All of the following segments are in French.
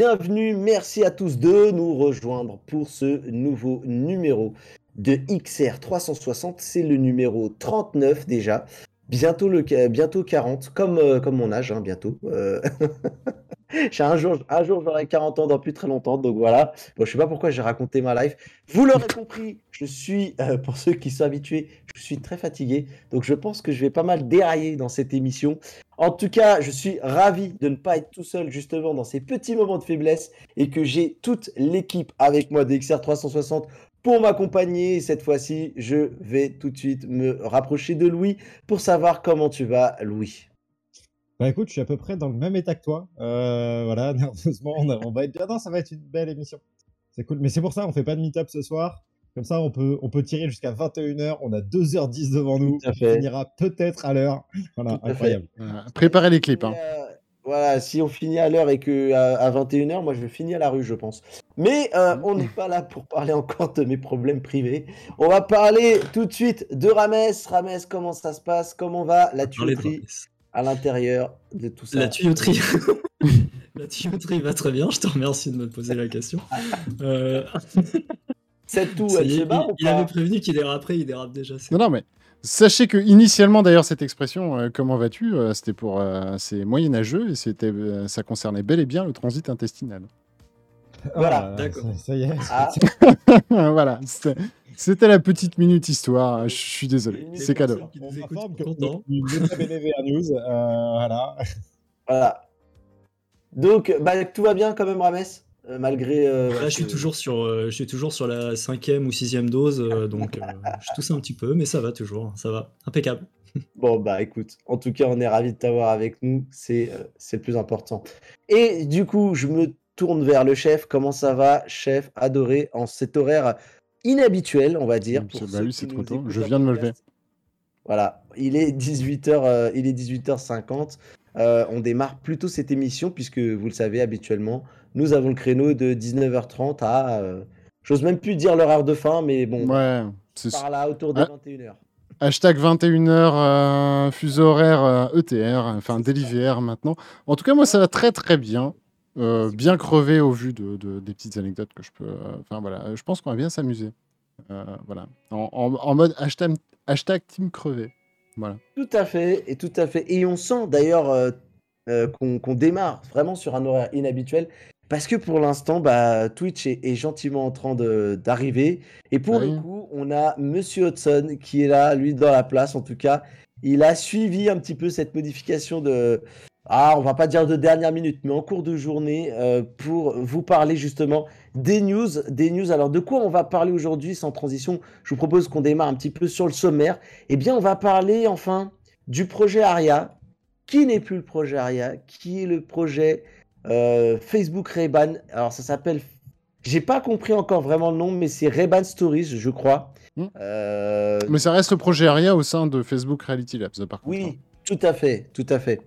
bienvenue, merci à tous de nous rejoindre pour ce nouveau numéro de XR 360. C'est le numéro 39 déjà. Bientôt, le, bientôt 40, comme, euh, comme mon âge, hein, bientôt. Euh, un jour, un jour j'aurai 40 ans dans plus très longtemps, donc voilà. Bon, je sais pas pourquoi j'ai raconté ma life. Vous l'aurez compris, je suis, euh, pour ceux qui sont habitués, je suis très fatigué, donc je pense que je vais pas mal dérailler dans cette émission. En tout cas, je suis ravi de ne pas être tout seul justement dans ces petits moments de faiblesse et que j'ai toute l'équipe avec moi de XR360 pour m'accompagner. Cette fois-ci, je vais tout de suite me rapprocher de Louis pour savoir comment tu vas, Louis. Bah écoute, je suis à peu près dans le même état que toi. Euh, voilà, nerveusement, on, va être bien. Non, ça va être une belle émission. C'est cool. Mais c'est pour ça, on fait pas de meet-up ce soir. Comme ça, on peut, on peut tirer jusqu'à 21h. On a 2h10 devant nous. On finira peut-être à l'heure. Voilà, incroyable. préparez les clips. Hein. Euh, voilà, si on finit à l'heure et que à, 21h, moi je vais finir à la rue, je pense. Mais euh, on n'est pas là pour parler encore de mes problèmes privés. On va parler tout de suite de Rames. Rames, comment ça se passe? Comment va la tuyauterie? À l'intérieur de tout ça. La tuyauterie. la tuyauterie va très bien, je te remercie de me poser la question. Euh... C'est tout, elle se barre Il, il avait prévenu qu'il déraperait, il dérape déjà. Non, non, mais sachez que initialement, d'ailleurs, cette expression euh, "comment vas-tu" euh, c'était pour euh, c'est moyenâgeux et c'était ça concernait bel et bien le transit intestinal. Voilà, d'accord. Ça, y est. Ah. voilà, c'était la petite minute histoire. Je suis désolé, c'est cadeau. On m'informe que News, voilà. Voilà. Donc, bah, tout va bien quand même, Rames euh, malgré. Euh, Là, je suis toujours sur, euh, je suis toujours sur la cinquième ou sixième dose, donc je tousse un petit peu, mais ça va toujours, ça va, impeccable. Bon bah écoute, en tout cas, on est ravi de t'avoir avec nous, c'est c'est le plus important. Et du coup, je me tourne vers le chef. Comment ça va, chef adoré, en cet horaire inhabituel, on va dire. Bah oui, c'est trop tôt. Je viens de me lever. Voilà, il est 18h, il est 18h50. on démarre plutôt cette émission puisque vous le savez habituellement, nous avons le créneau de 19h30 à. Euh, j'ose même plus dire l'horaire de fin, mais bon. Ouais. Par là, autour de 21h. Hashtag 21h, euh, fuseau horaire ETR, euh, e enfin DLIVR maintenant. En tout cas, moi, ça va très très bien. Bien crevé au vu de, des petites anecdotes que je peux. Enfin voilà, je pense qu'on va bien s'amuser. voilà. En, mode hashtag, hashtag team crevé. Voilà. Tout à fait, et tout à fait. Et on sent d'ailleurs qu'on démarre vraiment sur un horaire inhabituel. Parce que pour l'instant, bah, Twitch est, gentiment en train d'arriver. Et pour le coup, on a Monsieur Hudson qui est là, lui, dans la place en tout cas. Il a suivi un petit peu cette modification de. Ah, on va pas dire de dernière minute, mais en cours de journée, euh, pour vous parler justement des news. Des news. Alors, de quoi on va parler aujourd'hui sans transition? Je vous propose qu'on démarre un petit peu sur le sommaire. Eh bien, on va parler enfin du projet ARIA. Qui n'est plus le projet ARIA? Qui est le projet euh, Facebook Ray-Ban? Alors ça s'appelle. J'ai pas compris encore vraiment le nom, mais c'est Ray-Ban Stories, je crois. Hmm. Euh, mais ça reste le projet ARIA au sein de Facebook Reality Labs, par Oui, hein. tout à fait, tout à fait.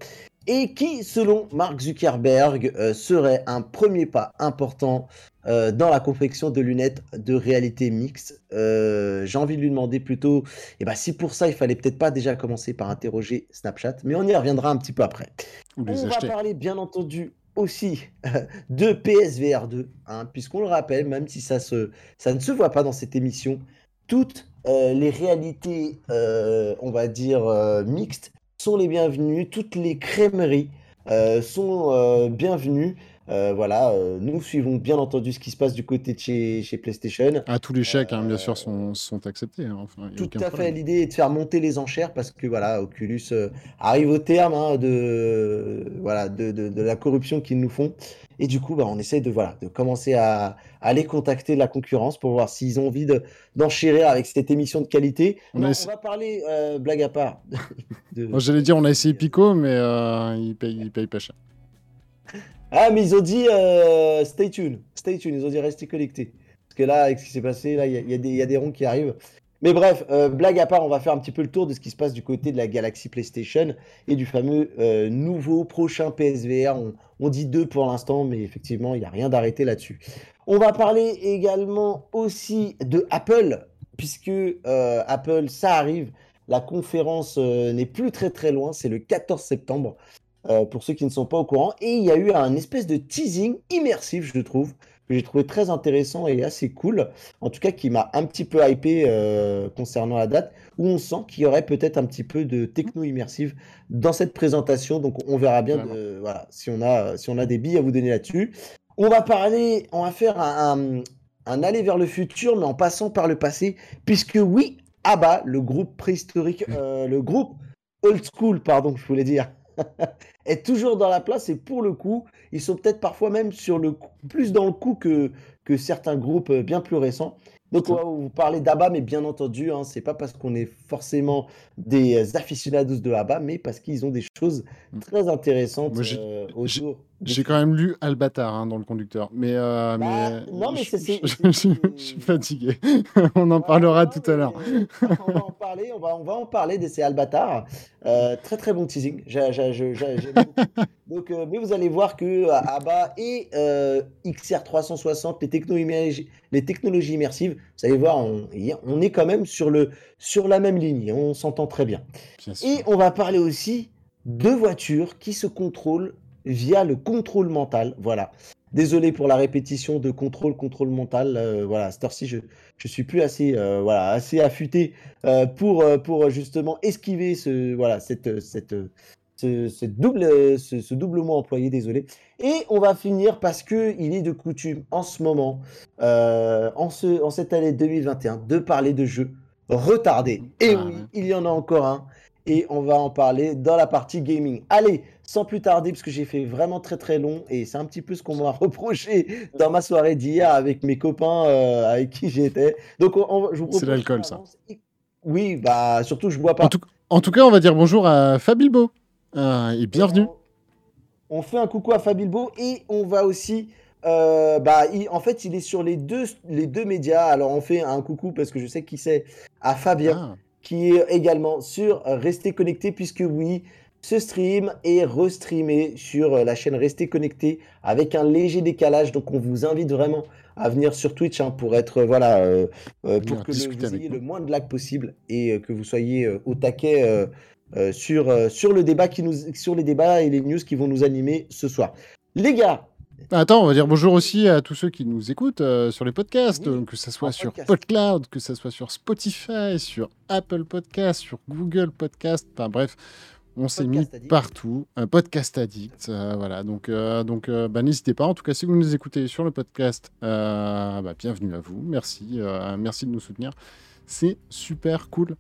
Et qui, selon Mark Zuckerberg, euh, serait un premier pas important dans la confection de lunettes de réalité mixte. J'ai envie de lui demander plutôt, eh ben, si pour ça il fallait peut-être pas déjà commencer par interroger Snapchat, mais on y reviendra un petit peu après. on va parler bien entendu aussi de PSVR 2, hein, puisqu'on le rappelle, même si ça, se, ça ne se voit pas dans cette émission, toutes euh, les réalités, euh, on va dire, euh, mixtes sont les bienvenues, toutes les crèmeries sont bienvenues. Euh, voilà, euh, nous suivons bien entendu ce qui se passe du côté de chez, chez PlayStation. Ah, tous les chèques, hein, bien sûr, sont, sont acceptés. Hein, tout à fait. L'idée est de faire monter les enchères parce que voilà, Oculus euh, arrive au terme hein, de, voilà, de, de, la corruption qu'ils nous font. Et du coup, bah, on essaie de, voilà, de commencer à, aller contacter la concurrence pour voir s'ils ont envie d'enchérir avec cette émission de qualité. On, va parler, blague à part. J'allais dire, on a essayé Pico, mais il paye, il paye pas cher. Ah, mais ils ont dit euh, stay tuned, stay tuned, ils ont dit restez connectés. Parce que là, avec ce qui s'est passé, là, il y, a des ronds qui arrivent. Mais bref, euh, blague à part, on va faire un petit peu le tour de ce qui se passe du côté de la Galaxy PlayStation et du fameux euh, nouveau prochain PSVR. On, dit deux pour l'instant, mais effectivement, il n'y a rien d'arrêté là-dessus. On va parler également aussi de Apple, puisque Apple, ça arrive. La conférence n'est plus très très loin, c'est le 14 septembre. pour ceux qui ne sont pas au courant. Et il y a eu un espèce de teasing immersif, je trouve, que j'ai trouvé très intéressant et assez cool. En tout cas, qui m'a un petit peu hypé concernant la date, où on sent qu'il y aurait peut-être un petit peu de techno immersive dans cette présentation. Donc, on verra bien voilà, si, on a, si on a des billes à vous donner là-dessus. On va parler, on va faire un, un aller vers le futur, mais en passant par le passé, puisque oui, ABBA, le groupe préhistorique, euh, le groupe old school, pardon, je voulais dire, est toujours dans la place et pour le coup, ils sont peut-être parfois même sur le plus dans le coup que, que certains groupes euh, bien plus récents. Donc on va vous parler d'ABBA, mais bien entendu, hein, c'est pas parce qu'on est forcément des aficionados de ABBA, mais parce qu'ils ont des choses mmh. très intéressantes euh, autour. J'ai quand même lu Albatar hein, dans le conducteur, mais, euh, bah, non, mais c'est, je, suis fatigué. on en parlera tout à l'heure. on va en parler. On va, on va en parler de ces Albatar. Euh, très très bon teasing. Donc, euh, mais vous allez voir que ABBA et XR360, les, techno les technologies immersives, vous allez voir, on, on, est quand même sur, le, sur la même ligne. On s'entend très bien. bien et on va parler aussi de voitures qui se contrôlent via le contrôle mental. Voilà. Désolé pour la répétition de contrôle, contrôle mental. Euh, voilà, cette heure-ci, je ne suis plus assez, euh, voilà, assez affûté euh, pour, pour justement esquiver ce, voilà, cette, cette, ce, double, ce, double mot employé, désolé. Et on va finir parce que il est de coutume en ce moment, en, ce, en cette année 2021, de parler de jeux retardés. Et ah, oui, il y en a encore un. Et on va en parler dans la partie gaming. Allez, sans plus tarder, parce que j'ai fait vraiment très très long et c'est un petit peu ce qu'on m'a reproché dans ma soirée d'hier avec mes copains euh, avec qui j'étais. Donc, je vous C'est l'alcool, ça. Oui, bah surtout, je bois pas. En tout, cas, on va dire bonjour à Fabilbo euh, et bienvenue. On, fait un coucou à Fabilbo et on va aussi. Euh, bah, en fait, il est sur les deux, les deux médias. Alors, on fait un coucou parce que je sais qui c'est à Fabien, ah. qui est également sur Restez Connecté, puisque oui, ce stream est restreamé sur euh, la chaîne Restez Connecté avec un léger décalage. Donc on vous invite vraiment à venir sur Twitch hein, pour être euh, voilà euh, pour que vous ayez le moins de lag possible et que vous soyez au taquet sur sur le débat qui nous sur les débats et les news qui vont nous animer ce soir. Les gars, Attends, on va dire bonjour aussi à tous ceux qui nous écoutent sur les podcasts, que ce soit sur PodCloud, que ce soit sur Spotify, sur Apple Podcast, sur Google Podcast, enfin bref, on s'est mis partout, un podcast addict, euh, voilà. Donc, euh, donc, euh, bah, n'hésitez pas. En tout cas, si vous nous écoutez sur le podcast, bah, bienvenue à vous. Merci, merci de nous soutenir. C'est super cool.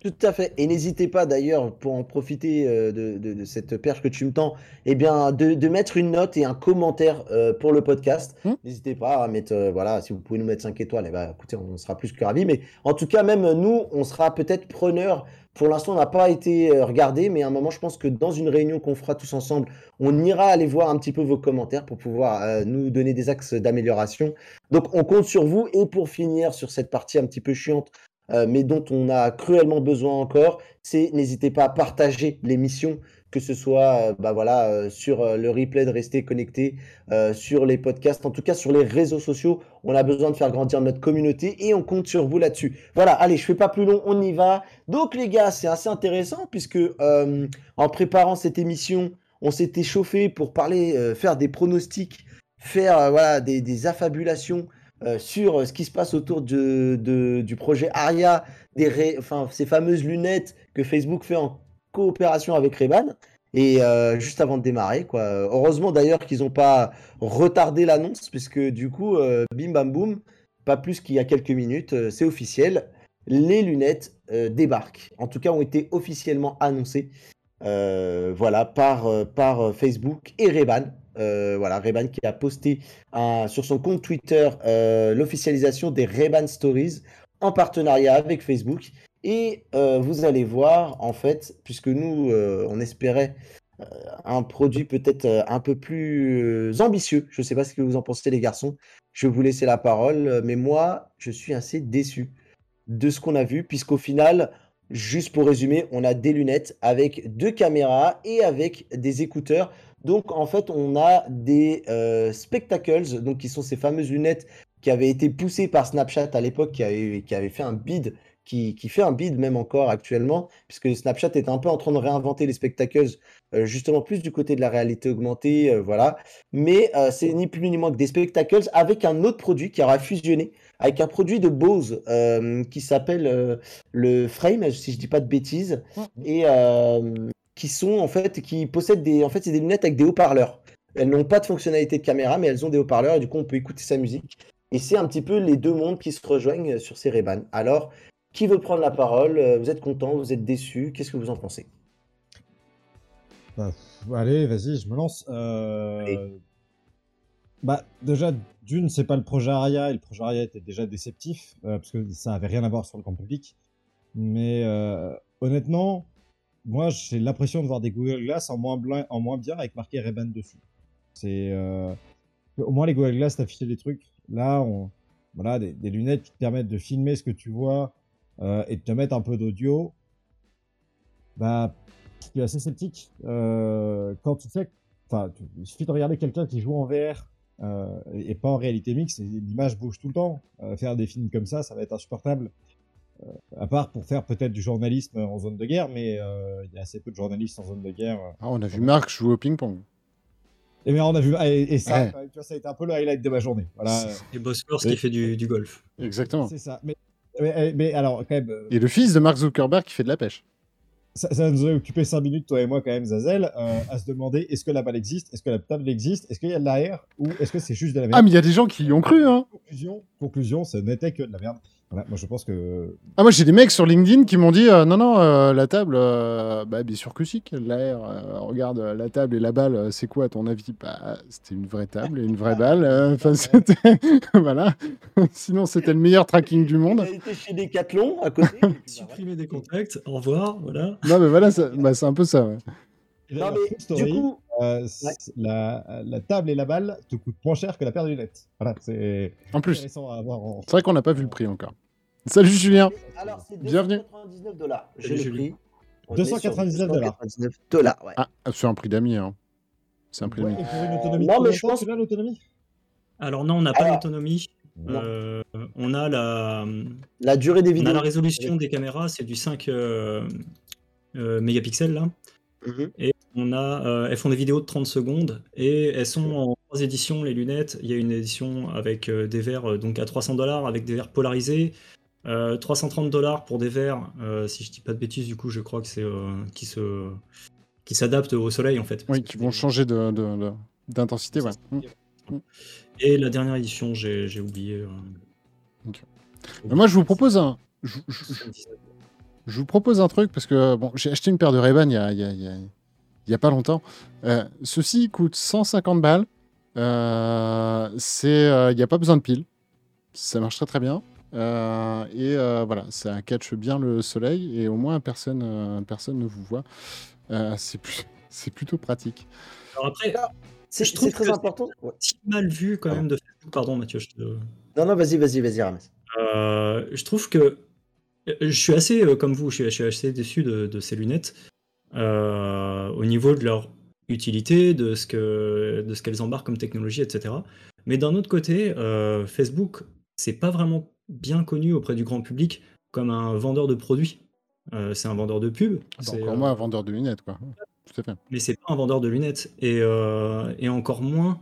Tout à fait. Et n'hésitez pas d'ailleurs, pour en profiter de, cette perche que tu me tends, eh bien, de, mettre une note et un commentaire pour le podcast. Hum. N'hésitez pas à mettre, voilà, si vous pouvez nous mettre 5 étoiles, eh ben, écoutez, on sera plus que ravis. Mais en tout cas, même nous, on sera peut-être preneurs pour l'instant, on n'a pas été euh, regardé, mais à un moment, je pense que dans une réunion qu'on fera tous ensemble, on ira aller voir un petit peu vos commentaires pour pouvoir euh, nous donner des axes d'amélioration. Donc, on compte sur vous. Et pour finir sur cette partie un petit peu chiante, euh, mais dont on a cruellement besoin encore, c'est n'hésitez pas à partager l'émission que ce soit euh, bah voilà, euh, sur euh, le replay de rester connecté, sur les podcasts, en tout cas sur les réseaux sociaux. On a besoin de faire grandir notre communauté et on compte sur vous là-dessus. Voilà, allez, je fais pas plus long, on y va. Donc les gars, c'est assez intéressant puisque en préparant cette émission, on s'était chauffé pour parler, faire des pronostics, faire voilà, des, affabulations. sur ce qui se passe autour du projet ARIA, ces fameuses lunettes que Facebook fait en coopération avec Reban. Et euh, juste avant de démarrer, quoi. Heureusement d'ailleurs qu'ils n'ont pas retardé l'annonce, puisque du coup, euh, bim bam boum, pas plus qu'il y a quelques minutes, euh, c'est officiel. Les lunettes débarquent. En tout cas, ont été officiellement annoncées. voilà, par, par Facebook et Reban. voilà, Reban qui a posté sur son compte Twitter l'officialisation des Reban Stories en partenariat avec Facebook. Et euh, vous allez voir, en fait, puisque nous, euh, on espérait euh, un produit peut-être un peu plus ambitieux. Je ne sais pas ce que vous en pensez, les garçons. Je vais vous laisser la parole, mais moi, je suis assez déçu de ce qu'on a vu, puisqu'au final, juste pour résumer, on a des lunettes avec deux caméras et avec des écouteurs. Donc, en fait, on a des spectacles, donc qui sont ces fameuses lunettes qui avaient été poussées par Snapchat à l'époque, qui qui avait fait un bid qui, qui fait un bid même encore actuellement, puisque Snapchat est un peu en train de réinventer les spectacles, euh, justement plus du côté de la réalité augmentée, euh, voilà. Mais euh, c'est ni plus ni moins que des spectacles avec un autre produit qui aura fusionné, avec un produit de Bose qui s'appelle le Frame, si je dis pas de bêtises, et euh, qui sont en fait, qui possèdent des, en fait, c'est des lunettes avec des haut-parleurs. Elles n'ont pas de fonctionnalité de caméra, mais elles ont des haut-parleurs et du coup, on peut écouter sa musique. Et c'est un petit peu les deux mondes qui se rejoignent sur ces Ray-Ban. Alors, qui veut prendre la parole? Euh, Vous êtes content Vous êtes déçu Qu'est-ce que vous en pensez? Bah, allez, vas-y, je me lance. Euh. Bah, déjà, d'une, c'est pas le projet Aria, et le projet Aria était déjà déceptif, euh, parce que ça avait rien à voir sur le grand public. Mais euh, honnêtement, moi, j'ai l'impression de voir des Google Glass en moins, en moins bien avec marqué Ray-Ban dessus. C'est. Au moins, les Google Glass t'affichaient des trucs. Là, on... voilà, des, des lunettes qui te permettent de filmer ce que tu vois euh, et de te mettre un peu d'audio. Bah, je suis assez sceptique. Euh, quand tu sais, enfin, tu- il suffit de regarder quelqu'un qui joue en VR euh, et et pas en réalité mixte, l'image bouge tout le temps. Euh, faire des films comme ça, ça va être insupportable. Euh, à part pour faire peut-être du journalisme en zone de guerre, mais euh, il y a assez peu de journalistes en zone de guerre. Ah, on a vu Marc jouer au ping-pong. Et mais on a vu, ah, et, et ça, Ouais. tu vois, ça a été un peu le highlight de ma journée. Voilà, Et Bosworth qui fait du, du golf. Exactement. c'est ça. Mais, mais, mais alors, quand même, euh, Et le fils de Mark Zuckerberg qui fait de la pêche. ça, ça nous a occupé 5 minutes, toi et moi, quand même, Zazel, euh, à se demander est-ce que la balle existe, est-ce que la table existe, est-ce qu'il y a de l'air, ou est-ce que c'est juste de la merde? Ah, mais il y a des gens qui y ont cru, hein. Conclusion, conclusion, ce n'était que de la merde. Voilà, moi je pense que. Ah, moi, j'ai des mecs sur LinkedIn qui m'ont dit euh, non, non, euh, la table, euh, bah, bien sûr que si, l'air. euh, regarde, euh, la table et la balle, euh, c'est quoi à ton avis? Bah, c'était une vraie table et une vraie balle. euh, Enfin, c'était. voilà. Sinon, c'était le meilleur tracking du monde. été chez Decathlon à côté. Supprimer des contacts, au revoir, voilà. Non, mais voilà, bah, c'est un peu ça. ouais. Non, mais du coup, euh, la, la table et la balle te coûtent moins cher que la paire de lunettes. Voilà, c'est En plus, en. c'est vrai qu'on n'a pas vu le prix encore. Salut Julien. alors c'est Bienvenue. 299 dollars. J'ai le prix. On est sur 299 dollars. 299 dollars, ouais. Ah, c'est un prix d'amis. Hein. C'est un prix Ouais, d'amis. Non, mais je pense- l'as, l'autonomie? Alors non, on n'a pas Alors, l'autonomie. Euh, on a la, La durée des on a vidéos. la résolution des caméras, c'est du 5 euh, euh, mégapixels là. Mhm. Et on a, euh, elles font des vidéos de 30 secondes et elles sont en trois éditions, les lunettes. Il y a une édition avec euh, des verres euh, donc à 300 dollars, avec des verres polarisés. Euh, 330 dollars pour des verres, euh, si je dis pas de bêtises, du coup, je crois que c'est euh, qui se qui s'adaptent au soleil en fait. Oui, qui vont changer de- de- de- d'intensité. Ouais. Mm. Et la dernière édition, j'ai j'ai oublié. euh. Mais moi, je vous propose un. Je, je- je vous propose un truc parce que bon, j'ai acheté une paire de Ray-Ban il y a, il y a- il y a- il y a pas longtemps. Euh, ceci coûte 150 balles. Euh, c'est, euh, il n'y a pas besoin de pile. Ça marche très très bien. Euh, et euh, voilà, ça catch bien le soleil et au moins personne, euh, personne ne vous voit. Euh, c'est, plus- c'est plutôt pratique. Alors après, C'est Je trouve c'est très que- important. Ouais. si mal vu quand même de Facebook. Pardon, Mathieu, je te. Non, non, vas-y, vas-y, vas-y, Rames. Euh, je trouve que je suis assez euh, comme vous, je suis, je suis assez déçu de, de ces lunettes euh, au niveau de leur utilité, de ce que de ce qu'elles embarquent comme technologie, etc. Mais d'un autre côté, euh, Facebook, c'est pas vraiment bien connu auprès du grand public comme un vendeur de produits. Euh, c'est un vendeur de pub. Ah bah, c'est, encore euh, moins un vendeur de lunettes, quoi. Tout à fait. mais c'est pas un vendeur de lunettes et, euh, et encore moins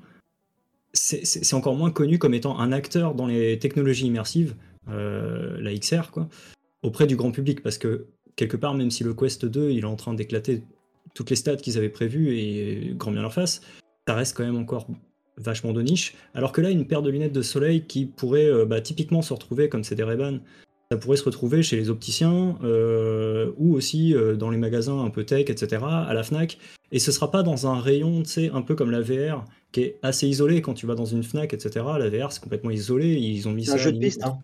c'est encore moins connu comme étant un acteur dans les technologies immersives euh, la XR quoi auprès du grand public parce que quelque part même si le Quest 2 il est en train d'éclater toutes les stats qu'ils avaient prévues et grand bien leur face ça reste quand même encore vachement de niche alors que là une paire de lunettes de soleil qui pourrait euh, bah, typiquement se retrouver comme c'est des Ray-Ban ça pourrait se retrouver chez les opticiens euh, ou aussi euh, dans les magasins un peu tech, etc., à la Fnac. Et ce sera pas dans un rayon, tu sais, un peu comme la VR, qui est assez isolé quand tu vas dans une Fnac, etc. La VR, c'est complètement isolé. Ils ont mis ça. un jeu de limite, piste. Hein.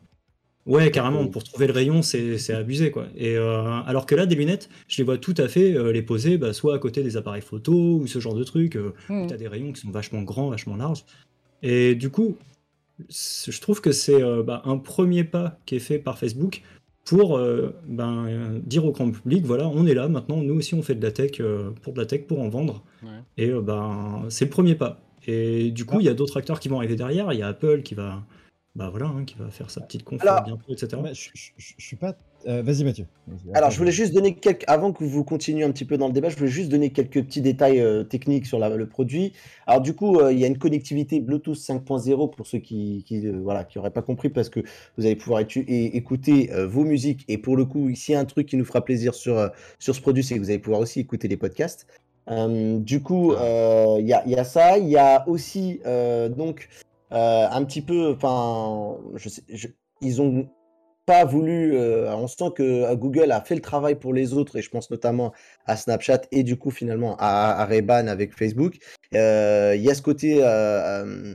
Ouais, carrément. Pour trouver le rayon, c'est c'est abusé, quoi. Et euh, alors que là, des lunettes, je les vois tout à fait euh, les poser, bah, soit à côté des appareils photo ou ce genre de trucs. euh, Mmh. tu as des rayons qui sont vachement grands, vachement larges. Et du coup, je trouve que c'est euh, bah, un premier pas qui est fait par Facebook pour euh, ben, euh, dire au grand public, voilà, on est là maintenant, nous aussi on fait de la tech euh, pour de la tech pour en vendre. Ouais. Et euh, ben, c'est le premier pas. Et du coup, Ah. il y a d'autres acteurs qui vont arriver derrière. Il y a Apple qui va, bah voilà, hein, qui va faire sa petite conf Alors- bientôt, etc. Mais je, je- je- je suis pas. euh, Vas-y, Mathieu. Alors, je voulais juste donner quelques. Avant que vous continuiez un petit peu dans le débat, je voulais juste donner quelques petits détails euh, techniques sur la- le produit. Alors, du coup, euh, il y a une connectivité Bluetooth 5.0 pour ceux qui, qui euh, voilà, qui n'auraient pas compris, parce que vous allez pouvoir écouter euh, vos musiques. Et pour le coup, ici, un truc qui nous fera plaisir sur, euh, sur ce produit, c'est que vous allez pouvoir aussi écouter les podcasts. Euh, du coup, euh, il y a, y a ça. Il y a aussi, euh, donc, euh, un petit peu. Enfin, ils ont pas voulu. euh, on sent que euh, Google a fait le travail pour les autres, et je pense notamment à Snapchat et du coup finalement à, Ray-Ban avec Facebook. Euh, Il y a ce côté, euh, euh,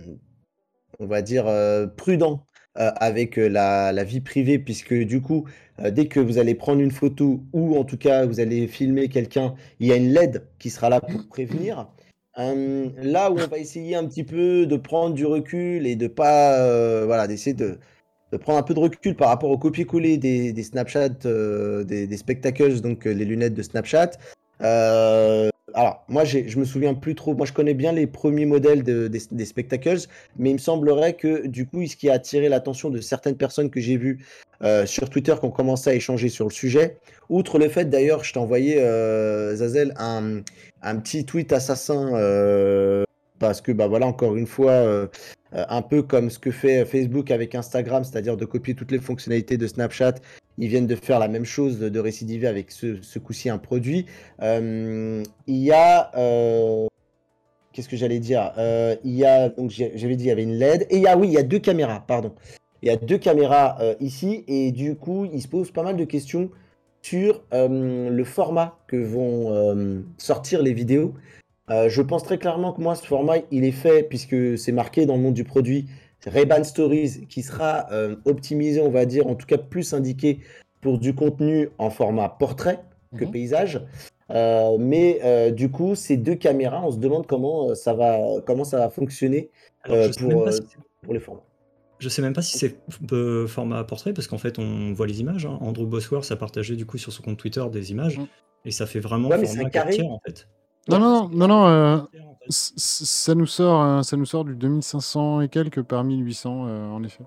on va dire, euh, prudent euh, avec euh, la, vie privée, puisque du coup, euh, dès que vous allez prendre une photo ou en tout cas vous allez filmer quelqu'un, il y a une LED qui sera là pour prévenir. Euh, là où on va essayer un petit peu de prendre du recul et de pas, euh, voilà, d'essayer de, prendre un peu de recul par rapport au copier-coller des, des Snapchat, euh, des, des spectacles, donc les lunettes de Snapchat. Alors, moi, je me souviens plus trop. Moi, je connais bien les premiers modèles de- des, spectacles, mais il me semblerait que du coup, ce qui a attiré l'attention de certaines personnes que j'ai vues euh, sur Twitter qui ont à échanger sur le sujet, outre le fait d'ailleurs, je t'ai envoyé, euh, Zazel, un, un petit tweet assassin. euh, parce que, bah voilà, encore une fois, euh, euh, un peu comme ce que fait Facebook avec Instagram, c'est-à-dire de copier toutes les fonctionnalités de Snapchat. Ils viennent de faire la même chose, de, récidiver avec ce, coup-ci un produit. Euh, il y a. euh, Qu'est-ce que j'allais dire Euh, Il y a. Donc j'avais dit il y avait une LED. Et il y a, oui, il y a deux caméras, pardon. Il y a deux caméras euh, ici. Et du coup, il se pose pas mal de questions sur euh, le format que vont euh, sortir les vidéos. Euh, je pense très clairement que moi, ce format, il est fait, puisque c'est marqué dans le nom du produit, Ray-Ban Stories, qui sera euh, optimisé, on va dire, en tout cas plus indiqué pour du contenu en format portrait que Mhm. paysage. Euh, mais euh, du coup, ces deux caméras, on se demande comment ça va, comment ça va fonctionner Alors, pour, si les formats. je sais même pas si c'est format portrait, parce qu'en fait, on voit les images. hein. Andrew Bosworth a partagé du coup sur son compte Twitter des images, Mm. et ça fait vraiment Ouais, format un carré. 4 tiers en fait. Non, non, non, non, non, euh, c- ça nous sort, euh, ça nous sort du 2500 et quelques par 1800, euh, en effet.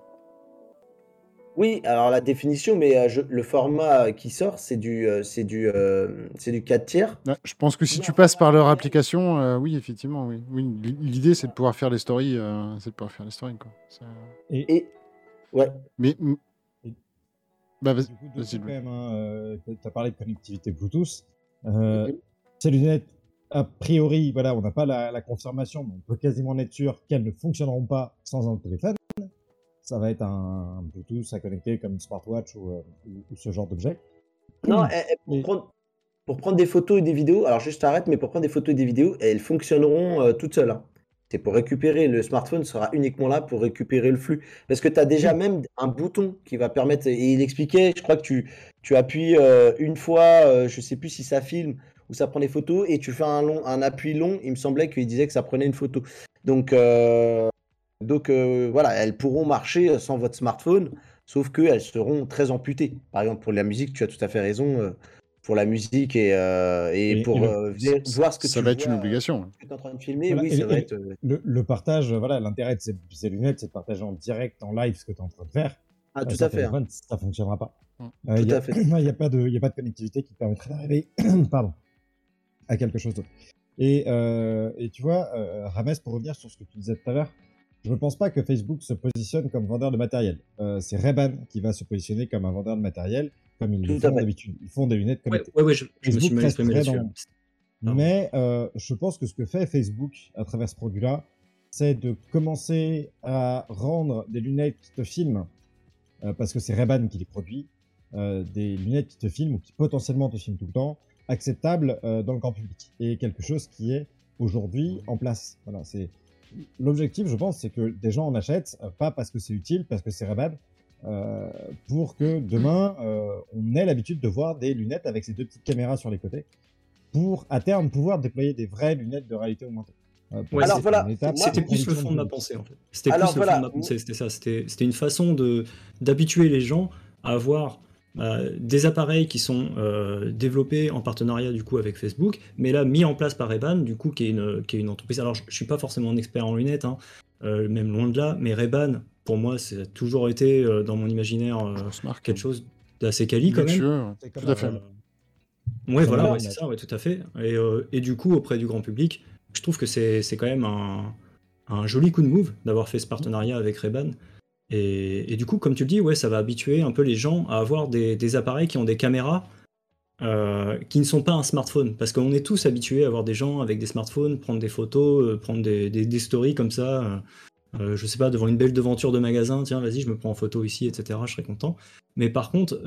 Oui, alors la définition, mais euh, je- le format qui sort, c'est du, euh, c'est du, euh, c'est du 4 tiers. Je pense que si tu passes par leur application, euh, oui, effectivement, oui. L'idée, c'est de pouvoir faire les stories, euh, c'est de pouvoir faire les stories, quoi. Et, Et ouais, Mais, bah, vas-y. Même, hein, euh, tu as parlé de connectivité Bluetooth. Euh. Ces lunettes, a priori, voilà, on n'a pas la, la confirmation, mais on peut quasiment être sûr qu'elles ne fonctionneront pas sans un téléphone. Ça va être un Bluetooth à connecter comme une smartwatch ou, euh, ou- ou ce genre d'objet. non, eh, eh, pour, prendre, pour prendre des photos et des vidéos, alors juste arrête, mais pour prendre des photos et des vidéos, elles fonctionneront euh, toutes seules. hein. C'est pour récupérer, le smartphone sera uniquement là pour récupérer le flux. Parce que tu as déjà même un bouton qui va permettre, et il expliquait, je crois que tu, tu appuies euh, une fois, euh, je sais plus si ça filme ou ça prend des photos, et tu fais un, long, un appui long, il me semblait qu'il disait que ça prenait une photo. Donc, euh, donc euh, voilà, elles pourront marcher sans votre smartphone, sauf qu'elles seront très amputées. Par exemple, pour la musique, tu as tout à fait raison. euh, pour la musique et, euh, et Et- pour et le- euh, ver- voir ce que ça tu va être une euh, obligation. tu es en train de filmer, Voilà, oui, et- ça va être. euh, Le, le partage, voilà, l'intérêt de ces, ces lunettes, c'est de partager en direct, en live, ce que tu es en train de faire. Ah, Euh, tout à fait. hein. ça fonctionnera pas. Mm. Euh, Tout il y a- à fait. Il n'y a, pas de- il y a pas de connectivité qui te permettrait d'arriver pardon, à quelque chose d'autre. Et, euh, et tu vois, euh, Rames, pour revenir sur ce que tu disais tout à l'heure, je ne pense pas que Facebook se positionne comme vendeur de matériel. Euh, c'est Ray-Ban qui va se positionner comme un vendeur de matériel, comme ils le Tout font d'habitude. Ils font des lunettes Ouais, connectées. ouais, ouais, je, je me Facebook suis mal exprimé dans- Ah. Mais euh, je pense que ce que fait Facebook à travers ce produit-là, c'est de commencer à rendre des lunettes qui te filment, parce que c'est Ray-Ban qui les produit, des lunettes qui te filment ou qui potentiellement te filment tout le temps, acceptables euh, dans le grand public. Et quelque chose qui est aujourd'hui en place. Voilà, c'est l'objectif, je pense, c'est que des gens en achètent, euh, pas parce que c'est utile, parce que c'est Ray-Ban, euh, pour que demain, euh, on ait l'habitude de voir des lunettes avec ces deux petites caméras sur les côtés, pour à terme pouvoir déployer des vraies lunettes de réalité augmentée. Ouais, Alors voilà, C'était plus le fond de ma pensée en fait. C'était Alors, plus le voilà. fond de ma pensée, c'était ça. C'était c'était une façon de d'habituer les gens à avoir euh, des appareils qui sont euh, développés en partenariat du coup avec Facebook, mais là mis en place par Ray-Ban, du coup qui est une qui est une entreprise. Alors je, je suis pas forcément un expert en lunettes, hein, euh, même loin de là, mais Ray-Ban pour moi, ça a toujours été euh, dans mon imaginaire euh, quelque chose d'assez quali quand même. C'est comme tout à fait. Ouais, voilà, Ouais, c'est ça, ouais, tout à fait. Et, euh, et du coup, auprès du grand public, je trouve que c'est c'est quand même un, un joli coup de move d'avoir fait ce partenariat avec Ray-Ban. Et, du coup, comme tu le dis, ouais, ça va habituer un peu les gens à avoir des, appareils qui ont des caméras euh, qui ne sont pas un smartphone. Parce qu'on est tous habitués à voir des gens avec des smartphones prendre des photos, euh, prendre des, stories comme ça. euh, euh, je sais pas, devant une belle devanture de magasin, tiens, vas-y, je me prends en photo ici, etc. Je serais content. Mais par contre,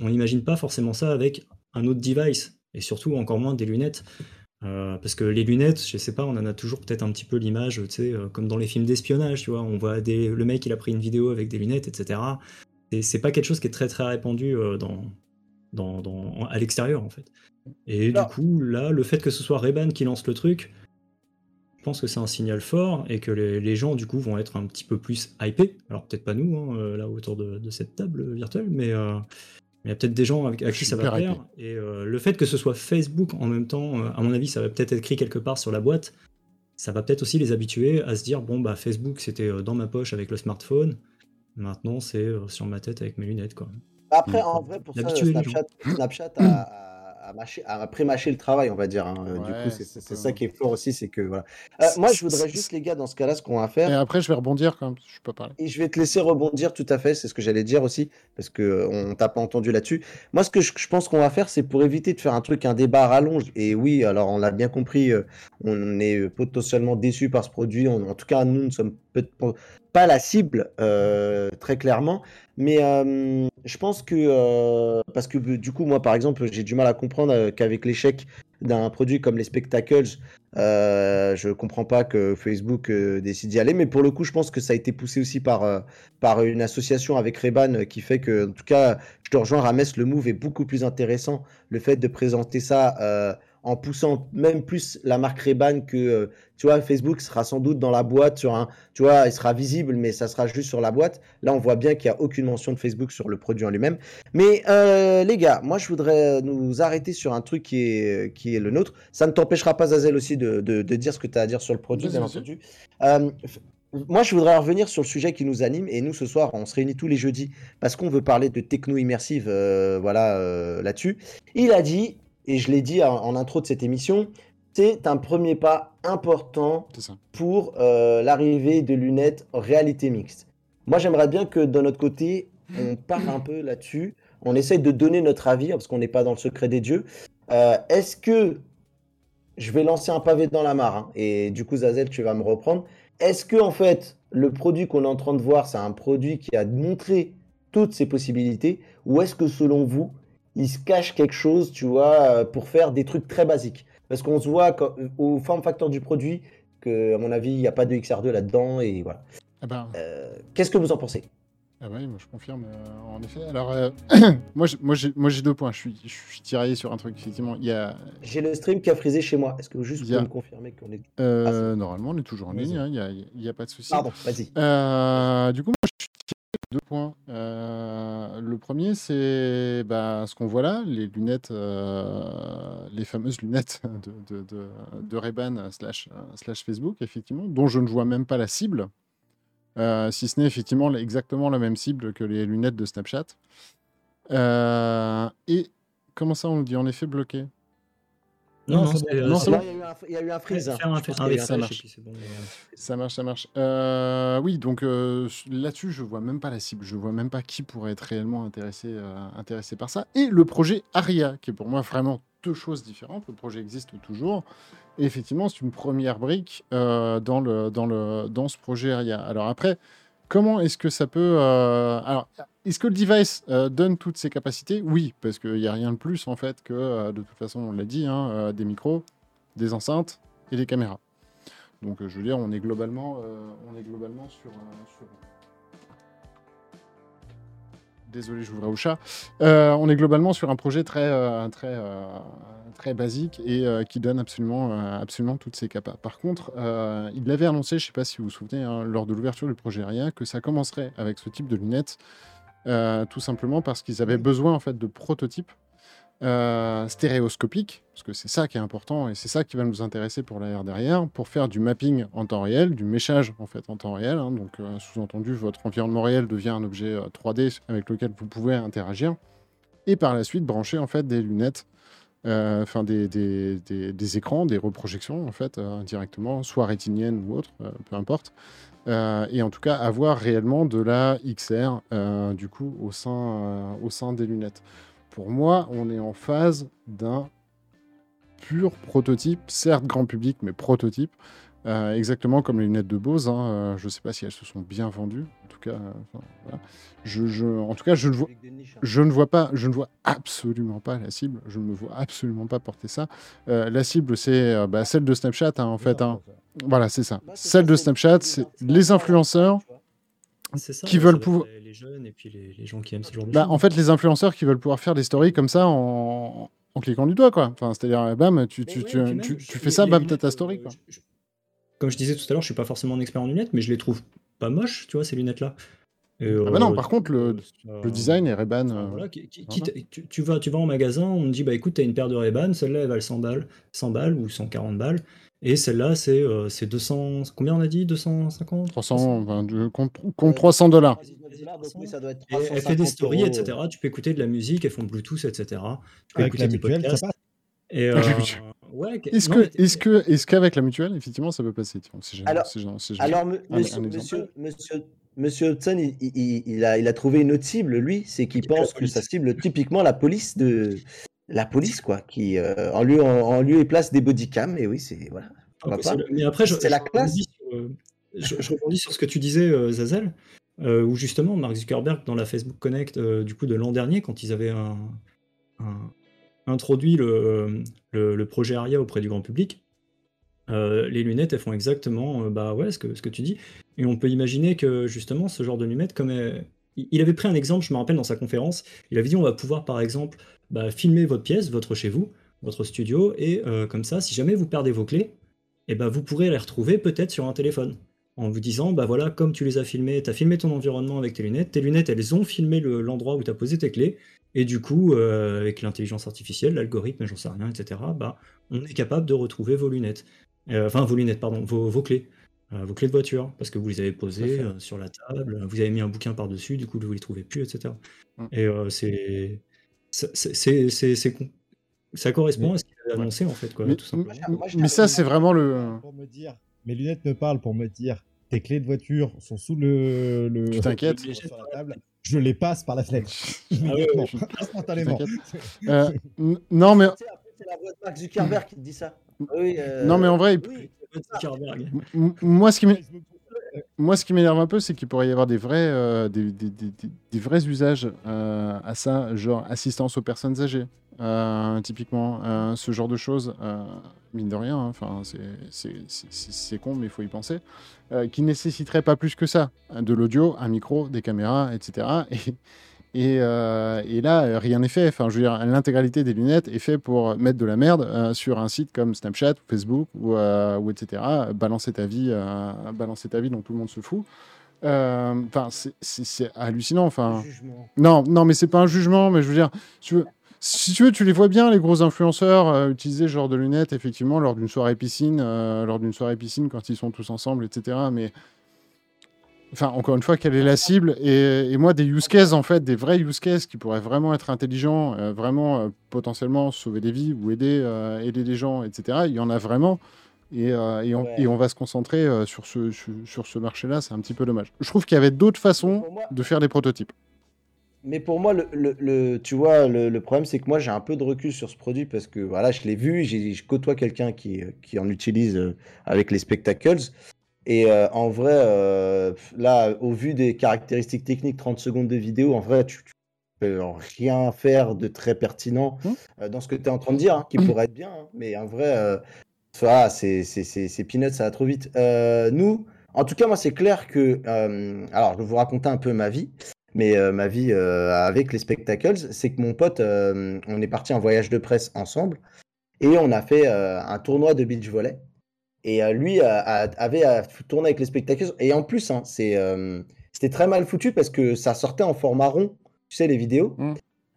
on n'imagine pas forcément ça avec un autre device, et surtout encore moins des lunettes. Euh, parce que les lunettes, je sais pas, on en a toujours peut-être un petit peu l'image, tu sais, euh, comme dans les films d'espionnage, tu vois, on voit des, le mec, il a pris une vidéo avec des lunettes, etc. Et c'est pas quelque chose qui est très très répandu euh, dans, dans, dans- à l'extérieur, en fait. Et du coup, là, le fait que ce soit Ray-Ban qui lance le truc, je pense que c'est un signal fort et que les, les gens, du coup, vont être un petit peu plus hypés. Alors, peut-être pas nous, hein, là, autour de, de cette table virtuelle, mais mais il y a peut-être des gens avec, à qui ça va hyper plaire. Et euh, le fait que ce soit Facebook en même temps, euh, à mon avis, ça va peut-être être écrit quelque part sur la boîte. Ça va peut-être aussi les habituer à se dire bon, bah, Facebook, c'était euh, dans ma poche avec le smartphone. Maintenant, c'est sur ma tête avec mes lunettes, quoi. Après, en vrai, pour ça, Snapchat, Snapchat a, a pré-mâché le travail, on va dire. hein. Du coup, c'est c'est c'est ça. qui est fort aussi, c'est que voilà. Euh, moi, je voudrais juste, les gars, dans ce cas-là, ce qu'on va faire, Et après, je vais rebondir quand même, je peux parler. Et je vais te laisser rebondir tout à fait, c'est ce que j'allais dire aussi, parce que euh, on t'a pas entendu là-dessus. Moi, ce que je, je pense qu'on va faire, c'est pour éviter de faire un truc, un débat à rallonge. Et oui, alors on l'a bien compris, euh, on est euh, potentiellement déçu par ce produit. On- en tout cas, nous ne sommes peut- pas la cible, très clairement. Mais je pense que, euh, parce que du coup, moi, par exemple, j'ai du mal à comprendre euh, qu'avec l'échec d'un produit comme les spectacles, euh, je comprends pas que Facebook euh, décide d'y aller, mais pour le coup, je pense que ça a été poussé aussi par, euh, par une association avec Reban qui fait que, en tout cas, je te rejoins, Rames, le move est beaucoup plus intéressant. Le fait de présenter ça en poussant même plus la marque Reban que, euh, tu vois, Facebook sera sans doute dans la boîte sur un, tu vois, il sera visible, mais ça sera juste sur la boîte. Là, on voit bien qu'il n'y a aucune mention de Facebook sur le produit en lui-même. Mais euh, les gars, moi, je voudrais nous arrêter sur un truc qui est, qui est le nôtre. Ça ne t'empêchera pas, Zazel, aussi de, de- de dire ce que tu as à dire sur le produit, bien entendu. Euh, moi, je voudrais revenir sur le sujet qui nous anime. Et nous, ce soir, on se réunit tous les jeudis parce qu'on veut parler de techno immersive euh, voilà, euh, là-dessus. Il a dit, et je l'ai dit en, en intro de cette émission, c'est un premier pas important pour euh, l'arrivée de lunettes réalité mixte. Moi, j'aimerais bien que de notre côté, on parle un peu là-dessus. On essaye de donner notre avis, parce qu'on n'est pas dans le secret des dieux. Euh, Est-ce que je vais lancer un pavé dans la mare hein, Et du coup, Zazel, tu vas me reprendre. Est-ce que, en fait, le produit qu'on est en train de voir, c'est un produit qui a montré toutes ses possibilités Ou est-ce que, selon vous, il se cache quelque chose, tu vois, euh, pour faire des trucs très basiques Parce qu'on se voit quand- au form factor du produit que, à mon avis, il n'y a pas de XR2 là-dedans, et voilà. Ah ben, Euh, Qu'est-ce que vous en pensez? Ah bah oui, moi je confirme, euh, en effet. Alors, euh, moi, j'ai- moi, j'ai moi, j'ai deux points. Je suis, je suis tiraillé sur un truc, effectivement. Il y a, J'ai le stream qui a frisé chez moi. Est-ce que vous juste a- pouvez me confirmer qu'on est. euh, normalement, on est toujours en ligne, hein, il n'y a, y a pas de souci. Pardon, vas-y. Euh, du coup, moi, deux points. Euh, le premier, c'est bah, ce qu'on voit là, les lunettes, euh, les fameuses lunettes de, slash, euh, slash Facebook, effectivement, dont je ne vois même pas la cible, si ce n'est effectivement exactement la même cible que les lunettes de Snapchat. Et comment ça, on le dit? En effet bloqué Non, Non, non, c'est bon. il y a eu un, freeze. ça marche. Ça marche, ça marche. Euh, oui, donc euh, là-dessus, je vois même pas la cible. Je vois même pas qui pourrait être réellement intéressé, euh, intéressé par ça. Et le projet Aria, qui est pour moi vraiment deux choses différentes. Le projet existe toujours. Et effectivement, c'est une première brique euh, dans, le, dans, le, dans ce projet Aria. Alors après, comment est-ce que ça peut... euh, alors, est-ce que le device euh, donne toutes ses capacités? Oui, parce qu'il n'y a rien de plus, en fait, que, euh, de toute façon, on l'a dit, hein, des micros, des enceintes et des caméras. Donc, je veux dire, on est globalement, on est globalement sur- Désolé, j'ouvrais au chat. Euh, on est globalement sur un projet très, euh, très, euh, très basique et qui donne absolument, absolument toutes ses capas. Par contre, il l'avait annoncé, je ne sais pas si vous vous souvenez, hein, lors de l'ouverture du projet Aria, que ça commencerait avec ce type de lunettes, euh, tout simplement parce qu'ils avaient besoin en fait de prototypes euh, stéréoscopique, parce que c'est ça qui est important et c'est ça qui va nous intéresser pour l'AR derrière, pour faire du mapping en temps réel, du méchage en fait en temps réel. hein. donc, euh, sous-entendu, votre environnement réel devient un objet euh, 3D avec lequel vous pouvez interagir. Et par la suite, brancher en fait des lunettes, euh, enfin des, des- des- écrans, des reprojections en fait euh, directement, soit rétiniennes ou autres, euh, peu importe. Euh, et en tout cas, avoir réellement de la XR euh, du coup au sein, euh, au sein des lunettes. Pour moi, on est en phase d'un pur prototype, certes grand public, mais prototype. Euh, exactement comme les lunettes de Bose. hein. Euh, je ne sais pas si elles se sont bien vendues. En tout cas, euh, voilà. je, je- en tout cas, je ne vois, hein. je ne vois pas, je ne vois absolument pas la cible. Je ne me vois absolument pas porter ça. La cible, c'est bah, celle de Snapchat, hein, en fait. hein. Voilà, c'est ça. Bah, Celle ça, de Snapchat, c'est les influenceurs. Ça, Qui veulent pouvoir- Les, les jeunes et puis les, les gens qui aiment ce genre de Bah, choses. en fait, les influenceurs qui veulent pouvoir faire des stories comme ça en, en cliquant du doigt, quoi. Enfin, c'est-à-dire, euh, bam, tu, tu, ouais, tu, même, tu- les- fais ça, les bam, t'as ta story, euh, quoi. je- je- Comme je disais tout à l'heure, je suis pas forcément un expert en lunettes, mais je les trouve pas moches, tu vois, ces lunettes-là. Et, Ah bah non, euh, par contre, le, euh, le design est Ray-Ban. Euh, voilà, qui- qui- voilà. quitte- tu, tu vas, tu vas en magasin, on me dit bah écoute, t'as une paire de Ray-Ban, celle-là elle valent 100 balles, 100 balles ou 140 balles, et celle-là c'est euh, c'est 200, combien on a dit 250 300, enfin, du- compte, compte 300 dollars. Donc oui, ça doit être Et elle fait 350 des stories, euros. etc. Tu peux écouter de la musique, elles font Bluetooth, etc. Tu peux Avec écouter tes mutuelle, ça podcasts. passe. Et, euh, ouais, Est-ce mais- est-ce que, est-ce qu'avec la mutuelle, effectivement, ça peut passer Alors- Alors, monsieur, monsieur, monsieur, monsieur Hudson, il, il- il- il a, il a trouvé une autre cible, lui, c'est qu'il est pense que police. ça cible typiquement la police de la police, quoi, qui euh, en lieu en, en lieu et place des bodycams. Et oui, c'est voilà. pas. le- Mais après, C'est la je classe. rebondis sur, euh, je, je rebondis sur ce que tu disais, euh, Zazel, euh, où justement Mark Zuckerberg, dans la Facebook Connect du coup de l'an dernier, quand ils avaient un- un- introduit le, le- le projet Aria auprès du grand public, les lunettes, elles font exactement bah ouais, ce, que, ce que tu dis. Et on peut imaginer que justement, ce genre de lunettes, comme il il avait pris un exemple, je me rappelle dans sa conférence, il avait dit on va pouvoir par exemple bah, filmer votre pièce, votre chez vous, votre studio, et euh, comme ça, si jamais vous perdez vos clés, et ben vous pourrez les retrouver peut-être sur un téléphone. En vous disant, bah voilà, comme tu les as filmés, tu as filmé ton environnement avec tes lunettes, tes lunettes, elles ont filmé le- l'endroit où tu as posé tes clés, et du coup, euh, avec l'intelligence artificielle, l'algorithme, j'en sais rien, etc., bah, on est capable de retrouver vos lunettes. Euh, enfin, vos lunettes, pardon, vos, vos clés. Euh, vos clés de voiture, parce que vous les avez posées euh, sur la table, vous avez mis un bouquin par-dessus, du coup, vous les trouvez plus, etc. Mm. Et euh, c'est. C'est- c'est- c'est- c'est con- Ça correspond Mais- à ce qu'il avait annoncé, en fait, quoi, Mais, tout simplement. Moi, je- mais ça, c'est vraiment le. Pour me dire, mes lunettes me parlent pour me dire, tes clés de voiture sont sous le. le Tu t'inquiètes sur la table. Je les passe par la fenêtre. Ah ouais, instantanément. Euh, n- non, mais, c'est la voix de Mark Zuckerberg qui te dit ça. Oui, euh, non, mais en vrai, il- oui. Zuckerberg. m- m- moi, ce qui Moi, ce qui m'énerve un peu, c'est qu'il pourrait y avoir des vrais, euh, des, vrais usages euh, à ça, genre assistance aux personnes âgées, euh, typiquement, ce genre de choses, mine de rien, hein, enfin, c'est- con, mais il faut y penser, qui nécessiterait pas plus que ça, de l'audio, un micro, des caméras, etc. Et, et, euh, et là, euh, rien n'est fait. Enfin, je veux dire, l'intégralité des lunettes est fait pour mettre de la merde euh, sur un site comme Snapchat, ou Facebook, ou, euh, ou etc. Balancer ta vie, balancer ta vie dont tout le monde se fout. Enfin, c'est- hallucinant. Enfin, non, non, mais c'est pas un jugement, mais je veux dire, si tu veux, si tu, veux, tu les vois bien, les gros influenceurs, euh, utiliser ce genre de lunettes, effectivement, lors d'une soirée piscine, euh, lors d'une soirée piscine, quand ils sont tous ensemble, etc. Mais, enfin, encore une fois, quelle est la cible et, et moi, des use cases, en fait, des vrais use cases qui pourraient vraiment être intelligents, euh, vraiment euh, potentiellement sauver des vies ou aider, euh, aider des gens, etc. Il y en a vraiment. Et, et, on, Ouais. et on va se concentrer sur ce, sur, sur ce marché-là, c'est un petit peu dommage. Je trouve qu'il y avait d'autres façons moi- de faire des prototypes. Mais pour moi, le, le- le- tu vois, le, le problème, c'est que moi, j'ai un peu de recul sur ce produit parce que voilà, je l'ai vu, je côtoie quelqu'un qui, qui en utilise avec les spectacles. Et euh, en vrai, euh, là, au vu des caractéristiques techniques, 30 secondes de vidéo, en vrai, tu, tu peux rien faire de très pertinent Hmm. euh, dans ce que tu es en train de dire, hein, qui pourrait être bien. hein. mais en vrai, ça, c'est c'est- c'est- c'est peanuts, ça va trop vite. Nous, en tout cas, moi, c'est clair que. alors, je vais vous raconter un peu ma vie. Mais ma vie avec les spectacles, c'est que mon pote, on est parti en voyage de presse ensemble et on a fait un tournoi de beach volley. Et euh, lui a- a- avait à tourner avec les spectacles. Et en plus, hein, c'est, euh, c'était très mal foutu parce que ça sortait en format rond, tu sais, les vidéos. Mm.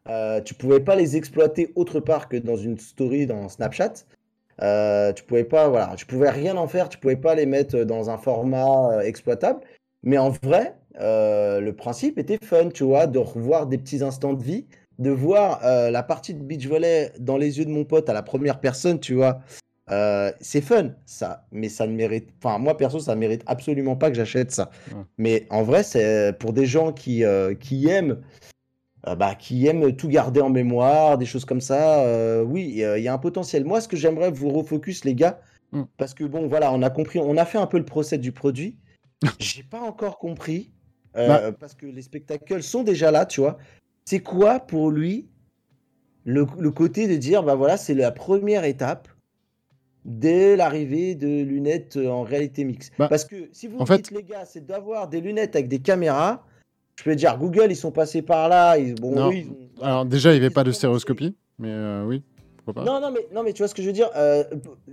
Euh, tu pouvais pas les exploiter autre part que dans une story dans Snapchat. Euh, tu pouvais pas, voilà, tu pouvais rien en faire, tu pouvais pas les mettre dans un format euh, exploitable. Mais en vrai, euh, le principe était fun, tu vois, de revoir des petits instants de vie, de voir la partie de beach volley dans les yeux de mon pote à la première personne, tu vois. Euh, c'est fun, ça, mais ça ne mérite. Enfin, moi perso, ça mérite absolument pas que j'achète ça. Ouais. Mais en vrai, c'est pour des gens qui, euh, qui aiment. euh, bah, qui aiment tout garder en mémoire, des choses comme ça, euh, oui, euh, il y a un potentiel. Moi, ce que j'aimerais vous refocus, les gars, Mm. parce que bon, voilà, on a compris, on a fait un peu le procès du produit. J'ai pas encore compris, euh, parce que les spectacles sont déjà là, tu vois. C'est quoi pour lui le, le côté de dire, bah voilà, c'est la première étape dès l'arrivée de lunettes euh, en réalité mixte. Bah, Parce que si vous en me fait- dites, les gars, c'est d'avoir des lunettes avec des caméras, je peux dire, Google, ils sont passés par là. Ils, bon, Non. eux, ils ont- Alors déjà, il n'y avait pas de stéréoscopie, mais euh, oui, pas. Non, non, mais, non, mais tu vois ce que je veux dire euh,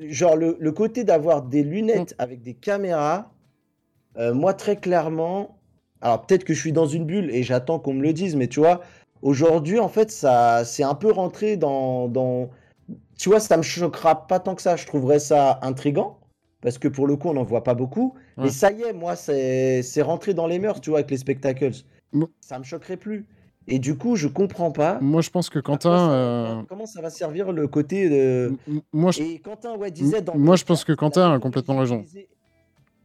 Genre, le, le côté d'avoir des lunettes Mm. avec des caméras, euh, moi, très clairement, alors peut-être que je suis dans une bulle et j'attends qu'on me le dise, mais tu vois, aujourd'hui, en fait, ça c'est un peu rentré dans, dans. Tu vois, ça me choquera pas tant que ça. Je trouverais ça intrigant. Parce que pour le coup, on n'en voit pas beaucoup. Ouais. Mais ça y est, moi, c'est c'est rentré dans les mœurs, tu vois, avec les spectacles. Bon. Ça me choquerait plus. Et du coup, je comprends pas. Moi, je pense que Quentin... ça- euh, Comment ça va servir le côté de. Moi, je... Et Quentin ouais, disait dans moi, je pense que Quentin a complètement raison.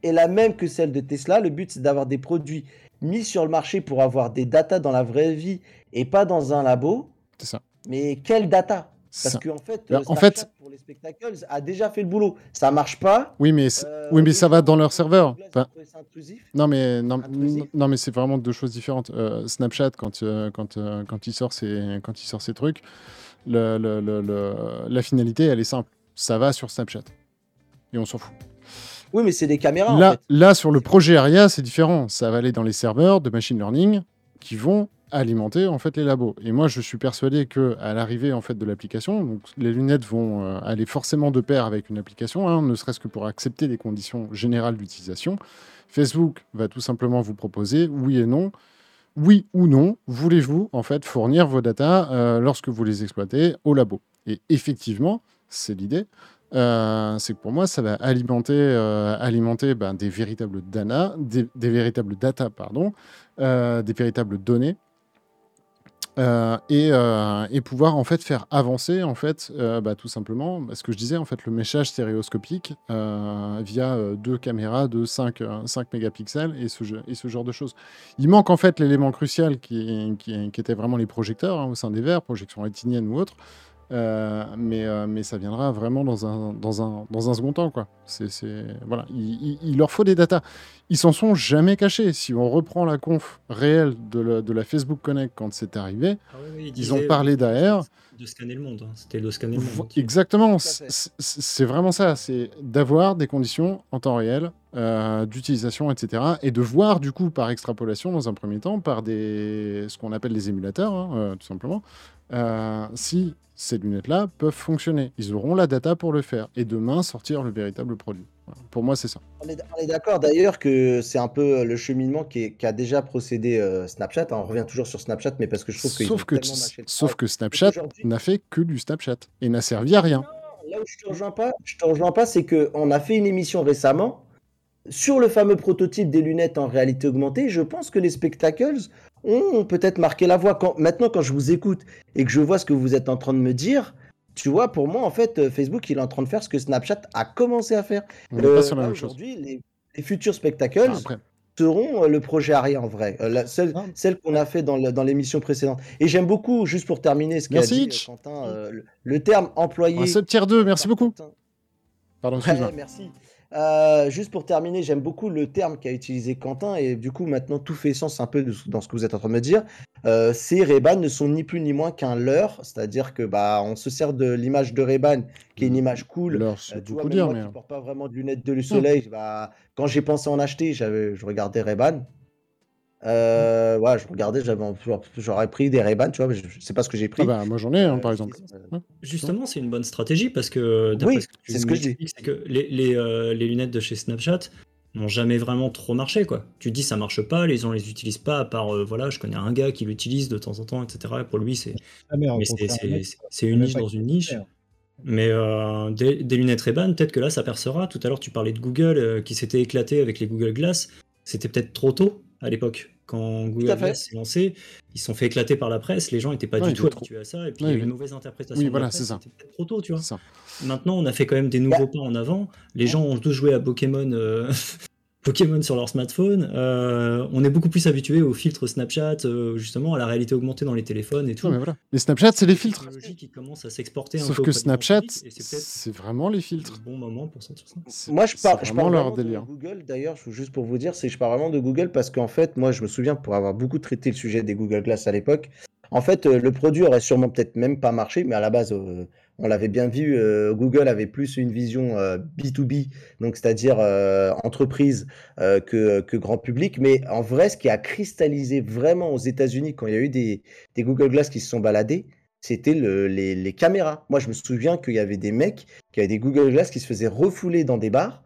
est la même que celle de Tesla. Le but, c'est d'avoir des produits mis sur le marché pour avoir des datas dans la vraie vie et pas dans un labo. C'est ça. Mais quelle data? Parce qu'en fait, Ben, en Snapchat, fait- pour les spectacles, a déjà fait le boulot. Ça marche pas. Oui, mais, Euh, oui, mais ça va dans leur serveur. Enfin. Non mais non, non mais c'est vraiment deux choses différentes. Euh, Snapchat quand euh, quand quand il sort ses quand il sort ses trucs, le, le- le- le- la finalité elle est simple. Ça va sur Snapchat et on s'en fout. Oui, mais c'est des caméras. en Là fait. là sur le projet Aria c'est différent. Ça va aller dans les serveurs de machine learning qui vont alimenter en fait les labos. Et moi je suis persuadé que à l'arrivée en fait de l'application, les lunettes vont euh, aller forcément de pair avec une application, hein, ne serait-ce que pour accepter les conditions générales d'utilisation. Facebook va tout simplement vous proposer oui et non. Oui ou non, voulez-vous en fait fournir vos datas euh, lorsque vous les exploitez au labo? Et effectivement, c'est l'idée. euh, c'est que pour moi, ça va alimenter, alimenter ben, des véritables des, data, pardon, des véritables données, euh, et, euh, et pouvoir en fait faire avancer en fait euh, bah, tout simplement bah, ce que je disais en fait le méchage stéréoscopique via deux caméras de 5, euh, 5 mégapixels et ce, genre de choses. Il manque en fait l'élément crucial qui était vraiment les projecteurs hein, au sein des verres, projection rétinienne ou autre. Euh, mais, euh, mais ça viendra vraiment dans un, dans un, dans un second temps. Quoi. C'est, c'est- voilà. il, il- il leur faut des datas. Ils s'en sont jamais cachés. Si on reprend la conf réelle de la, de la Facebook Connect quand c'est arrivé, Ah oui, oui, il ils ont parlé euh, d'AR. De scanner le monde. hein. C'était de scanner le monde. Exactement, c'est vraiment ça, c'est d'avoir des conditions en temps réel euh, d'utilisation, etc. Et de voir du coup par extrapolation dans un premier temps, par des, ce qu'on appelle des émulateurs, hein, euh, tout simplement, euh, si ces lunettes-là peuvent fonctionner. Ils auront la data pour le faire et demain sortir le véritable produit. Voilà. Pour moi, c'est ça. On est, d'accord d'ailleurs que c'est un peu le cheminement qui, est- qui a déjà procédé euh, Snapchat. hein. On revient toujours sur Snapchat, mais parce que je trouve ont Sauf que, sauf que Snapchat n'a fait que du Snapchat et n'a servi à rien. Là où je te rejoins pas, je te rejoins pas, c'est que on a fait une émission récemment sur le fameux prototype des lunettes en réalité augmentée. Je pense que les spectacles ont peut-être marqué la voie. Quand, maintenant, quand je vous écoute et que je vois ce que vous êtes en train de me dire, tu vois, pour moi, en fait, euh, Facebook, il est en train de faire ce que Snapchat a commencé à faire. Euh. Aujourd'hui, les, les futurs spectacles Ah, après, seront euh, le projet Aria en vrai, Euh, la Ah. celle qu'on a fait dans l'émission précédente. Et j'aime beaucoup, juste pour terminer ce qu'a dit Quentin, euh, le, le terme employé. un sub tier 2, merci beaucoup. Pardon, Ouais, merci. Euh, juste pour terminer, j'aime beaucoup le terme qu'a utilisé Quentin et du coup maintenant tout fait sens un peu dans ce que vous êtes en train de me dire. Euh, ces Ray-Ban ne sont ni plus ni moins qu'un leurre, c'est-à-dire que bah on se sert de l'image de Ray-Ban qui est une image cool. L'heure, Euh, c'est tu vois, même dire, moi mais. qui porte pas vraiment de lunettes de soleil, bah, quand j'ai pensé en acheter, j'avais, je regardais Ray-Ban. Euh, ouais, je regardais, j'avais, j'aurais pris des Ray-Ban, tu vois, mais je, je sais pas ce que j'ai pris. Ah bah, moi j'en ai, hein, par exemple. euh, Ouais. Justement, c'est une bonne stratégie parce que d'après Oui, ce que tu c'est ce que je dis. c'est que les, les, euh, les lunettes de chez Snapchat n'ont jamais vraiment trop marché quoi. Tu te dis ça marche pas, les gens les utilisent pas à part euh, voilà, je connais un gars qui l'utilise de temps en temps, etc. Pour lui c'est c'est une niche dans une niche. Mais euh, des, des lunettes Ray-Ban, peut-être que là ça percera. Tout à l'heure tu parlais de Google euh, qui s'était éclaté avec les Google Glass. C'était peut-être trop tôt à l'époque. Quand Google. Glass s'est lancé, ils se sont fait éclater par la presse, les gens n'étaient pas Ouais, du tout habitués à ça, et puis Ouais, il y a eu une mauvaise interprétation Oui, de voilà, c'est ça. c'était trop tôt, tu vois. Ça. Maintenant, on a fait quand même des nouveaux pas en avant. Les gens ont tous joué à Pokémon, euh, Pokémon sur leur smartphone. Euh, on est beaucoup plus habitué aux filtres Snapchat, euh, justement, à la réalité augmentée dans les téléphones et tout. Ouais, mais voilà. Les Snapchat, c'est les filtres. qui commence à s'exporter Sauf que Snapchat, c'est vraiment les filtres. bon moment pour sortir ça. Moi, je je vraiment pars leur vraiment de délire. Google. D'ailleurs, je- juste pour vous dire, c'est je pars vraiment de Google parce qu'en fait, moi, je me souviens pour avoir beaucoup traité le sujet des Google Glass à l'époque. En fait, euh, le produit aurait sûrement peut-être même pas marché, mais à la base, euh, on l'avait bien vu. euh, Google avait plus une vision euh, B2B, donc c'est-à-dire euh, entreprise euh, que, que grand public. Mais en vrai, ce qui a cristallisé vraiment aux États-Unis quand il y a eu des, des Google Glass qui se sont baladés, c'était le- les, les caméras. Moi, je me souviens qu'il y avait des mecs qui avaient des Google Glass qui se faisaient refouler dans des bars.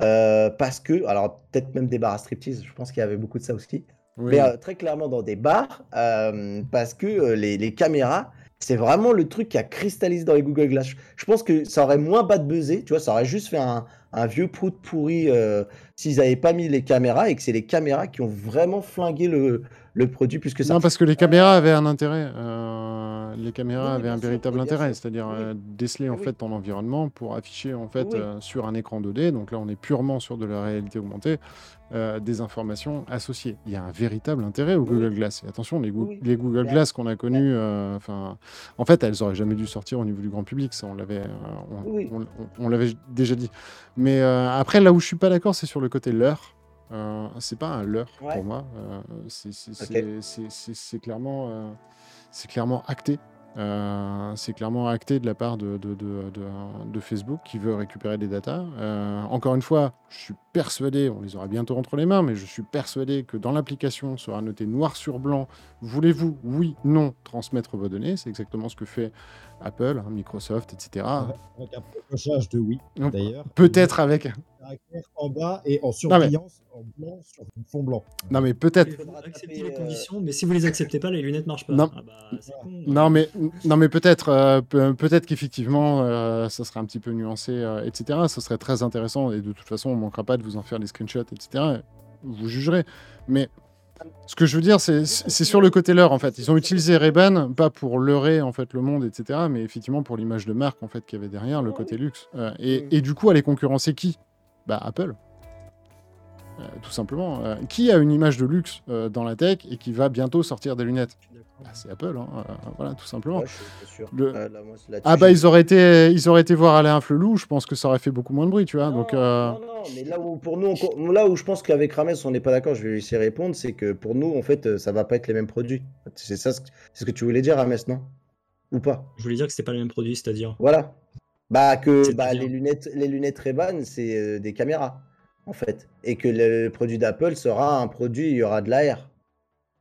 euh, parce que, alors peut-être même des bars à striptease, je pense qu'il y avait beaucoup de ça aussi, Oui. mais euh, très clairement dans des bars, euh, parce que euh, les, les caméras, c'est vraiment le truc qui a cristallisé dans les Google Glass. Je pense que ça aurait moins bad buzzé, tu vois, ça aurait juste fait un, un vieux prout pourri euh, s'ils n'avaient pas mis les caméras et que c'est les caméras qui ont vraiment flingué le, le produit plus que ça. Non, parce que les caméras avaient un intérêt. euh, les caméras Oui, avaient un sûr, véritable intérêt, c'est-à-dire Oui. euh, déceler en Oui. fait ton environnement pour afficher en fait Oui. euh, sur un écran 2D. Donc là, on est purement sur de la réalité augmentée, euh, des informations associées. Il y a un véritable intérêt au Oui. Google Glass. Et attention, les, Goo- Oui. les Google Ouais. Glass qu'on a connus, euh, en fait, elles auraient jamais dû sortir au niveau du grand public. Ça, on l'avait, euh, on, l'avait déjà dit. Mais après, là où je suis pas d'accord, c'est sur le côté leurre. Euh, c'est pas un leurre Ouais. pour moi. C'est clairement, c'est clairement acté. Euh, c'est clairement acté de la part de, de, de- de- de Facebook qui veut récupérer des datas. Euh, encore une fois, je suis persuadé, on les aura bientôt entre les mains, mais je suis persuadé que dans l'application sera noté noir sur blanc voulez-vous, oui, non, transmettre vos données. C'est exactement ce que fait Apple, hein, Microsoft, etc. Avec un de oui, d'ailleurs. Peut-être avec. En bas et en surbrillance en blanc sur fond blanc. Non, mais peut-être. Il faudra accepter les euh, conditions, mais si vous les acceptez pas, les lunettes marchent pas. Non. Ah bah, con. Non mais, non, mais peut-être euh, pe- peut-être qu'effectivement, euh, ça serait un petit peu nuancé, euh, etc. Ce serait très intéressant et de toute façon, on ne manquera pas de vous en faire des screenshots, etc. Vous jugerez. Mais ce que je veux dire, c'est c'est sur le côté leurre, en fait. Ils ont utilisé Ray-Ban, pas pour leurrer, en fait, le monde, etc., mais effectivement pour l'image de marque, en fait, qu'il y avait derrière, le côté luxe. Euh, et, et du coup, aller concurrencer qui? Bah, Apple. Euh, tout simplement. Euh, qui a une image de luxe euh, dans la tech et qui va bientôt sortir des lunettes? Bah, C'est Apple, hein, euh, voilà, tout simplement. Ouais, je suis pas sûr. Le- là, moi, c'est là-dessus, Ah bah ils auraient été ils auraient été voir Alain Flelou, je pense que ça aurait fait beaucoup moins de bruit, tu vois. Non, donc euh, non, non, mais là où pour nous, on- là où je pense qu'avec Rames on n'est pas d'accord, je vais lui laisser répondre, c'est que pour nous, en fait, ça va pas être les mêmes produits. C'est ça, ce- c'est ce que tu voulais dire, Rames, non? Ou pas? Je voulais dire que c'était pas le même produit, c'est-à-dire. Voilà. Bah que C'est bah, les lunettes, les lunettes Ray-Ban, c'est euh, des caméras, en fait, et que le, le produit d'Apple sera un produit, il y aura de l'AR.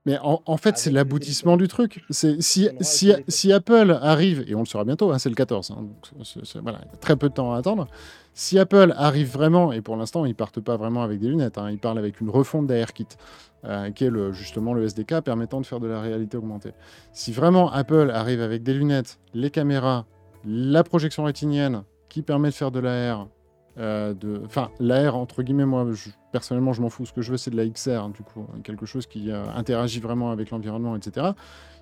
mais en, en fait c'est Avec l'aboutissement du truc. C'est si si, si Apple arrive et on le saura bientôt, hein, c'est le 14, hein, donc c'est- c'est- voilà, il y a très peu de temps à attendre. Si Apple arrive vraiment et pour l'instant ils partent pas vraiment avec des lunettes, hein, ils parlent avec une refonte d'ARKit, euh, qui est le, justement le SDK permettant de faire de la réalité augmentée. Si vraiment Apple arrive avec des lunettes, les caméras, la projection rétinienne qui permet de faire de l'AR, euh, enfin l'AR entre guillemets, moi je- personnellement je m'en fous. Ce que je veux c'est de la XR, du coup, hein, quelque chose qui euh, interagit vraiment avec l'environnement, etc.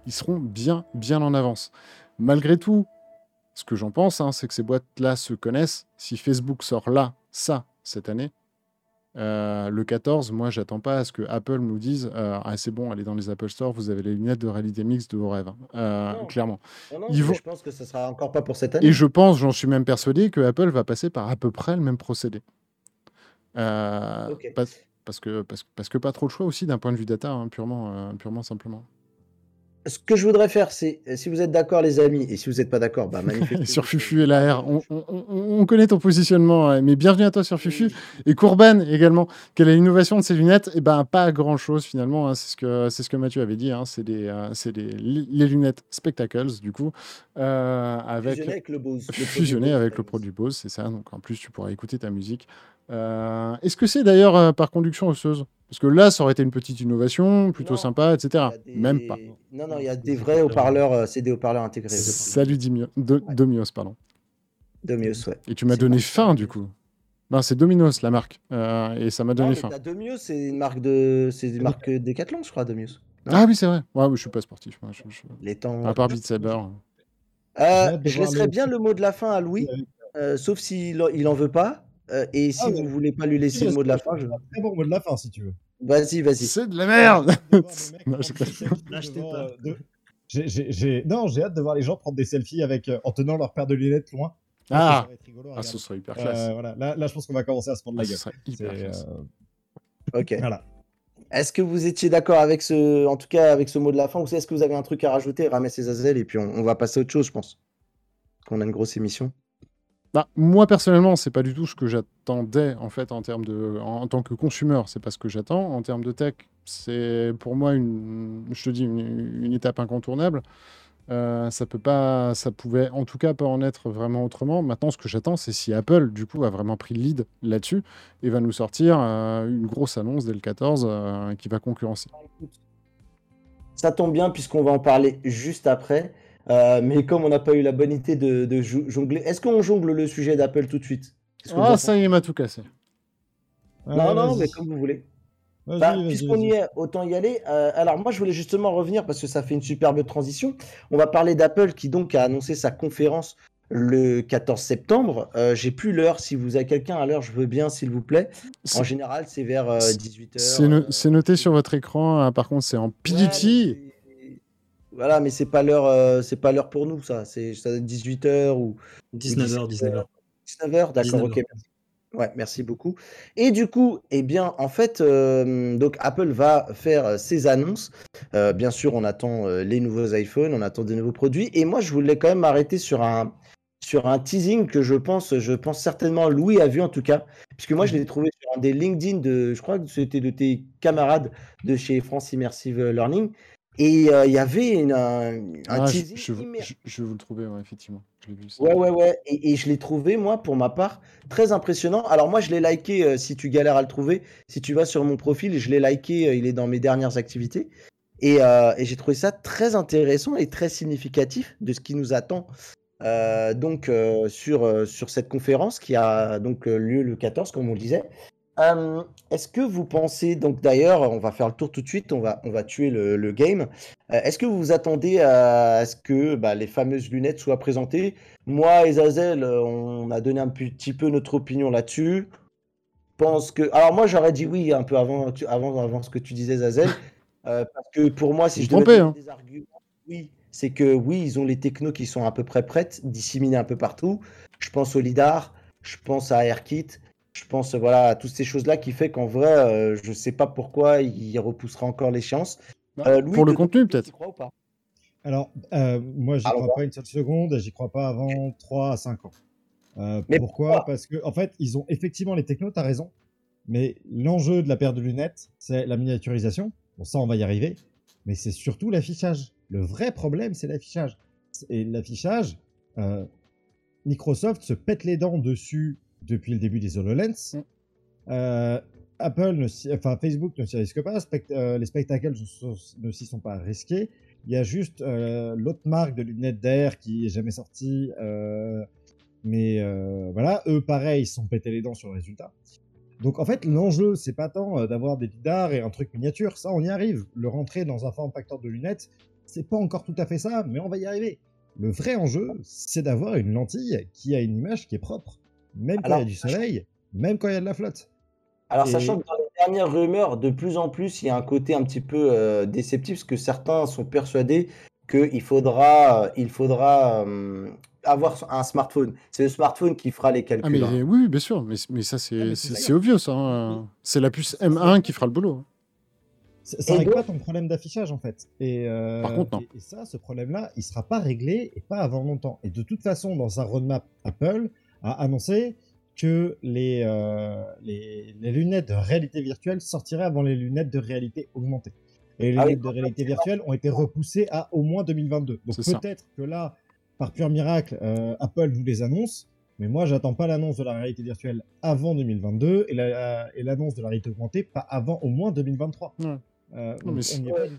Ils seront bien, bien en avance. Malgré tout, ce que j'en pense, hein, c'est que ces boîtes-là se connaissent. Si Facebook sort là, ça, cette année, euh, le 14, moi, j'attends pas à ce que Apple nous dise euh, Ah, c'est bon, allez dans les Apple Store, vous avez les lunettes de réalité mixte de vos rêves. hein. Euh, Non. clairement. Non, non, Ils mais vont- Je pense que ce sera encore pas pour cette année. Et je pense, j'en suis même persuadé, que Apple va passer par à peu près le même procédé. Parce, que, parce, que- parce que pas trop le choix aussi d'un point de vue data, hein, purement, purement simplement. Ce que je voudrais faire, c'est, si vous êtes d'accord, les amis, et si vous n'êtes pas d'accord, bah manifestez. sur Fufu et la R, on, on- on- on connaît ton positionnement, euh, mais bienvenue à toi sur Fufu. Et Courban également, quelle est l'innovation de ces lunettes? Eh ben, pas grand-chose finalement, hein, c'est ce, que, c'est ce que Mathieu avait dit, hein, c'est des, euh, c'est des, les lunettes Spectacles, du coup, euh, avec... Fusionner avec le produit Bose, c'est ça. Donc en plus, tu pourras écouter ta musique Euh, Est-ce que c'est d'ailleurs euh, par conduction osseuse? Parce que là, ça aurait été une petite innovation, plutôt Non, sympa, etc. Des- Même pas. Non, non, il y a des vrais haut-parleurs, euh, c'est des haut-parleurs intégrés. Salut Dimio- Do- Domios, pardon. Domios, ouais. Et tu m'as donné pas- faim du coup. Non, c'est Dominos la marque. Euh, et ça m'a donné mais faim. Domios, c'est une marque de, c'est une marque Decathlon, je crois, Domios. Non Ah oui, c'est vrai. Ouais, mais je suis pas sportif. moi, je- je- Les temps. À part Beat Saber. Euh, je laisserai bien le mot de la fin à Louis, euh, sauf s'il il en veut pas. Euh, et si Ah, vous ouais. voulez pas lui laisser le mot de la fin, je... Très bon mot de la fin, si tu veux. vas-y, vas-y. C'est de la merde J'ai hâte de voir des mecs Non, euh, j'ai- hâte de voir les gens prendre des selfies avec, euh, en tenant leur paire de lunettes loin. Ah, ça va être rigolo ah, ce serait hyper Euh, classe. voilà. là, là, je pense qu'on va commencer à se prendre Ah, la ce gueule. hyper classe. euh, Ok. Voilà. Est-ce que vous étiez d'accord avec ce, en tout cas avec ce mot de la fin, ou est-ce que vous avez un truc à rajouter, Rames et Zazel, et puis on, on va passer à autre chose, je pense. Qu'on a une grosse émission. Bah, moi personnellement, c'est pas du tout ce que j'attendais en fait en termes de, en, tant que consommateur, c'est pas ce que j'attends. En termes de tech, c'est pour moi une, je te dis une étape incontournable. Euh, ça peut pas, ça pouvait en tout cas pas en être vraiment autrement. Maintenant, ce que j'attends, c'est si Apple du coup a vraiment pris le lead là-dessus et va nous sortir euh, une grosse annonce dès le 14 euh, qui va concurrencer. Ça tombe bien puisqu'on va en parler juste après. Euh, mais comme on n'a pas eu la bonne idée de, jongler, est-ce qu'on jongle le sujet d'Apple tout de suite? Ah, ça y est, m'a tout cassé. Non, non, vas-y. mais comme vous voulez. Bah, Puisqu'on y est, autant y aller. Euh, alors moi, je voulais justement revenir parce que ça fait une superbe transition. On va parler d'Apple qui donc a annoncé sa conférence le 14 septembre. Euh, J'ai plus l'heure. Si vous avez quelqu'un à l'heure, je veux bien, s'il vous plaît. En général, c'est vers euh, c'est- 18h. c'est no- c'est noté sur votre écran. hein, par contre, c'est en PDT. Voilà, mais c'est pas l'heure, euh, c'est pas l'heure pour nous, ça. C'est 18h ou 19h, 19h. 19h, d'accord, 19h. ok. merci. Ouais, merci beaucoup. Et du coup, eh bien, en fait, euh, donc Apple va faire euh, ses annonces. Euh, bien sûr, on attend euh, les nouveaux iPhones, on attend des nouveaux produits. Et moi, je voulais quand même m'arrêter sur un sur un teasing que je pense, je pense certainement Louis a vu en tout cas, puisque moi je l'ai trouvé sur un des LinkedIn de, je crois que c'était de tes camarades de chez France Immersive Learning. Et euh, il y avait une- un, Ah, je, teasing je- immer- je- je vais vous le trouver, ouais, effectivement. Je vu. Ouais, ouais, ouais. Et, et je l'ai trouvé, moi, pour ma part, très impressionnant. Alors, moi, je l'ai liké, euh, si tu galères à le trouver. Si tu vas sur mon profil, je l'ai liké, euh, il est dans mes dernières activités. Et, euh, et j'ai trouvé ça très intéressant et très significatif de ce qui nous attend euh, donc euh, sur, euh, sur cette conférence qui a donc euh, lieu le 14, comme on le disait. Euh, Est-ce que vous pensez, donc d'ailleurs, on va faire le tour tout de suite, on va, on va tuer le, le game. Euh, Est-ce que vous vous attendez à, à ce que bah, les fameuses lunettes soient présentées? Moi et Zazel, on a donné un petit peu notre opinion là-dessus. Pense que, alors moi j'aurais dit oui un peu avant, tu- avant, avant ce que tu disais Zazel, euh, parce que pour moi si je trompez, donner hein. des arguments, oui, c'est que oui ils ont les technos qui sont à peu près prêtes, disséminées un peu partout. Je pense au lidar, je pense à AirKit, je pense voilà à toutes ces choses-là qui fait qu'en vrai euh, je sais pas pourquoi il repoussera encore l'échéance. Bah, Euh, pour le contenu, peut-être. tu crois ou pas? Alors, euh, moi, j'y crois pas une seule seconde, j'y crois pas avant 3 à 5 ans. Euh, Mais pourquoi? pourquoi? Parce que, en fait, ils ont effectivement les technos, t'as raison, mais l'enjeu de la paire de lunettes, c'est la miniaturisation. Bon, ça, on va y arriver, mais c'est surtout l'affichage. Le vrai problème, c'est l'affichage. Et l'affichage, euh, Microsoft se pète les dents dessus depuis le début des HoloLens. Mm. Euh, Apple, ne enfin Facebook ne s'y risque pas, spect- euh, les spectacles ne s'y sont pas risqués. Il y a juste euh, l'autre marque de lunettes d'air qui est jamais sortie. euh, mais voilà, eux, pareil, ils se sont pété les dents sur le résultat. Donc en fait, l'enjeu, c'est pas tant d'avoir des lidars et un truc miniature, ça on y arrive. Le rentrer dans un form factor de lunettes, c'est pas encore tout à fait ça, mais on va y arriver. Le vrai enjeu, c'est d'avoir une lentille qui a une image qui est propre, même quand il y a du soleil, même quand il y a de la flotte. Alors, Et- sachant que dans les dernières rumeurs, de plus en plus, il y a un côté un petit peu euh, déceptif, parce que certains sont persuadés qu'il faudra, il faudra euh, avoir un smartphone. C'est le smartphone qui fera les Ah, mais calculs. hein. oui, bien sûr. Mais, mais ça, c'est Ah, obvious. ça, hein. C'est la puce M1 qui fera le boulot. hein. Ça, règle pas ton problème d'affichage en fait. Et, euh, Par contre, non. Et, et ça, ce problème-là, il sera pas réglé et pas avant longtemps. Et de toute façon, dans sa roadmap, Apple a annoncé que les, euh, les, les lunettes de réalité virtuelle sortiraient avant les lunettes de réalité augmentée. Et les Ah oui, lunettes de réalité virtuelle ont été repoussées à au moins 2022. Donc peut-être que là, par pur miracle, euh, Apple nous les annonce. Mais moi, j'attends pas l'annonce de la réalité virtuelle avant 2022 et l'annonce de la réalité augmentée pas avant au moins 2023. Euh,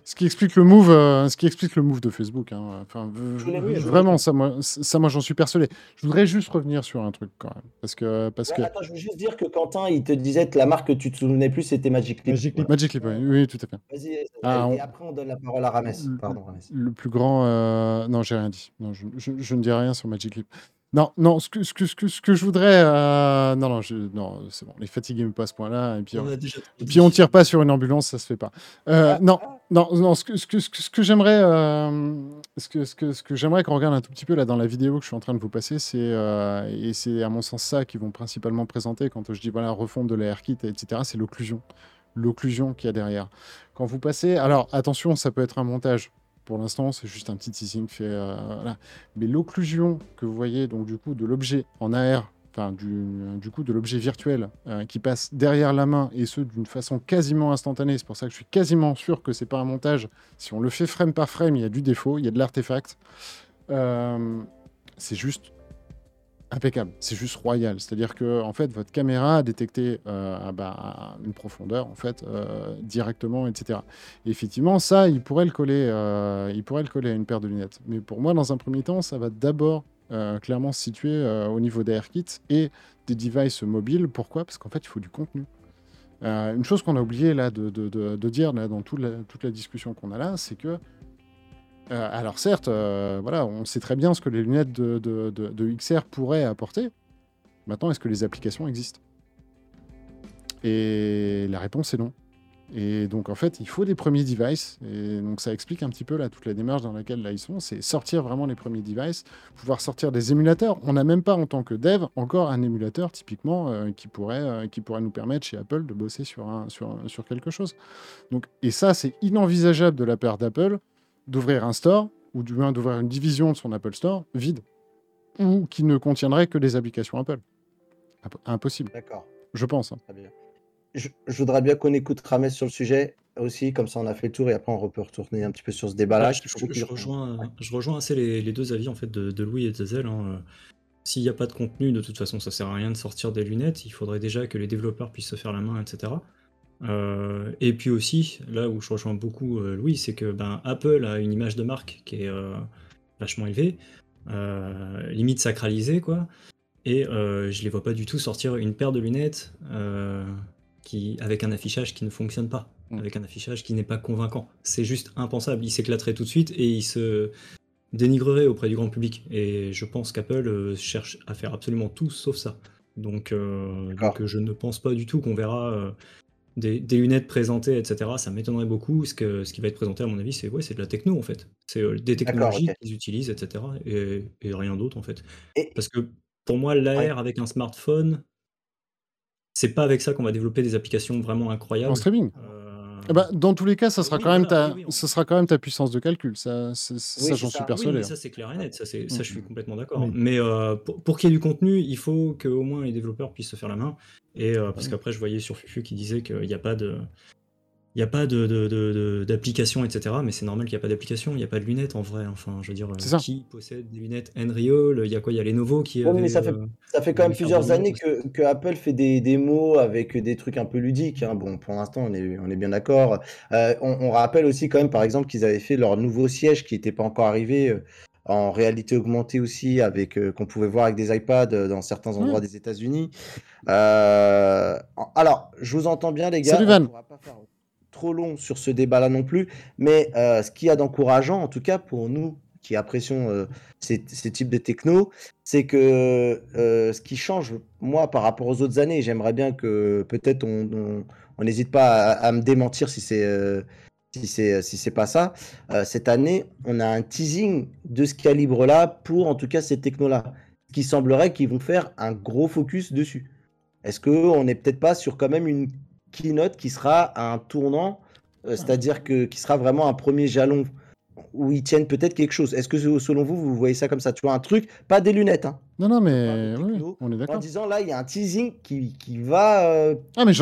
ce qui explique le move, euh, ce qui explique le move de Facebook. Hein. Enfin, vraiment, ça, moi, ça, moi, j'en suis persuadé. Je voudrais juste revenir sur un truc quand même, parce que, parce que. Attends, je veux juste dire que Quentin, il te disait que la marque que tu te souvenais plus, c'était Magic Leap. Magic Leap, oui, tout à fait. Vas-y. Ah, et après, on donne la parole à Rames. Pardon, Rames. Le plus grand, euh, non, j'ai rien dit. Non, je, je, ne dis rien sur Magic Leap. Non, non, ce que, ce que, ce que, je voudrais. Euh, non, non, non c'est bon, les fatigués me pas à ce point-là. Et puis, on, et puis on tire pas sur une ambulance, ça se fait pas. Euh, non, non, non, ce que, ce que, ce que j'aimerais euh, ce que, ce que, ce que j'aimerais qu'on regarde un tout petit peu là dans la vidéo que je suis en train de vous passer, c'est. et c'est à mon sens ça qu'ils vont principalement présenter quand je dis voilà, refonte de la kit, etc. C'est l'occlusion. L'occlusion qu'il y a derrière. Quand vous passez. Alors, attention, ça peut être un montage pour l'instant, c'est juste un petit teasing fait. Euh, Mais l'occlusion que vous voyez, donc du coup, de l'objet en AR, enfin du, coup de l'objet virtuel euh, qui passe derrière la main et ce d'une façon quasiment instantanée. C'est pour ça que je suis quasiment sûr que c'est pas un montage. Si on le fait frame par frame, il y a du défaut, il y a de l'artefact. Euh, c'est juste impeccable, c'est juste royal. C'est-à-dire que en fait, votre caméra a détecté euh, bah, une profondeur en fait euh, directement, etc. Et effectivement, ça, il pourrait le coller, euh, il pourrait le coller à une paire de lunettes. Mais pour moi, dans un premier temps, ça va d'abord clairement se situer au niveau des AirKits et des devices mobiles. Pourquoi? Parce qu'en fait, il faut du contenu. une chose qu'on a oublié là de, dire dans toute la discussion qu'on a là, c'est que euh, alors certes, euh, on sait très bien ce que les lunettes de, XR pourraient apporter. Maintenant, est-ce que les applications existent? Et la réponse est non. Et donc en fait, il faut des premiers devices. Et donc ça explique un petit peu toute la démarche dans laquelle là ils sont. C'est sortir vraiment les premiers devices, pouvoir sortir des émulateurs. On n'a même pas en tant que dev encore un émulateur typiquement euh, qui pourrait nous permettre chez Apple de bosser sur quelque chose. Et ça c'est inenvisageable de la part d'Apple d'ouvrir un store, ou du moins d'ouvrir une division de son Apple Store vide, ou qui ne contiendrait que des applications Apple. Impossible. D'accord. Je pense. Hein. Très bien. Je, voudrais bien qu'on écoute Rames sur le sujet aussi, comme ça on a fait le tour et après on peut retourner un petit peu sur ce débat-là. je, rejoins, je rejoins assez les, deux avis en fait de, Louis et de Zazel. Hein. S'il n'y a pas de contenu, de toute façon, ça sert à rien de sortir des lunettes. Il faudrait déjà que les développeurs puissent se faire la main, etc. Euh, et puis aussi, là où je rejoins beaucoup euh, Louis, c'est que ben, Apple a une image de marque qui est euh, vachement élevée, limite sacralisée, quoi. Et je les vois pas du tout sortir une paire de lunettes qui, avec un affichage qui ne fonctionne pas, mm. avec un affichage qui n'est pas convaincant. C'est juste impensable. Il s'éclaterait tout de suite et il se dénigrerait auprès du grand public. Et je pense qu'Apple cherche à faire absolument tout sauf ça. Donc, donc, je ne pense pas du tout qu'on verra des, lunettes présentées, etc., ça m'étonnerait beaucoup. Ce, que, ce qui va être présenté, à mon avis, c'est ouais, c'est de la techno, en fait. C'est euh, des technologies qu'ils utilisent, etc., et, rien d'autre, en fait. Parce que pour moi, l'AR avec un smartphone, c'est pas avec ça qu'on va développer des applications vraiment incroyables. En streaming euh, eh ben, dans tous les cas, ça sera, quand même ta, ça sera quand même ta puissance de calcul. Ça, ça j'en suis persuadé. ça, c'est clair et net. Ça, ça je suis complètement d'accord. Mais euh, pour, qu'il y ait du contenu, il faut qu'au moins les développeurs puissent se faire la main. Et euh, parce qu'après, je voyais sur Fufu qui disait qu'il n'y a pas de il n'y a pas d'application, de, de, etc. Mais c'est normal qu'il n'y a pas d'application. Il n'y a pas de lunettes en vrai. Enfin, je veux dire, qui possède des lunettes Nreal Il y a quoi Il y a Lenovo qui. mais ça, fait, euh, ça fait quand même plusieurs années que, que, Apple fait des démos avec des trucs un peu ludiques. Hein. Bon, pour l'instant, on est, on est bien d'accord. Euh, on, rappelle aussi quand même, par exemple, qu'ils avaient fait leur nouveau siège qui n'était pas encore arrivé. Euh, en réalité augmentée aussi, avec qu'on pouvait voir avec des iPads dans certains mmh. endroits des États-Unis. alors, je vous entends bien, les gars. Salut Van trop long sur ce débat-là non plus, mais euh, ce qu'il y a d'encourageant, en tout cas pour nous qui apprécions euh, ces, types de techno, c'est que euh, ce qui change, moi, par rapport aux autres années, j'aimerais bien que peut-être on n'hésite pas à, me démentir si c'est si c'est si c'est pas ça. cette année, on a un teasing de ce calibre-là pour en tout cas ces technos-là, qui semblerait qu'ils vont faire un gros focus dessus. Est-ce qu'on n'est peut-être pas sur quand même une keynote qui sera un tournant, euh, c'est-à-dire que qui sera vraiment un premier jalon où ils tiennent peut-être quelque chose. Est-ce que selon vous, vous voyez ça comme ça? Tu vois un truc, pas des lunettes. Hein. Non, non, mais on est d'accord. En disant là, il y a un teasing qui, qui va. Euh, ah, mais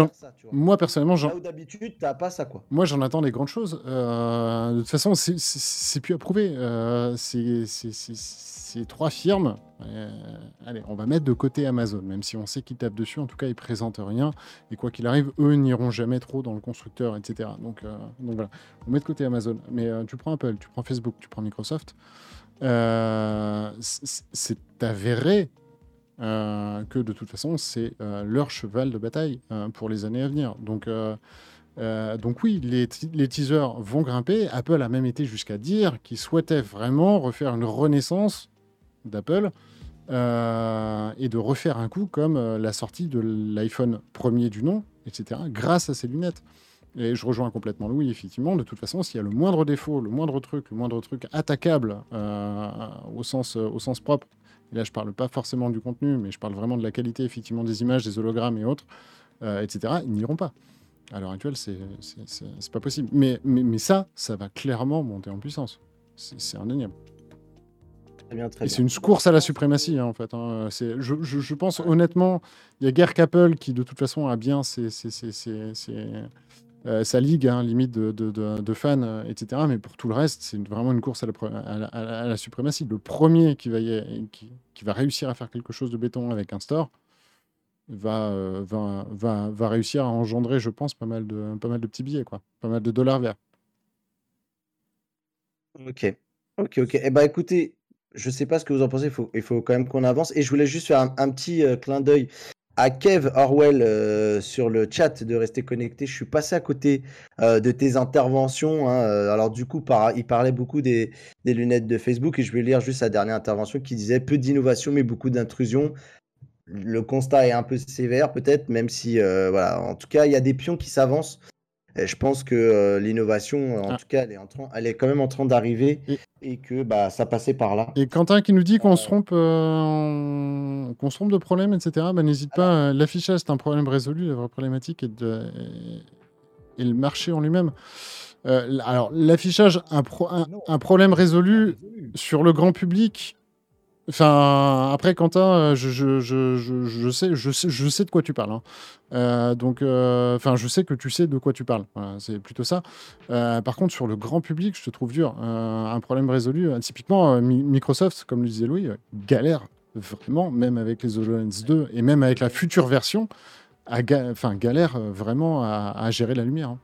moi personnellement, j'en. d'habitude, t'as pas ça quoi. Moi, j'en attends des grandes choses. Euh, de toute façon, c'est plus approuvé. c'est ces trois firmes, euh, allez, on va mettre de côté Amazon, même si on sait qu'ils tapent dessus, en tout cas, ils présentent rien. Et quoi qu'il arrive, eux n'iront jamais trop dans le constructeur, etc. Donc, euh, donc voilà, on met de côté Amazon. Mais euh, tu prends Apple, tu prends Facebook, tu prends Microsoft, c'est avéré que de toute façon, c'est leur cheval de bataille pour les années à venir. Donc, donc oui, les, teasers vont grimper. Apple a même été jusqu'à dire qu'il souhaitait vraiment refaire une renaissance d'Apple euh, et de refaire un coup comme euh, la sortie de l'iPhone premier du nom, etc., grâce à ces lunettes. Et je rejoins complètement Louis, effectivement. De toute façon, s'il y a le moindre défaut, le moindre truc, le moindre truc attaquable au, sens, au sens propre, et là je parle pas forcément du contenu, mais je parle vraiment de la qualité, effectivement, des images, des hologrammes et autres, etc., ils n'iront pas. À l'heure actuelle, c'est pas possible. Mais, mais, mais, ça, ça va clairement monter en puissance. C'est indéniable. Très bien, très Et c'est une course à la suprématie, hein, en fait. Hein. Je, je, je, pense honnêtement, il y a guère qu'Apple qui, de toute façon, a bien ses, euh, sa ligue, hein, limite de, de, de, fans, euh, etc. Mais pour tout le reste, c'est vraiment une course à la, à, la, suprématie. Le premier qui va, y, qui, qui va réussir à faire quelque chose de béton avec un store, va, va, va, va, réussir à engendrer, je pense, pas mal de, pas mal de petits billets, quoi. Pas mal de dollars verts. Ok. Ok, ok. Eh ben, écoutez, je sais pas ce que vous en pensez, il faut, quand même qu'on avance. Et je voulais juste faire un, petit clin d'œil à Kev Orwell sur le chat de rester connecté. Je suis passé à côté de tes interventions. Hein, alors du coup, il parlait beaucoup des, lunettes de Facebook et je vais lire juste sa dernière intervention qui disait peu d'innovation mais beaucoup d'intrusion le constat est un peu sévère peut-être, même si, euh, voilà, en tout cas, il y a des pions qui s'avancent. Je pense que euh, l'innovation, en ah. tout cas, elle est, en train, elle est quand même en train d'arriver et... que bah, ça passait par là. Et Quentin qui nous dit qu'on se trompe, euh, qu'on se trompe de problème, etc. Bah, n'hésite pas. L'affichage, c'est un problème résolu. La vraie problématique est, de... et le marché en lui-même. alors, l'affichage, un, un, problème résolu sur le grand public. Enfin, après, Quentin, euh, je, je, je, je, sais, je, sais, je sais de quoi tu parles. Hein. Euh, donc, euh, enfin, je sais que tu sais de quoi tu parles. c'est plutôt ça. par contre, sur le grand public, je te trouve dur. un problème résolu. typiquement, Microsoft, comme le disait Louis, galère vraiment, même avec les HoloLens 2 et même avec la future version, enfin, galère vraiment à, gérer la lumière. Hein.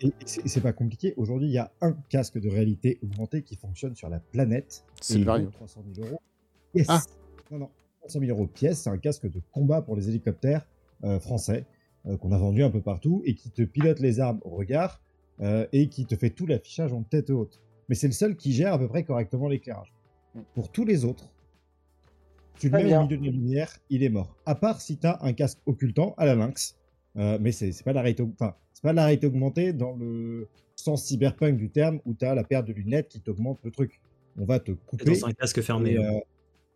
Et c'est pas compliqué. Aujourd'hui, il y a un casque de réalité augmentée qui fonctionne sur la planète. C'est le 300 000 euros. Yes. Ah. Non, non. 300 000 euros pièce. C'est un casque de combat pour les hélicoptères euh, français euh, qu'on a vendu un peu partout et qui te pilote les armes au regard euh, et qui te fait tout l'affichage en tête haute. Mais c'est le seul qui gère à peu près correctement l'éclairage. Mm. Pour tous les autres, tu le mets au milieu de la lumière, il est mort. À part si tu as un casque occultant à la lynx. mais c'est pas la réalité. Enfin, c'est pas la réalité augmentée dans le sens cyberpunk du terme où tu as la paire de lunettes qui t'augmente le truc. On va te couper. Dans un casque fermé.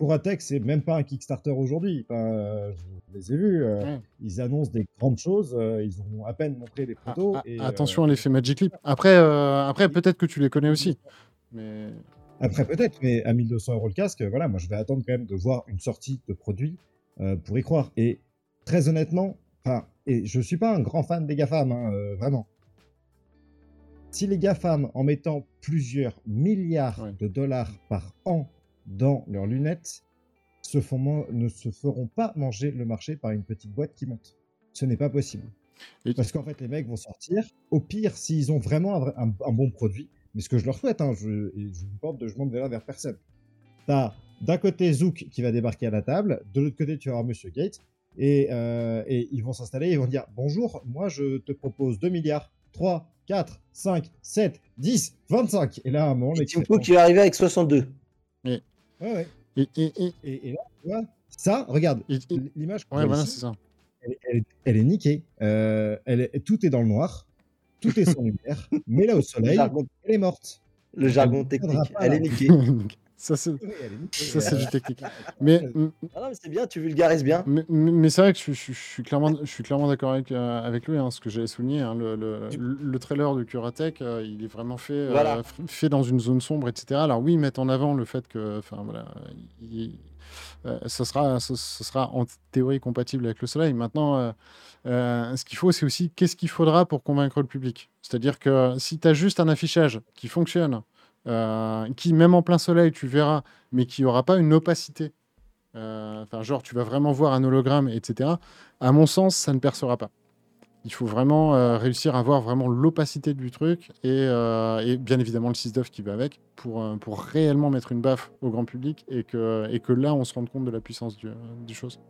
Pour Atec, c'est même pas un Kickstarter aujourd'hui. Enfin, je les ai vus. Euh, ils annoncent des grandes choses. Euh, ils ont à peine montré les ah, photos. Ah, attention à l'effet Magic Leap. Après, après peut-être que tu les connais aussi. Mais... Après, peut-être, mais à 1200 euros le casque, voilà, moi je vais attendre quand même de voir une sortie de produit pour y croire. Et très honnêtement, et je suis pas un grand fan des GAFAM, hein, euh, vraiment. Si les GAFAM, en mettant plusieurs milliards de dollars par an dans leurs lunettes, se font ne se feront pas manger le marché par une petite boîte qui monte. Ce n'est pas possible. Parce qu'en fait, les mecs vont sortir. Au pire, s'ils ont vraiment un, bon produit, mais ce que je leur souhaite, hein, je, je vous porte de je monte vers personne. T'as d'un côté Zouk qui va débarquer à la table, de l'autre côté tu vas avoir Monsieur Gates, euh, et, ils vont s'installer, ils vont dire Bonjour, moi je te propose 2 milliards, 3, 4, 5, 7, 10, 25. Et là, à un moment, les qui va arriver avec 62. Ouais, ouais. Et, et, là, tu vois, ça, regarde, l'image. Ouais, voilà, c'est ça. Elle, elle, est niquée. Euh, elle est, tout est dans le noir. Tout est sans lumière. mais là, au soleil, elle est morte. Le jargon technique, elle est niquée. Ça, c'est du technique. Mais, ah c'est bien, tu vulgarises bien. Mais, c'est vrai que je, suis clairement, je suis clairement d'accord avec, euh, avec lui, hein, ce que j'avais souligné. Hein, le, le, trailer de Curatech, euh, il est vraiment fait, euh, fait dans une zone sombre, etc. Alors oui, mettre en avant le fait que, enfin voilà, ce, sera, ce, sera en théorie compatible avec le soleil. Maintenant, ce qu'il faut, c'est aussi qu'est-ce qu'il faudra pour convaincre le public? C'est-à-dire que si tu as juste un affichage qui fonctionne, qui, même en plein soleil, tu verras, mais qui n'aura pas une opacité. Enfin, genre, tu vas vraiment voir un hologramme, etc. À mon sens, ça ne percera pas. Il faut vraiment euh, réussir à voir vraiment l'opacité du truc et, euh, bien évidemment le 6 qui va avec pour, euh, pour réellement mettre une baffe au grand public et que, et que là on se rende compte de la puissance du, du chose.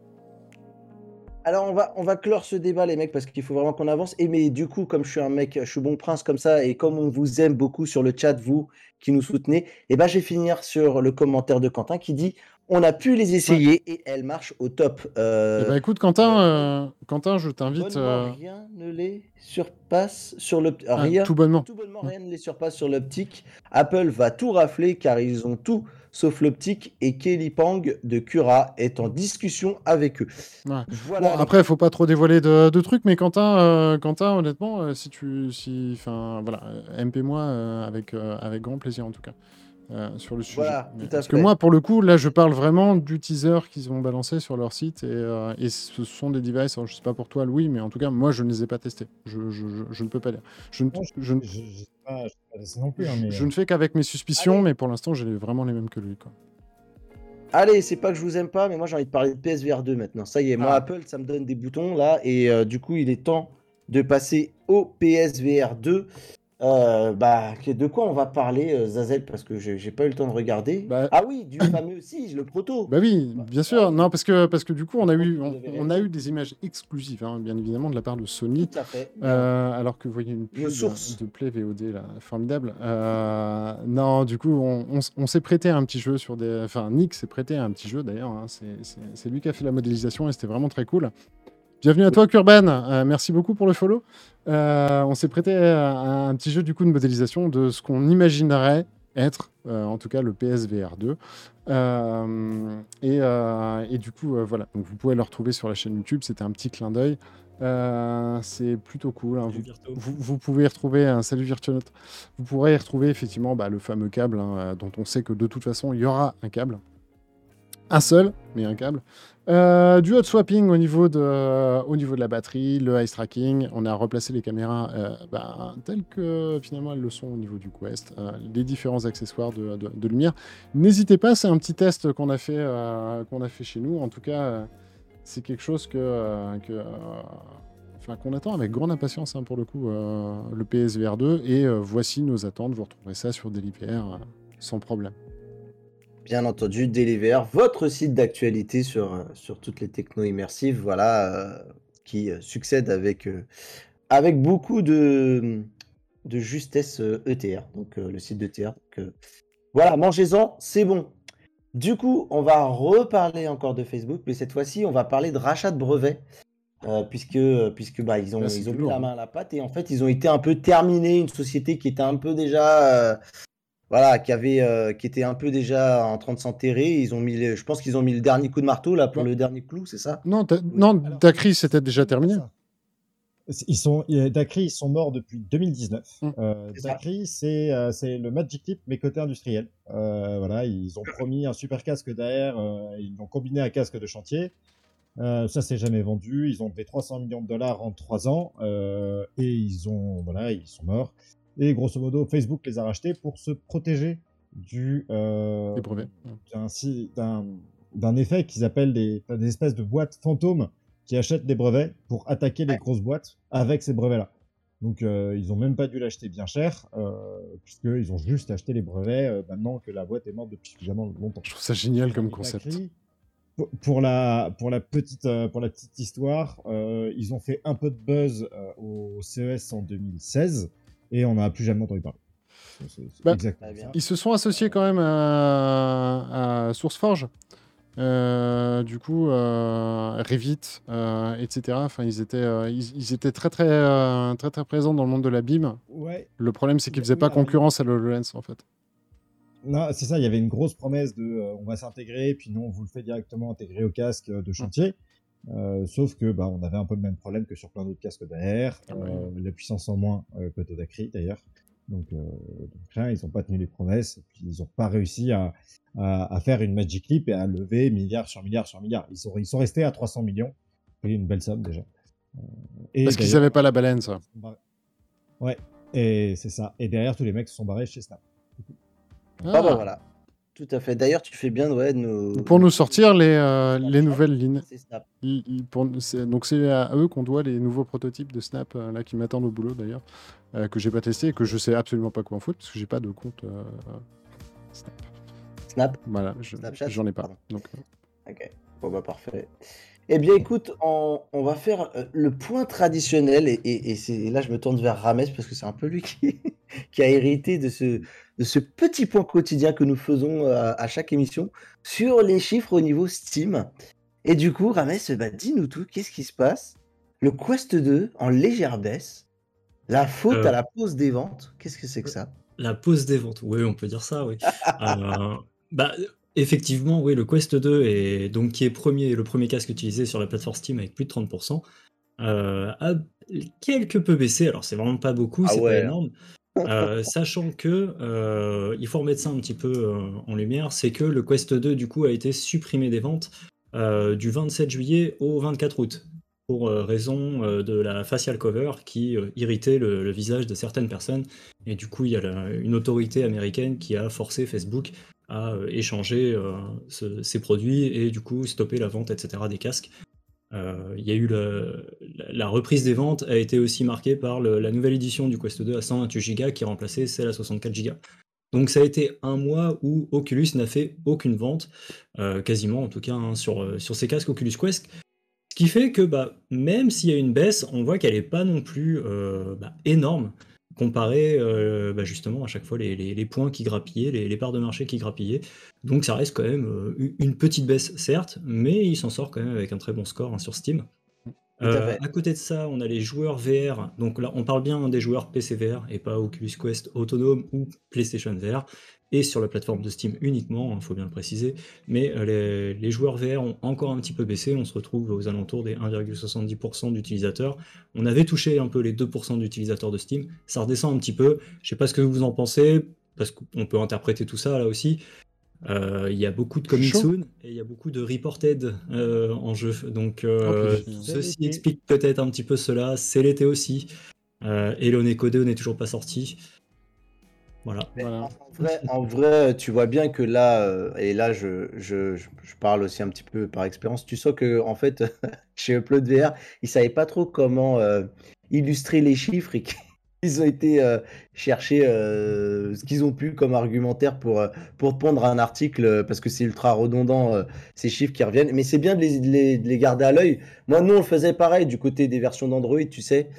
Alors on va, on va clore ce débat les mecs parce qu'il faut vraiment qu'on avance. Et mais du coup comme je suis un mec, je suis bon prince comme ça et comme on vous aime beaucoup sur le chat vous qui nous soutenez, et eh ben je vais finir sur le commentaire de Quentin qui dit on a pu les essayer et elles marchent au top. Euh, eh ben, écoute, Quentin, euh, Quentin, je t'invite. Euh, rien ne les surpasse sur le. Ah, rien, tout bonnement. Tout bonnement, rien ne les surpasse sur l'optique. Apple va tout rafler car ils ont tout sauf l'optique et Kelly Pang de Cura est en discussion avec eux. Voilà. après, il faut pas trop dévoiler de, trucs, mais Quentin, Quentin, honnêtement, si tu, si, enfin, voilà, MP-moi avec, avec grand plaisir en tout cas. Euh, sur le sujet. Parce que moi, pour le coup, là, je parle vraiment du teaser qu'ils ont balancé sur leur site et, euh, et ce sont des devices. Alors, je sais pas pour toi, Louis, mais en tout cas, moi, je ne les ai pas testés. Je, je, je, ne peux pas dire. Je, ne, je, pas, non plus, hein, je ne fais qu'avec mes suspicions, mais pour l'instant, j'ai vraiment les mêmes que lui. Quoi. Allez, c'est pas que je vous aime pas, mais moi j'ai envie de parler de PSVR 2 maintenant. Ça y est, moi ah. Apple, ça me donne des boutons là, et euh, du coup, il est temps de passer au PSVR 2. Euh, bah, de quoi on va parler, euh, Zazel? Parce que j'ai pas eu le temps de regarder. Bah, ah oui, du fameux aussi, le proto. Bah oui, bien sûr. Non, parce que, parce que du coup, on a eu, on, a eu des images exclusives, hein, bien évidemment, de la part de Sony. Tout à fait. Euh, alors que vous voyez une pub de Play VOD, là, formidable. non, du coup, on, on, s'est prêté à un petit jeu sur des. Enfin, Nick s'est prêté à un petit jeu d'ailleurs. Hein, c'est lui qui a fait la modélisation et c'était vraiment très cool. Bienvenue à toi, Kurban. Euh, merci beaucoup pour le follow. Euh, on s'est prêté à un petit jeu du coup de modélisation de ce qu'on imaginerait être, euh, en tout cas, le PSVR 2. Et, du coup, voilà. Donc, vous pouvez le retrouver sur la chaîne YouTube. C'était un petit clin d'œil. c'est plutôt cool. Hein. Vous, pouvez y retrouver un salut Virtuonote. Vous pourrez y retrouver effectivement bah, le fameux câble hein, dont on sait que de toute façon il y aura un câble. Un seul, mais un câble. Euh, du hot swapping au niveau, de, au niveau de la batterie, le ice tracking. On a replacé les caméras euh, bah, telles que finalement elles le sont au niveau du Quest. Euh, les différents accessoires de, lumière. N'hésitez pas, c'est un petit test qu'on a, fait, a fait chez nous. En tout cas, c'est quelque chose que, qu'on attend avec grande impatience hein, pour le coup, le PSVR 2. Et voici nos attentes. Vous retrouverez ça sur Deliver sans problème bien entendu, Deliver, votre site d'actualité sur, euh, sur toutes les techno immersives, voilà, euh, qui euh, succède avec, avec beaucoup de, de justesse ETR, e donc le site d'ETR. voilà, mangez-en, c'est bon. Du coup, on va reparler encore de Facebook, mais cette fois-ci, on va parler de rachat de brevets. puisque puisque bah, ils ont, ils ont mis la main à la pâte et en fait ils ont été un peu terminés une société qui était un peu déjà voilà, qui avait, euh, qui était un peu déjà en train de s'enterrer. Ils ont mis, je pense qu'ils ont mis le dernier coup de marteau là pour le dernier clou, c'est ça? Non, non, Dacry c'était déjà terminé. Ils sont, Dacry, ils sont morts depuis 2019. Mmh. Euh, Dacry, euh, c'est le Magic Clip mais côté industriel. voilà, ils ont promis un super casque derrière, ils l'ont combiné à un casque de chantier. ça s'est jamais vendu. Ils ont fait 300 millions de dollars en 3 ans et ils ont, voilà, ils sont morts. Et grosso modo, Facebook les a rachetés pour se protéger du euh, d'un effet qu'ils appellent des, des, espèces de boîtes fantômes qui achètent des brevets pour attaquer les grosses boîtes avec ces brevets-là. Donc euh, ils ont même pas dû l'acheter bien cher, euh, puisqu'ils ont juste acheté les brevets euh, maintenant que la boîte est morte depuis suffisamment longtemps. Je trouve ça génial comme concept. pour, la, pour, la petite, euh, pour la petite histoire, ils ont fait un peu de buzz au CES en 2016 et on n'a plus jamais entendu parler. Bah, ils se sont associés quand même à, SourceForge. Euh, du coup, euh, Revit, euh, etc. Enfin, ils étaient, ils, étaient très, très, très, très présents dans le monde de la BIM. Ouais. Le problème, c'est qu'ils faisaient pas concurrence à l'HoloLens, en fait. Non, c'est ça. Il y avait une grosse promesse de, on va s'intégrer, puis non, on vous le fait directement intégrer au casque de chantier. Euh, sauf que bah, on avait un peu le même problème que sur plein d'autres casques derrière, ah euh, la puissance en moins euh, côté d'Acry d'ailleurs. Donc, donc ils n'ont pas tenu les promesses, et puis ils n'ont pas réussi à, à, faire une Magic Leap et à lever milliard sur milliard sur milliard. Ils sont, ils sont restés à 300 millions, c'est une belle somme déjà. Et Parce qu'ils n'avaient pas la baleine, ça. Ouais, et c'est ça. Et derrière, tous les mecs se sont barrés chez Snap. Ah, bah voilà. Tout à fait. D'ailleurs, tu fais bien ouais, de nous... Pour nous sortir les, euh, les nouvelles lignes. C'est Snap. Pour- donc c'est à eux qu'on doit les nouveaux prototypes de Snap euh, là qui m'attendent au boulot d'ailleurs, euh, que j'ai pas testé et que je sais absolument pas quoi en foutre parce que j'ai pas de compte euh, Snap. Snap. Voilà, je- Snapchat j'en ai pas. Pardon. Donc, Ok, bon bah parfait. Eh bien écoute, on, on va faire euh, le point traditionnel et, et- et c'est et là je me tourne vers Rames parce que c'est un peu lui qui, qui a hérité de ce, de ce petit point quotidien que nous faisons euh, à chaque émission sur les chiffres au niveau Steam. Et du coup, Rames, bah, dis-nous tout, qu'est-ce qui se passe? Le Quest 2 en légère baisse, la faute Euh. à la pause des ventes, qu'est-ce que c'est que ça? La pause des ventes, oui, on peut dire ça, oui. Euh, bah, effectivement, oui, le Quest 2 est donc qui est premier, le premier casque utilisé sur la plateforme Steam avec plus de 30%, euh, a quelque peu baissé. Alors c'est vraiment pas beaucoup, Ah c'est ouais. pas énorme. Euh, sachant que euh, il faut remettre ça un petit peu en lumière, c'est que le Quest 2 du coup a été supprimé des ventes du 27 juillet au 24 août pour euh, raison euh, de la facial cover qui euh, irritait le, visage de certaines personnes et du coup, il y a une autorité américaine qui a forcé Facebook à échanger ce- ces produits et du coup stopper la vente, etc. des casques. Il y a eu la, reprise des ventes a été aussi marquée par la nouvelle édition du Quest 2 à 128 Go qui a remplacé celle à 64 Go. Donc ça a été un mois où Oculus n'a fait aucune vente, quasiment en tout cas hein, sur, sur casques Oculus Quest. Ce qui fait que bah, même s'il y a une baisse, on voit qu'elle n'est pas non plus euh, bah, énorme comparé euh, bah, justement à chaque fois les, les- les points qui grappillaient, les, les parts de marché qui grappillaient. Donc ça reste quand même euh, une petite baisse certes, mais il s'en sort quand même avec un très bon score hein, sur Steam. À Euh, côté de ça, on a les joueurs VR. Donc là, on parle bien des joueurs PC VR et pas Oculus Quest autonome ou PlayStation VR. Et sur la plateforme de Steam uniquement, il faut bien le préciser. Mais euh, les, les joueurs VR ont encore un petit peu baissé. On se retrouve aux alentours des 1,70% d'utilisateurs. On avait touché un peu les 2% d'utilisateurs de Steam. Ça redescend un petit peu. Je sais pas ce que vous en pensez, parce qu'on peut interpréter tout ça là aussi. Euh, Il y a beaucoup de coming soon et il y a beaucoup de reported euh, en jeu. Donc euh, Ok. ceci explique peut-être un petit peu cela. C'est l'été aussi. Et l'on est codé, on n'est toujours pas sorti. Voilà. Voilà. En, vrai, en vrai, tu vois bien que là, euh, et là, je, je, je, parle aussi un petit peu par expérience, tu sens que en fait, chez Upload VR, ils savaient pas trop comment euh, illustrer les chiffres et qu'ils ont été euh, chercher euh, ce qu'ils ont pu comme argumentaire pour, euh, pour pondre un article parce que c'est ultra redondant ces chiffres qui reviennent. Mais c'est bien de les, de les, de les garder à l'œil. Moi, nous, on le faisait pareil du côté des versions d'Android, tu sais.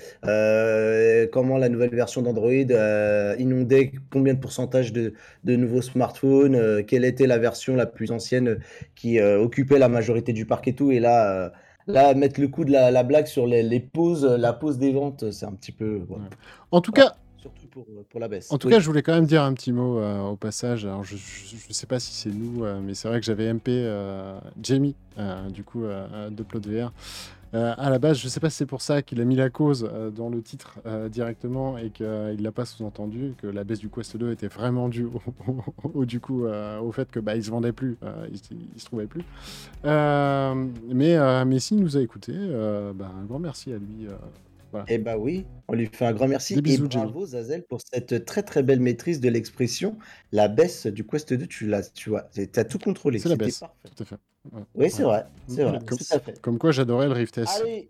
Comment la nouvelle version d'Android inondait combien de pourcentage de, de nouveaux smartphones, quelle était la version la plus ancienne qui occupait la majorité du parc et tout. Et là, là mettre le coup de la, la blague sur les, les pauses, la pause des ventes, c'est un petit peu. Ouais. En tout cas, Surtout pour, pour la baisse. En tout Oui. cas, je voulais quand même dire un petit mot euh, au passage. Alors, je ne sais pas si c'est nous, euh, mais c'est vrai que j'avais MP euh, Jamie, du coup, euh, de Plot VR. Euh, à la base, je ne sais pas si c'est pour ça qu'il a mis la cause euh, dans le titre euh, directement et qu'il ne l'a pas sous-entendu, que la baisse du Quest 2 était vraiment due au, au- au- du coup, euh, au fait que bah, il se vendait plus, il, il se trouvait plus. Mais, mais s'il nous a écoutés, bah, un grand merci à lui. euh, Eh bah oui, on lui fait un grand merci. Bisous, et bravo Zazel pour cette très très belle maîtrise de l'expression. La baisse du Quest 2, tu l'as, tu vois, as tout contrôlé. C'est la baisse. parfait. tout à fait. Oui, c'est vrai, c'est vrai, Comme, tout à fait. comme quoi, j'adorais le Rift S. Allez.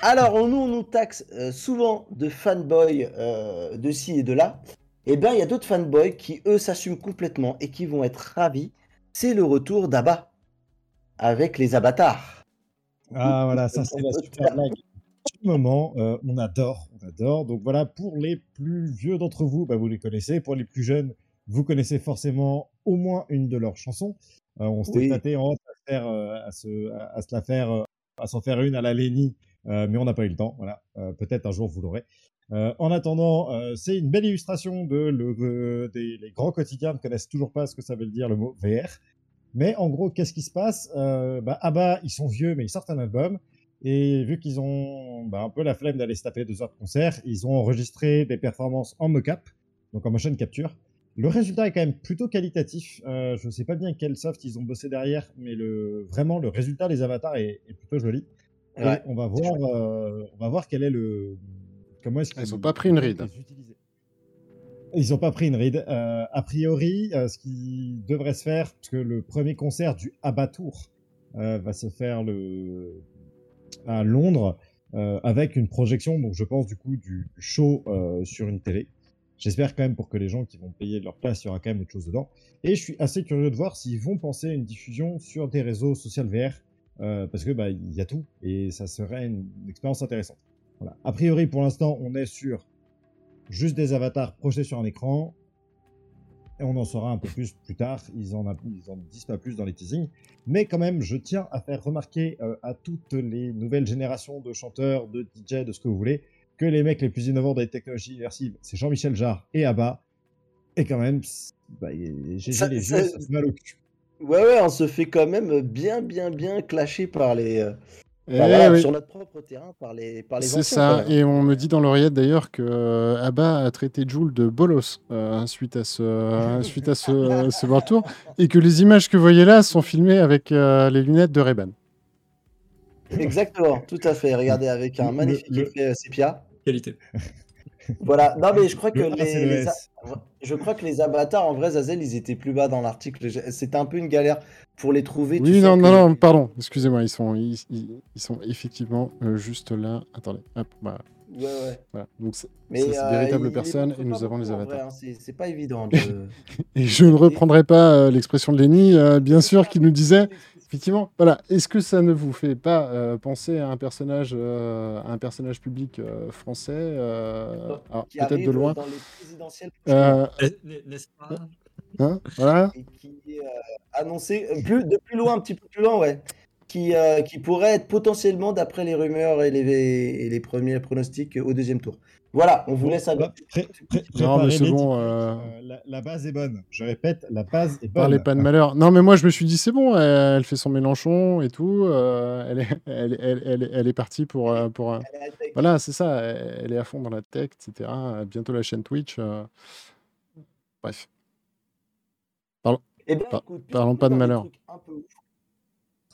Alors, on nous, on nous taxe euh, souvent de fanboys euh, de ci et de là. Eh bien, il y a d'autres fanboys qui, eux, s'assument complètement et qui vont être ravis. C'est le retour d'Abba avec les avatars. Ah voilà, ça c'est la super blague du moment. Euh, on adore, on adore. Donc voilà, pour les plus vieux d'entre vous, bah, vous les connaissez. Pour les plus jeunes, vous connaissez forcément au moins une de leurs chansons. Euh, on s'était Oui. tâté en à, faire, euh, à, se, à, à se la faire, euh, à s'en faire une à la euh, mais on n'a pas eu le temps. Voilà, peut-être un jour vous l'aurez. Euh, en attendant, euh, c'est une belle illustration de le, des les grands quotidiens ne connaissent toujours pas ce que ça veut dire le mot VR. Mais en gros, qu'est-ce qui se passe? Euh, bah, Abba, ils sont vieux, mais ils sortent un album. Et vu qu'ils ont bah, un peu la flemme d'aller se taper deux heures de concert, ils ont enregistré des performances en mocap, donc en motion capture. Le résultat est quand même plutôt qualitatif. Euh, je ne sais pas bien quel soft ils ont bossé derrière, mais le, vraiment, le résultat des avatars est, est plutôt joli. Ouais. on va voir, euh, on va voir quel est le, comment est-ce Ils ont qu'ils- pas pris une ride. ils. Ils n'ont pas pris une ride. Euh, a priori, ce qui devrait se faire, parce que le premier concert du Abattoir euh, va se faire le... à Londres avec une projection, donc je pense du coup du show sur une télé. J'espère quand même pour que les gens qui vont payer leur place, il y aura quand même autre chose dedans. Et je suis assez curieux de voir s'ils vont penser à une diffusion sur des réseaux social VR, parce que bah il y a tout et ça serait une, expérience intéressante. Voilà. A priori, pour l'instant, on est sur juste des avatars projetés sur un écran. Et on en saura un peu plus plus tard. Ils en disent pas plus dans les teasings. Mais quand même, je tiens à faire remarquer euh, à toutes les nouvelles générations de chanteurs, de DJ, de ce que vous voulez, que les mecs les plus innovants dans les technologies immersives, c'est Jean-Michel Jarre et Abba. Et quand même, bah, j'ai les yeux, ça mal au cul. Ouais, ouais, on se fait quand même bien, bien, bien clasher par les, euh, eh sur notre propre terrain par les, par les C'est ça, et on me dit dans l'oreillette d'ailleurs que euh, Abba a traité Jules de bolos euh, suite à ce, suite à ce, ce World Tour, et que les images que vous voyez là sont filmées avec euh, les lunettes de Ray-Ban. Exactement, tout à fait. Regardez, avec un magnifique effet sépia. Qualité. Voilà, non mais je crois que les, je crois que les avatars en vrai Zazel ils étaient plus bas dans l'article. C'était un peu une galère pour les trouver. Oui non non non pardon excusez-moi ils sont ils, sont effectivement euh, juste là. Attendez hop bah. Ouais, ouais. Voilà. Donc c'est des euh, véritables personnes et nous avons les avatars. Hein, c'est pas évident. De... et je ne reprendrai pas euh, l'expression de Lenny, bien sûr, qui nous disait Effectivement, voilà. Est-ce que ça ne vous fait pas euh, penser à un personnage, euh, un personnage public euh, français, peut-être de loin, n'est-ce pas hein, Voilà. Et qui est annoncé plus, de plus loin, un petit peu plus loin, ouais. Qui, qui pourrait être potentiellement, d'après les rumeurs et les, et les premiers pronostics, au deuxième tour. Voilà, on vous laisse avec. non, mais c'est bon. Euh, euh, la, base est bonne. Je répète, la base est bonne. Parlez pas de malheur. Non, mais moi, je me suis dit, c'est bon. Elle, fait son Mélenchon et tout. Euh, elle, est, elle, elle, elle, est partie pour. pour voilà, c'est ça. Elle est à fond dans la tech, etc. Bientôt la chaîne Twitch. Bref. Parlons, eh parlons pas de malheur.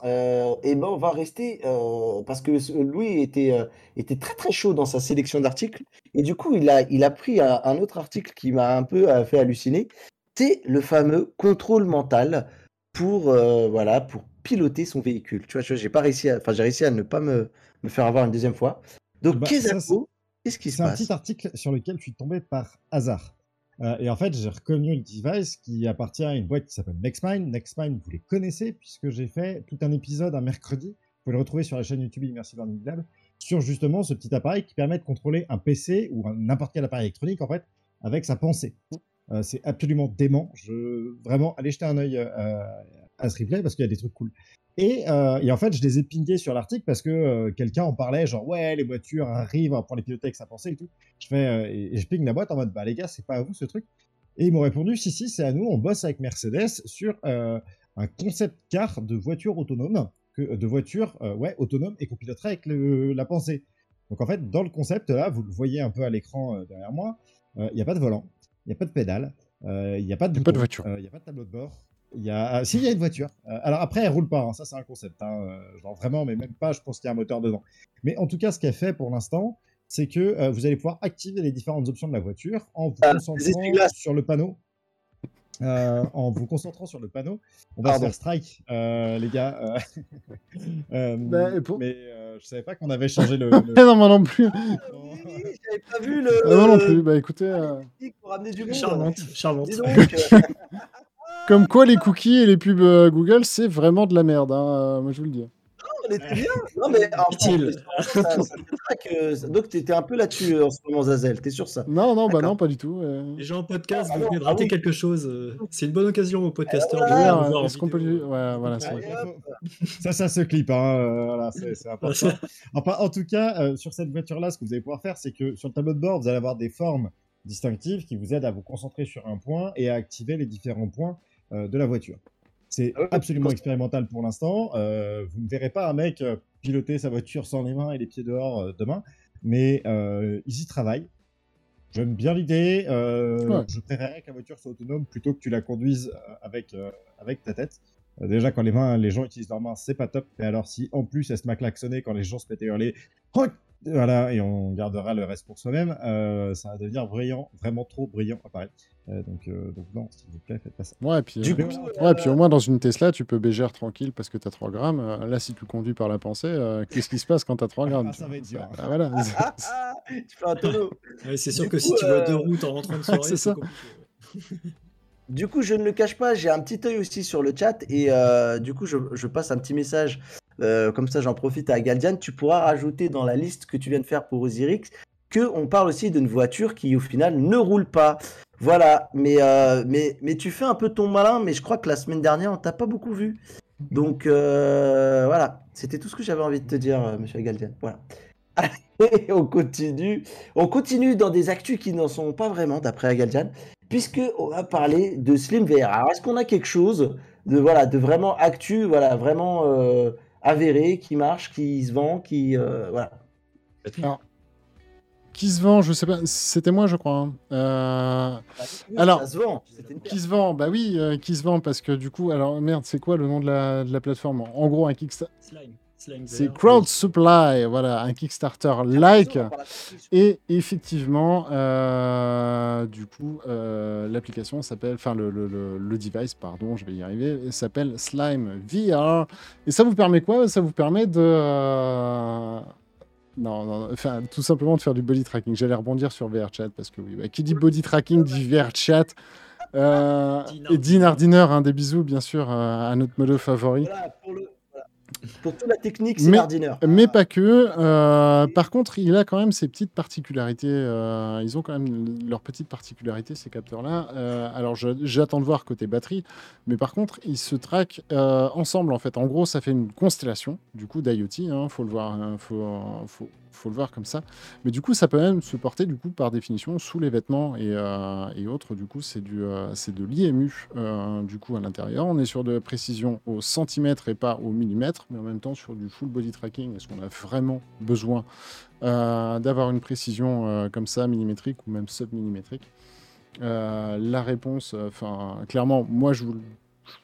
Euh, et ben on va rester euh, parce que Louis était, euh, était très très chaud dans sa sélection d'articles et du coup il a, il a pris un, autre article qui m'a un peu fait halluciner. C'est le fameux contrôle mental pour voilà pour piloter son véhicule. Tu vois, j'ai pas réussi, enfin j'ai réussi à ne pas me, me, faire avoir une deuxième fois. Donc bah, qu'est-ce qui se passe? C'est un petit article sur lequel je suis tombé par hasard. Euh, et en fait, j'ai reconnu le device qui appartient à une boîte qui s'appelle Nextmind. Nextmind, vous les connaissez puisque j'ai fait tout un épisode un mercredi. Vous pouvez le retrouver sur la chaîne YouTube Immersive Learning Lab sur justement ce petit appareil qui permet de contrôler un PC ou n'importe quel appareil électronique en fait avec sa pensée. Euh, c'est absolument dément. Je vraiment allez jeter un œil euh, à ce replay parce qu'il y a des trucs cool. Euh, et, en fait, je les ai pingés sur l'article parce que euh, quelqu'un en parlait, genre ouais, les voitures arrivent, on va prendre les piloter avec sa pensée et tout. Je fais euh, et, je ping la boîte en mode bah les gars, c'est pas à vous ce truc. Et ils m'ont répondu si si, c'est à nous. On bosse avec Mercedes sur un concept car de voiture autonome, que, de voiture ouais autonome et qu'on piloterait avec la pensée. Donc en fait, dans le concept là, vous le voyez un peu à l'écran derrière moi, il n'y a pas de volant, il n'y a pas de pédale, il n'y a pas de, pas de voiture, il n'y a pas de tableau de bord. Il y a, euh, s'il y a une voiture. Euh, alors après, elle roule pas. Hein, ça, c'est un concept. Hein, euh, genre vraiment, mais même pas. Je pense qu'il y a un moteur dedans. Mais en tout cas, ce qu'elle fait pour l'instant, c'est que vous allez pouvoir activer les différentes options de la voiture en vous concentrant sur le panneau. en vous concentrant sur le panneau, on va se faire strike, les gars. bah, Mais je savais pas qu'on avait changé le. non, moi non plus. J'avais pas vu le. Ah, moi non plus. Bah écoutez. Charmante, charmante. Comme quoi, les cookies et les pubs euh, Google, c'est vraiment de la merde. Hein, euh, moi, je vous le dis. Non, on était bien. Non, mais Donc, tu étais un peu là-dessus euh, en ce moment, Zazel. T'es sûr ça? Non, non, bah non, pas du tout. Les gens en podcast, vous venez de rater quelque chose. C'est une bonne occasion aux podcasteurs de voir. Est-ce qu'on peut lui. Ouais, voilà. ça, ça se clip. Hein. Voilà, c'est important. enfin, en tout cas, sur cette voiture-là, ce que vous allez pouvoir faire, c'est que sur le tableau de bord, vous allez avoir des formes distinctives qui vous aident à vous concentrer sur un point et à activer les différents points euh, de la voiture. C'est ah absolument expérimental pour l'instant. Euh, vous ne verrez pas un mec euh, piloter sa voiture sans les mains et les pieds dehors demain, mais ils y travaillent. J'aime bien l'idée. Je préférerais que la voiture soit autonome plutôt que tu la conduises avec, avec ta tête. Euh, déjà, quand les, mains, les gens utilisent leurs mains, c'est pas top. Et alors, si en plus, elle se m'a klaxonné quand les gens se mettaient à hurler, voilà, et on gardera le reste pour soi-même, euh, ça va devenir brillant, vraiment trop brillant, apparaît. Euh, donc, euh, donc non, s'il vous plaît, faites pas ça. Ouais, puis, du coup, ouais, puis au moins dans une Tesla, tu peux bégère tranquille parce que tu as 3 grammes. Là, si tu conduis par la pensée, qu'est-ce qui se passe quand tu as 3 grammes ah, Ça va être dur. Ah, voilà. tu fais un tonneau. c'est sûr que si tu vois deux routes en rentrant de soirée, c'est ça. Du coup, je ne le cache pas, j'ai un petit œil aussi sur le chat et du coup, je, je, passe un petit message euh, comme ça, j'en profite à Galdian. Tu pourras rajouter dans la liste que tu viens de faire pour Osiris que on parle aussi d'une voiture qui, au final, ne roule pas. Voilà, mais, euh, mais, mais tu fais un peu ton malin, mais je crois que la semaine dernière, on t'a pas beaucoup vu. Donc euh, voilà, c'était tout ce que j'avais envie de te dire, monsieur Galdian. Voilà. Allez, on continue. On continue dans des actus qui n'en sont pas vraiment, d'après Agaldian, puisque on va parler de Slim VR. Alors, est-ce qu'on a quelque chose de voilà, de vraiment actu, voilà, vraiment avéré, qui marche, qui se vend, qui. Euh, voilà. Qui se vend, je sais pas, c'était moi, je crois. Hein. Euh, alors, se vend. qui se vend, bah oui, euh, qui se vend parce que du coup, alors merde, c'est quoi le nom de la, de la plateforme? En gros, un Kickstarter. C'est Crowd Supply, voilà, un Kickstarter like. Et effectivement, euh, du coup, euh, l'application s'appelle, enfin le, le, le, device, pardon, je vais y arriver, s'appelle Slime VR. Et ça vous permet quoi? Ça vous permet de... Euh, non, non, enfin, tout simplement de faire du body tracking. J'allais rebondir sur VRChat parce que oui, bah, qui dit body tracking dit VRChat. Euh, et Dean Hardiner, des bisous, bien sûr, à notre modo favori. Voilà, pour le, pour toute la technique, c'est Gardiner. Mais pas que. Euh, par contre, il a quand même ses petites particularités. Euh, ils ont quand même leurs petites particularités, ces capteurs-là. Euh, alors, j'attends de voir côté batterie. Mais par contre, ils se traquent ensemble, en fait. En gros, ça fait une constellation, du coup, d'IoT. Il hein, faut le voir. Hein, faut, faut, faut le voir comme ça. Mais du coup, ça peut même se porter, du coup, par définition, sous les vêtements et, euh, autres. Du coup, c'est euh, de l'IMU, euh, du coup, à l'intérieur. On est sur de précision au centimètre et pas au millimètre, mais en même temps sur du full body tracking. Est-ce qu'on a vraiment besoin d'avoir une précision comme ça, millimétrique ou même sub-millimétrique? La réponse, enfin, clairement, moi, je vous,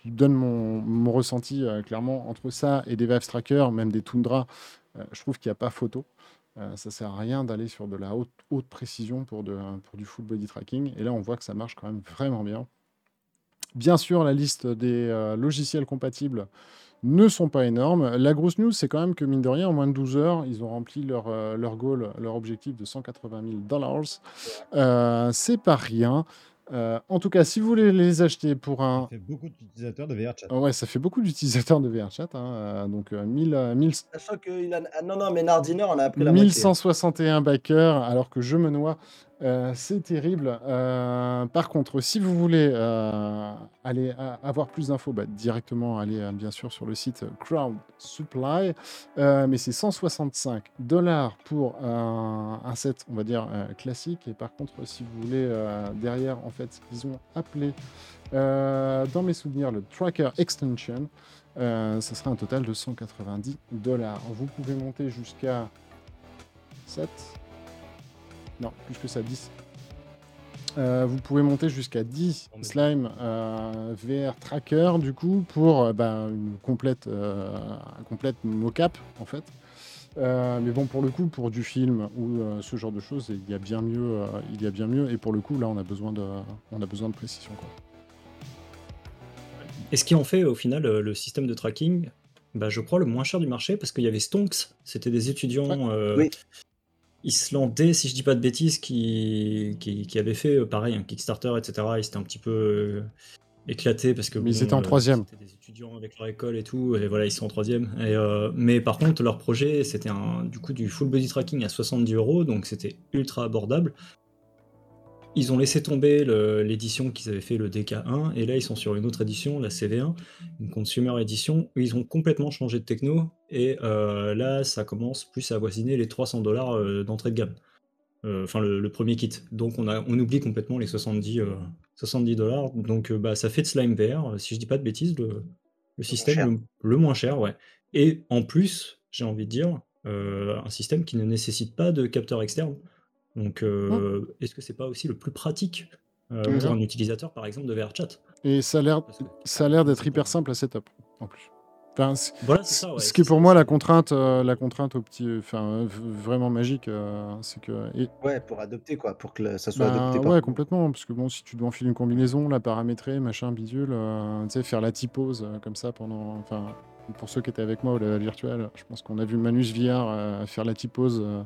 donne mon, mon ressenti, clairement, entre ça et des Vive Tracker, même des Tundra, je trouve qu'il n'y a pas photo. Euh, ça sert à rien d'aller sur de la haute, haute précision pour, de, pour du full body tracking. Et là, on voit que ça marche quand même vraiment bien. Bien sûr, la liste des euh, logiciels compatibles ne sont pas énormes. La grosse news, c'est quand même que, mine de rien, en moins de 12 heures, ils ont rempli leur, euh, leur goal, leur objectif de 180 000 dollars. c'est pas rien. Euh, en tout cas, si vous voulez les acheter pour un. Ça fait beaucoup d'utilisateurs de VRChat. ouais, ça fait beaucoup d'utilisateurs de VRChat. Hein, euh, donc, 1000, euh, 1000... Sachant que. A... Ah, non, non, mais Nardiner, on a appris la 1161 backers, alors que je me noie. Euh, c'est terrible. Euh, par contre, si vous voulez euh, aller avoir plus d'infos, bah, directement aller bien sûr sur le site Crowd Supply. mais c'est 165 dollars pour un set, on va dire classique. Et par contre, si vous voulez derrière, en fait, qu'ils ont appelé dans mes souvenirs le Tracker Extension, ça sera un total de 190 dollars. Vous pouvez monter jusqu'à 7 non, plus que ça, 10. Euh, vous pouvez monter jusqu'à 10 slime euh, VR tracker du coup pour euh, bah, une complète, un complète mocap en fait. mais bon pour le coup pour du film ou ce genre de choses il y a bien mieux il y a bien mieux et pour le coup là on a besoin de on a besoin de précision quoi. Et ce qui en fait au final le système de tracking? Bah, je crois le moins cher du marché parce qu'il y avait Stonks c'était des étudiants oui islandais, si je dis pas de bêtises, qui, qui, avait fait euh, pareil un Kickstarter, etc. Ils étaient un petit peu euh, éclatés parce que. Mais ils étaient en euh, troisième. C'était des étudiants avec leur école et tout, et voilà, ils sont en troisième. Et, mais par contre, leur projet, c'était du coup du full body tracking à 70 euros, donc c'était ultra abordable. Ils ont laissé tomber l'édition qu'ils avaient fait, le DK1, et là ils sont sur une autre édition, la CV1, une Consumer Edition, où ils ont complètement changé de techno, et euh, là ça commence plus à avoisiner les 300 dollars euh, d'entrée de gamme. Euh, enfin, le, premier kit. Donc on, a, on oublie complètement les 70 dollars. Donc bah, ça fait de Slime VR, si je dis pas de bêtises, le, système le, moins cher, ouais. Et en plus, j'ai envie de dire, un système qui ne nécessite pas de capteur externe. Donc, euh, est-ce que c'est pas aussi le plus pratique euh, pour un utilisateur, par exemple, de VRChat Et ça a l'air, ça a l'air d'être hyper simple à setup. en plus. Enfin, c- Voilà, c'est ça. ouais, ce qui est pour ça, moi c'est- la contrainte, euh, la contrainte au petit, enfin, vraiment magique, euh, c'est que et- Ouais, pour adopter, quoi, pour que le- ça soit bah, adopté par ouais, complètement, parce que bon, si tu dois enfiler une combinaison, la paramétrer, machin, bidule, euh, tu sais, faire la typose euh, comme ça pendant, enfin, pour ceux qui étaient avec moi au level virtuel, je pense qu'on a vu Manus VR euh, faire la typose euh,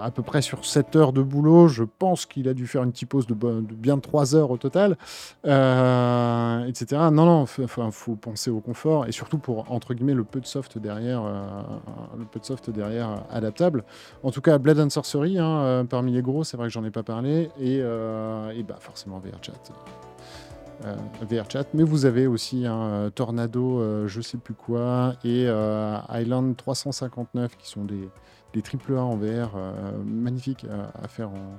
à peu près sur 7 heures de boulot. Je pense qu'il a dû faire une de, bo- de bien 3 heures au total, euh, etc. Non, non, il faut penser au confort et surtout pour, entre guillemets, le peu de soft derrière, euh, le peu de soft derrière euh, adaptable. En tout cas, Blade and Sorcery, hein, parmi les gros, c'est vrai que j'en ai pas parlé, et, bah forcément VRChat. VRChat, mais vous avez aussi un euh, Tornado, je sais plus quoi, et Island 359 qui sont des, des triple A en VR euh, magnifiques à, à faire en.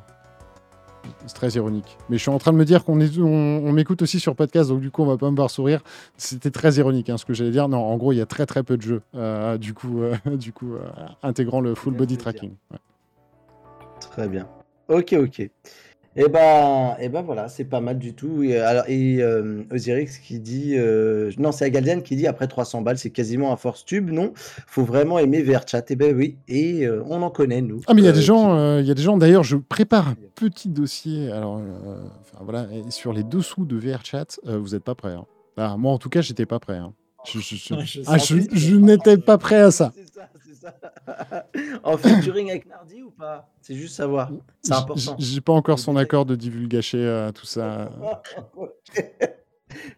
C'est très ironique. Mais je suis en train de me dire qu'on est, on, on m'écoute aussi sur podcast, donc du coup on va pas me voir sourire. C'était très ironique, hein, ce que j'allais dire. Non, en gros, il y a très très peu de jeux, euh, du coup, euh, du coup, euh, intégrant le full body tracking. Ouais. Très bien. Ok, ok. Et ben, et ben voilà, c'est pas mal du tout. Et, alors, et euh, Osiris qui dit, euh, non, c'est Agaldian qui dit après 300 balles, c'est quasiment un force tube, non? Faut vraiment aimer VRChat. Et ben oui, et euh, on en connaît nous. Ah mais il y a des gens, il y a des gens. D'ailleurs, je prépare un petit dossier. Alors, euh, voilà, et sur les dessous de VRChat, vous n'êtes pas prêts. hein. Moi, en tout cas, j'étais pas prêt. hein. Je, je- je- Ouais, je ah, je, je n'étais pas prêt à ça. C'est ça, c'est ça. en featuring avec Nardi ou pas? C'est juste savoir. C'est important. J'ai pas encore son accord de divulgacher euh, tout ça.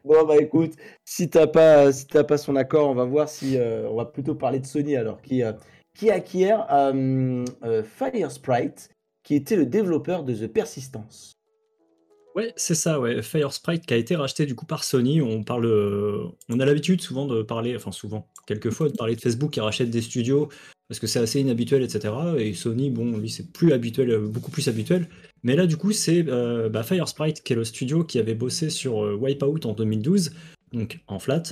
bon bah écoute, si t'as pas, si t'as pas son accord, on va voir si euh, on va plutôt parler de Sony alors qui euh, qui acquiert euh, euh, Firesprite, qui était le développeur de The Persistence. Ouais, c'est ça, ouais. Firesprite qui a été racheté du coup par Sony. On parle, euh, on a l'habitude souvent de parler, enfin souvent, quelquefois de parler de Facebook qui rachète des studios parce que c'est assez inhabituel, etc. Et Sony, bon, lui c'est plus habituel, euh, beaucoup plus habituel. Mais là, du coup, c'est euh, bah, Firesprite qui est le studio qui avait bossé sur euh, Wipeout en 2012, donc en flat.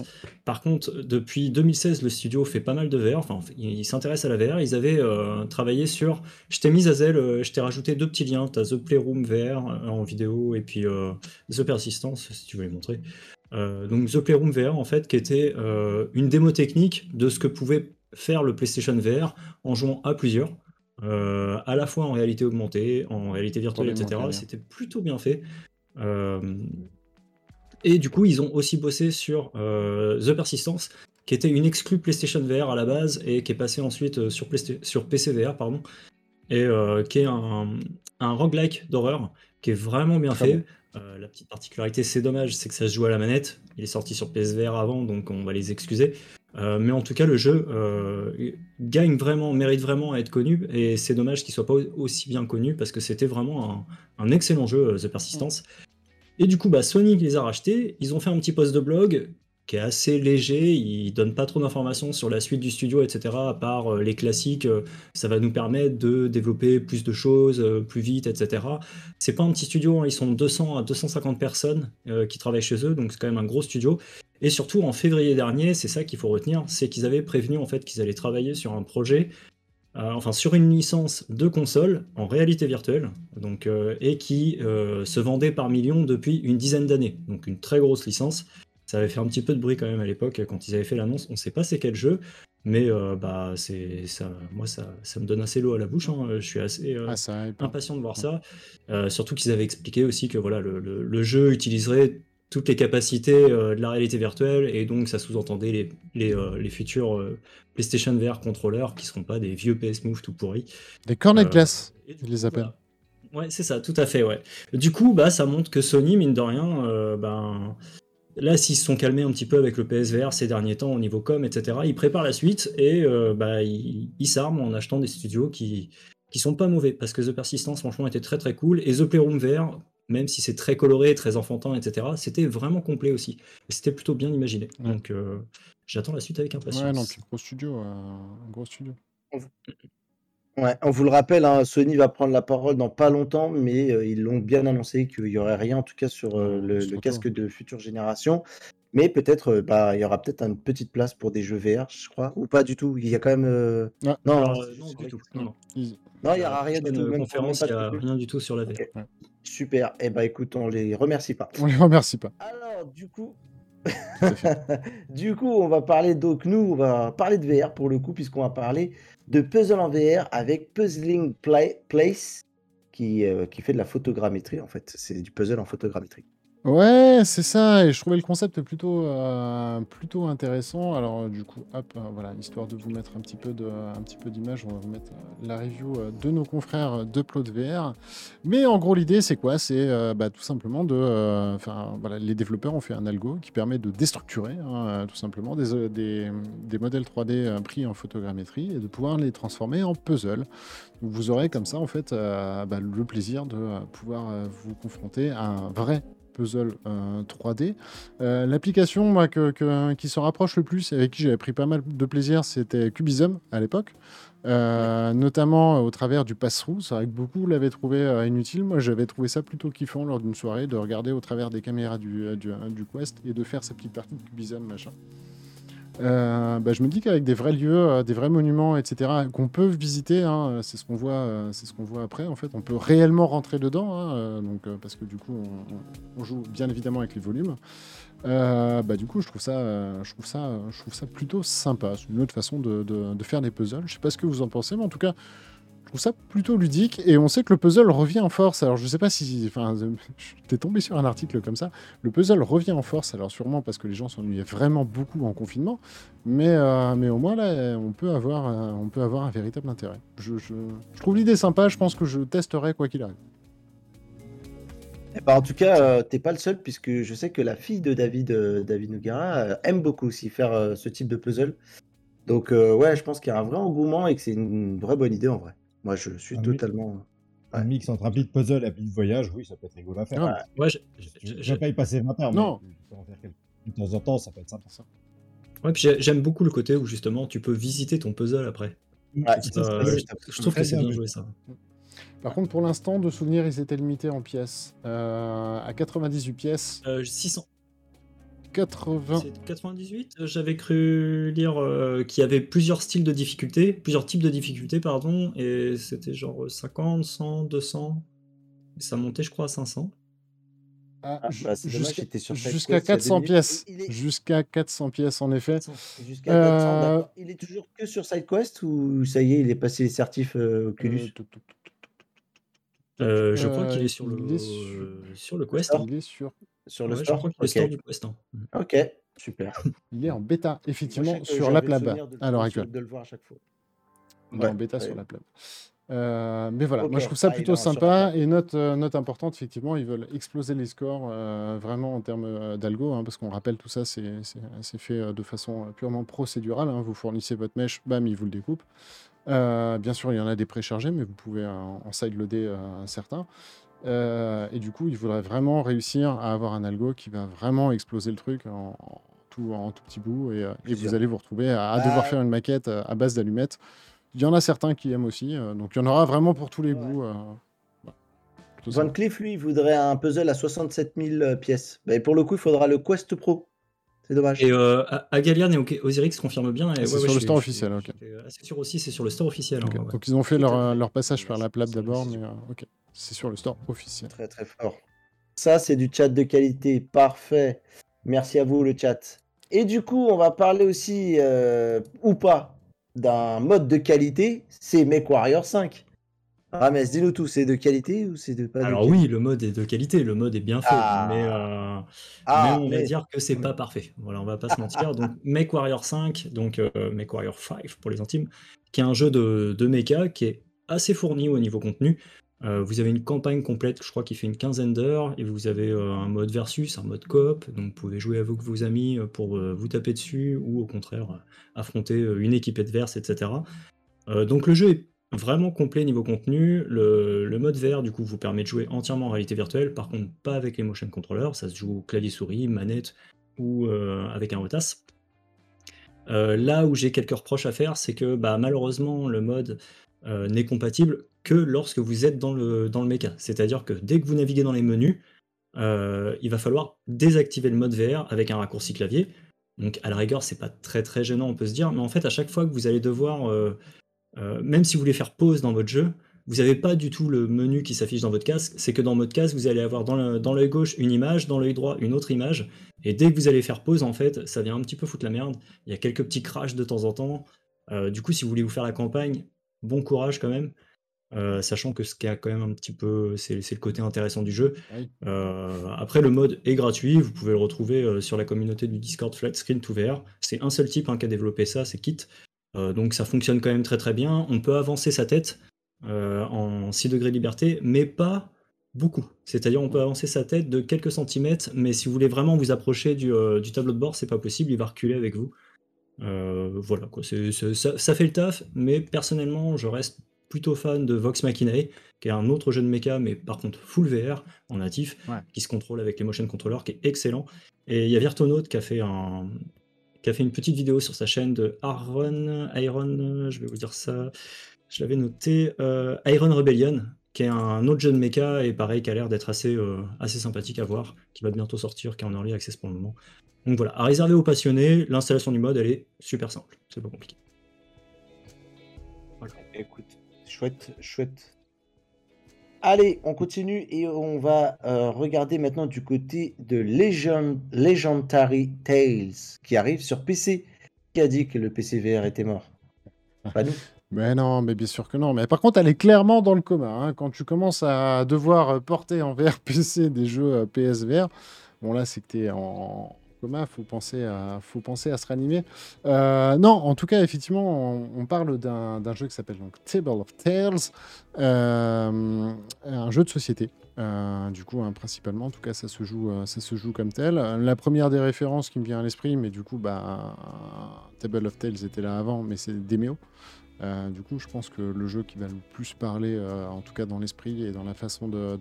Par contre, depuis 2016, le studio fait pas mal de VR. Enfin, il, il s'intéresse à la VR. Ils avaient euh, travaillé sur. Je t'ai mis à Zelle, euh, je t'ai rajouté deux petits liens. T'as The Playroom VR euh, en vidéo et puis euh, The Persistence, si tu veux les montrer. Euh, donc The Playroom VR, en fait, qui était une démo technique de ce que pouvait faire le PlayStation VR en jouant à plusieurs. à la fois en réalité augmentée, en réalité virtuelle, etc. C'était plutôt bien fait. Euh, et du coup, ils ont aussi bossé sur euh, The Persistence, qui était une exclue PlayStation VR à la base et qui est passée ensuite euh, sur, Playsta- sur PC VR, pardon, et euh, qui est un, un roguelike d'horreur qui est vraiment bien Très fait. bon. Euh, la petite particularité, c'est dommage, c'est que ça se joue à la manette. Il est sorti sur PSVR avant, donc on va les excuser. Euh, mais en tout cas, le jeu euh, gagne vraiment, mérite vraiment à être connu, et c'est dommage qu'il soit pas au- aussi bien connu parce que c'était vraiment un, un excellent jeu, The Persistence. Et du coup, bah, Sony les a rachetés. Ils ont fait un petit post de blog qui est assez léger. Ils donnent pas trop d'informations sur la suite du studio, etc. À part euh, les classiques, euh, ça va nous permettre de développer plus de choses, euh, plus vite, etc. C'est pas un petit studio, hein, ils sont 200 à 250 personnes qui travaillent chez eux, donc c'est quand même un gros studio. Et surtout, en février dernier, c'est ça qu'il faut retenir, c'est qu'ils avaient prévenu en fait qu'ils allaient travailler sur un projet enfin sur une licence de console en réalité virtuelle, donc, euh, et qui euh, se vendait par millions depuis une dizaine d'années. Donc une très grosse licence. Ça avait fait un petit peu de bruit quand même à l'époque quand ils avaient fait l'annonce. On ne sait pas c'est quel jeu, mais euh, bah c'est ça. Moi ça, ça me donne assez l'eau à la bouche. hein. Je suis assez euh, Ah, hein. impatient de voir ça. Euh, surtout qu'ils avaient expliqué aussi que voilà le, le- le jeu utiliserait toutes les capacités euh, de la réalité virtuelle et donc ça sous-entendait les, les, euh, les futurs euh, PlayStation VR contrôleurs qui seront pas des vieux PS Move tout pourris. Des cornets de glace, ils les appellent. voilà. Ouais, c'est ça, tout à fait, ouais. Du coup, bah, ça montre que Sony, mine de rien, ben, là, s'ils se sont calmés un petit peu avec le PSVR ces derniers temps au niveau com, etc., ils préparent la suite et euh, bah, ils ils s'arment en achetant des studios qui, qui sont pas mauvais, parce que The Persistence, franchement, était très très cool, et The Playroom VR, même si c'est très coloré, très enfantin, etc., c'était vraiment complet aussi. C'était plutôt bien imaginé. Ouais. Donc, euh, j'attends la suite avec impatience. Ouais, non, puis gros studio, euh, un gros studio. Ouais, on vous le rappelle, hein, Sony va prendre la parole dans pas longtemps, mais euh, ils l'ont bien annoncé qu'il y aurait rien en tout cas sur euh, le, casque de future génération. Mais peut-être, euh, bah, il y aura peut-être une petite place pour des jeux VR, je crois, ou pas du tout. Il y a quand même. euh, Ouais. Non, Alors, non, non, du tout. Non, non. Il y aura rien même conférence, il n'y de a rien du tout sur la VR. Super. Eh ben, écoute, on les remercie pas. On les remercie pas. Alors, du coup, du coup, on va parler donc nous, on va parler de VR pour le coup, puisqu'on va parler de puzzle en VR avec Puzzling Place, qui, euh, qui fait de la photogrammétrie en fait. C'est du puzzle en photogrammétrie. Ouais, c'est ça et je trouvais le concept plutôt, heu, plutôt intéressant. Alors, du coup, hop, heu, voilà, histoire de vous mettre un petit peu de un petit peu d'image, on va vous mettre, heu, la review, de nos confrères, d'Upload VR. Mais en gros, l'idée, c'est quoi? C'est, bah, tout simplement de, enfin, voilà, les développeurs ont fait un algo qui permet de déstructurer, hein, tout simplement des, des, des modèles 3D, heu, pris en photogrammétrie et de pouvoir les transformer en puzzle. Vous aurez comme ça, en fait, bah, le plaisir de, pouvoir, vous confronter à un vrai puzzle 3D. Euh, euh, l'application qui se rapproche le plus, avec qui j'avais pris pas mal de plaisir, c'était Cubism à l'époque. Euh, notamment au travers du pass-through. C'est vrai que beaucoup l'avaient trouvé inutile. Moi, j'avais trouvé ça plutôt kiffant lors d'une soirée de regarder au travers des caméras du, du, Quest et de faire sa petite partie de Cubism, machin. Euh, bah, je me dis qu'avec des vrais lieux, euh, des vrais monuments, etc., qu'on peut visiter, hein, c'est ce qu'on voit, euh, c'est ce qu'on voit après. En fait, on peut réellement rentrer dedans, hein, donc parce que du coup, on, joue bien évidemment avec les volumes. bah, du coup, je trouve ça, je trouve ça, je trouve ça plutôt sympa. C'est une autre façon de, faire des puzzles. Je sais pas ce que vous en pensez, mais en tout cas, je trouve ça plutôt ludique et on sait que le puzzle revient en force. Alors je sais pas si, enfin, t'es tombé sur un article comme ça. Le puzzle revient en force. Alors sûrement parce que les gens s'ennuyaient vraiment beaucoup en confinement, mais euh, mais au moins là, on peut avoir, euh, on peut avoir un véritable intérêt. Je, je, trouve l'idée sympa. Je pense que je testerai quoi qu'il arrive. Eh ben, en tout cas, euh, t'es pas le seul puisque je sais que la fille de David, David Nougara, aime beaucoup aussi faire ce type de puzzle. Donc ouais, je pense qu'il y a un vrai engouement et que c'est une vraie bonne idée en vrai. Moi, je suis totalement. Un mix entre appli de puzzle et appli de voyage, oui, ça peut être rigolo à faire. Ouais, je, vais pas y passer 20 heures, non. mais en faire de temps en temps, ça peut être sympa. Ça. Ouais, puis j'aime beaucoup le côté où justement tu peux visiter ton puzzle après. Ouais, je trouve que c'est bien joué ça. Par contre, pour l'instant, de souvenirs, ils étaient limités en pièces. Euh, à 98 pièces. 600. 80. 98 J'avais cru lire euh, qu'il y avait plusieurs styles de difficulté, plusieurs types de difficultés, pardon, et c'était genre 50, 100, 200. Et ça montait, je crois, à 500. Ah, ah bah, jusqu'à 400 pièces. Jusqu'à 400 pièces, en effet. Jusqu'à 400, euh, Il est toujours que sur SideQuest ou ça y est, il est passé les certifs euh, Oculus? Je crois qu'il est sur le, sur le Quest. Il est sur sur le store du Quest. Hein. Ok, super. Il est en bêta, effectivement, sur l'AppLab à l'heure actuelle. De le voir à chaque fois. Il est en bêta sur l'AppLab. Euh, mais voilà, moi je trouve ça ah, plutôt sympa. Et note, euh, note importante, effectivement, ils veulent exploser les scores euh, vraiment en termes d'algo, hein, parce qu'on rappelle tout ça, c'est fait de façon purement procédurale. Hein. Vous fournissez votre mesh, bam, ils vous le découpent. bien sûr, il y en a des préchargés, mais vous pouvez en, en sideloader certains. Euh, et du coup, il faudrait vraiment réussir à avoir un algo qui va vraiment exploser le truc en, tout, en tout petit bout. Et, euh, vous allez vous retrouver à, devoir faire une maquette euh, à base d'allumettes. Il y en a certains qui aiment aussi. donc il y en aura vraiment pour tous les goûts. Van Cleef, lui, il voudrait un puzzle à 67 000 pièces. Mais pour le coup, il faudra le Quest Pro. C'est dommage. Et euh, Agalian et Osirix confirment bien. c'est sur le store officiel, ok. C'est sûr aussi, c'est sur le store officiel. Hein, donc ils ont fait leur, leur passage par la plab d'abord, mais ok. C'est sur le store officiel. Très très fort. Ça, c'est du chat de qualité. Parfait. Merci à vous, le chat. Et du coup, on va parler aussi, euh, ou pas, d'un mode de qualité. C'est MechWarrior 5. Rames, dis-nous tout, c'est de qualité ou c'est de pas Alors oui, le mode est de qualité, le mode est bien fait, ah. mais, euh, ah, on va dire que c'est pas parfait. Voilà, on va pas se mentir. Donc MechWarrior 5, donc euh, MechWarrior 5 pour les intimes, qui est un jeu de, de mecha qui est assez fourni au niveau contenu. Euh, vous avez une campagne complète, je crois, qui fait une quinzaine d'heures, et vous avez euh, un mode versus, un mode coop, donc vous pouvez jouer avec vos amis euh, pour vous taper dessus, ou au contraire affronter une équipe adverse, etc. donc le jeu est vraiment complet niveau contenu. Le, mode vert, du coup, vous permet de jouer entièrement en réalité virtuelle, par contre pas avec les motion controllers, ça se joue clavier-souris, manette ou avec un ROTAS. là où j'ai quelques reproches à faire, c'est que bah, malheureusement le mode n'est compatible que lorsque vous êtes dans le, dans le mecha. C'est-à-dire que dès que vous naviguez dans les menus, euh, il va falloir désactiver le mode VR avec un raccourci clavier. Donc à la rigueur, c'est pas très gênant, on peut se dire, mais en fait, à chaque fois que vous allez devoir, euh, même si vous voulez faire pause dans votre jeu, vous n'avez pas du tout le menu qui s'affiche dans votre casque. C'est que dans votre casque, vous allez avoir dans l'œil gauche une image, dans l'œil droit une autre image. Et dès que vous allez faire pause, en fait, ça vient un petit peu foutre la merde. Il y a quelques petits crashs de temps en temps. Euh, du coup, si vous voulez vous faire la campagne, bon courage quand même. Euh, sachant que ce qui a quand même un petit peu, c'est le côté intéressant du jeu. Euh, après, le mode est gratuit, vous pouvez le retrouver sur la communauté du Discord Flat Screen to VR. C'est un seul type hein, qui a développé ça, c'est Kit. Donc ça fonctionne quand même très très bien. On peut avancer sa tête en 6 degrés de liberté, mais pas beaucoup. C'est-à-dire on peut avancer sa tête de quelques centimètres, mais si vous voulez vraiment vous approcher du, du tableau de bord, c'est pas possible, il va reculer avec vous. Euh, voilà, quoi. ça, fait le taf, mais personnellement, je reste plutôt fan de Vox Machina, qui est un autre jeu de mecha, mais par contre full VR en natif, qui se contrôle avec les motion controllers, qui est excellent. Et il y a Virtonaut qui a fait un, a fait une petite vidéo sur sa chaîne de Iron, Iron, je vais vous dire ça, je l'avais noté, euh, Iron Rebellion, qui est un autre jeu de mecha et pareil, qui a l'air d'être assez, euh, assez sympathique à voir, qui va bientôt sortir, qui est en early access pour le moment. Donc voilà, à réserver aux passionnés, l'installation du mode, elle est super simple, c'est pas compliqué. Écoute, chouette, chouette. Allez, on continue et on va euh, regarder maintenant du côté de Legend, Legendary Tales qui arrive sur PC. Qui a dit que le PC VR était mort? Pas nous. Mais non, mais bien sûr que non. Mais par contre, elle est clairement dans le coma. Hein. Quand tu commences à devoir porter en VR PC des jeux euh, PSVR, bon là, c'est que tu en, coma, faut penser à, faut penser à se ranimer. Euh, non, en tout cas, effectivement, on, parle d'un jeu qui s'appelle donc Table of Tales, euh, un jeu de société. Euh, du coup, hein, principalement, en tout cas, ça se joue, comme tel. La première des références qui me vient à l'esprit, mais du coup, bah, Table of Tales était là avant, mais c'est Demeo. du coup, je pense que le jeu qui va le plus parler, en tout cas dans l'esprit et dans la façon de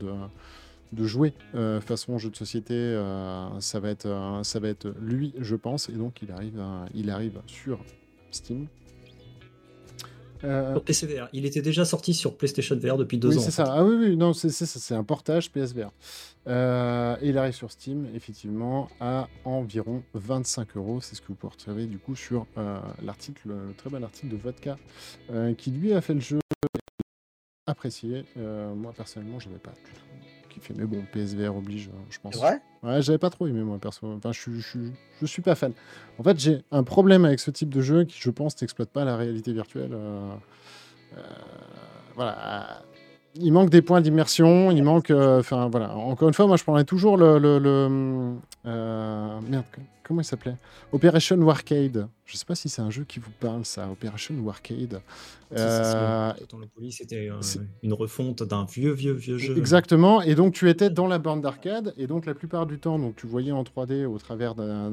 jouer euh, façon jeu de société, euh, ça, va être, euh, ça va être lui, je pense, et donc il arrive, il arrive sur Steam. Sur PC VR. Il était déjà sorti sur PlayStation VR depuis deux oui, ans. c'est ça. Ah oui, oui, non, c'est ça, c'est un portage PSVR. et il arrive sur Steam, effectivement, à environ 25 euros. C'est ce que vous pouvez retrouver du coup sur l'article, le très bel article de Vodka, qui lui a fait le jeu apprécié. moi personnellement, je n'avais pas du tout fait. Mais bon, PSVR oblige, hein, je pense. Vrai? Ouais, j'avais pas trop aimé, moi, perso. Enfin, je, je, je, suis pas fan. En fait, j'ai un problème avec ce type de jeu qui, je pense, n'exploite pas la réalité virtuelle. Euh, euh, voilà il manque des points d'immersion, il manque. Euh, enfin, voilà. Encore une fois, moi, je prendrais toujours le. le, euh, merde, comment il s'appelait? Operation Warcade. Je sais pas si c'est un jeu qui vous parle, ça. Operation Warcade. Euh, c'était une refonte d'un vieux, vieux, vieux jeu. Exactement. Et donc, tu étais dans la borne d'arcade. Et donc, la plupart du temps, donc, tu voyais en 3D au travers de,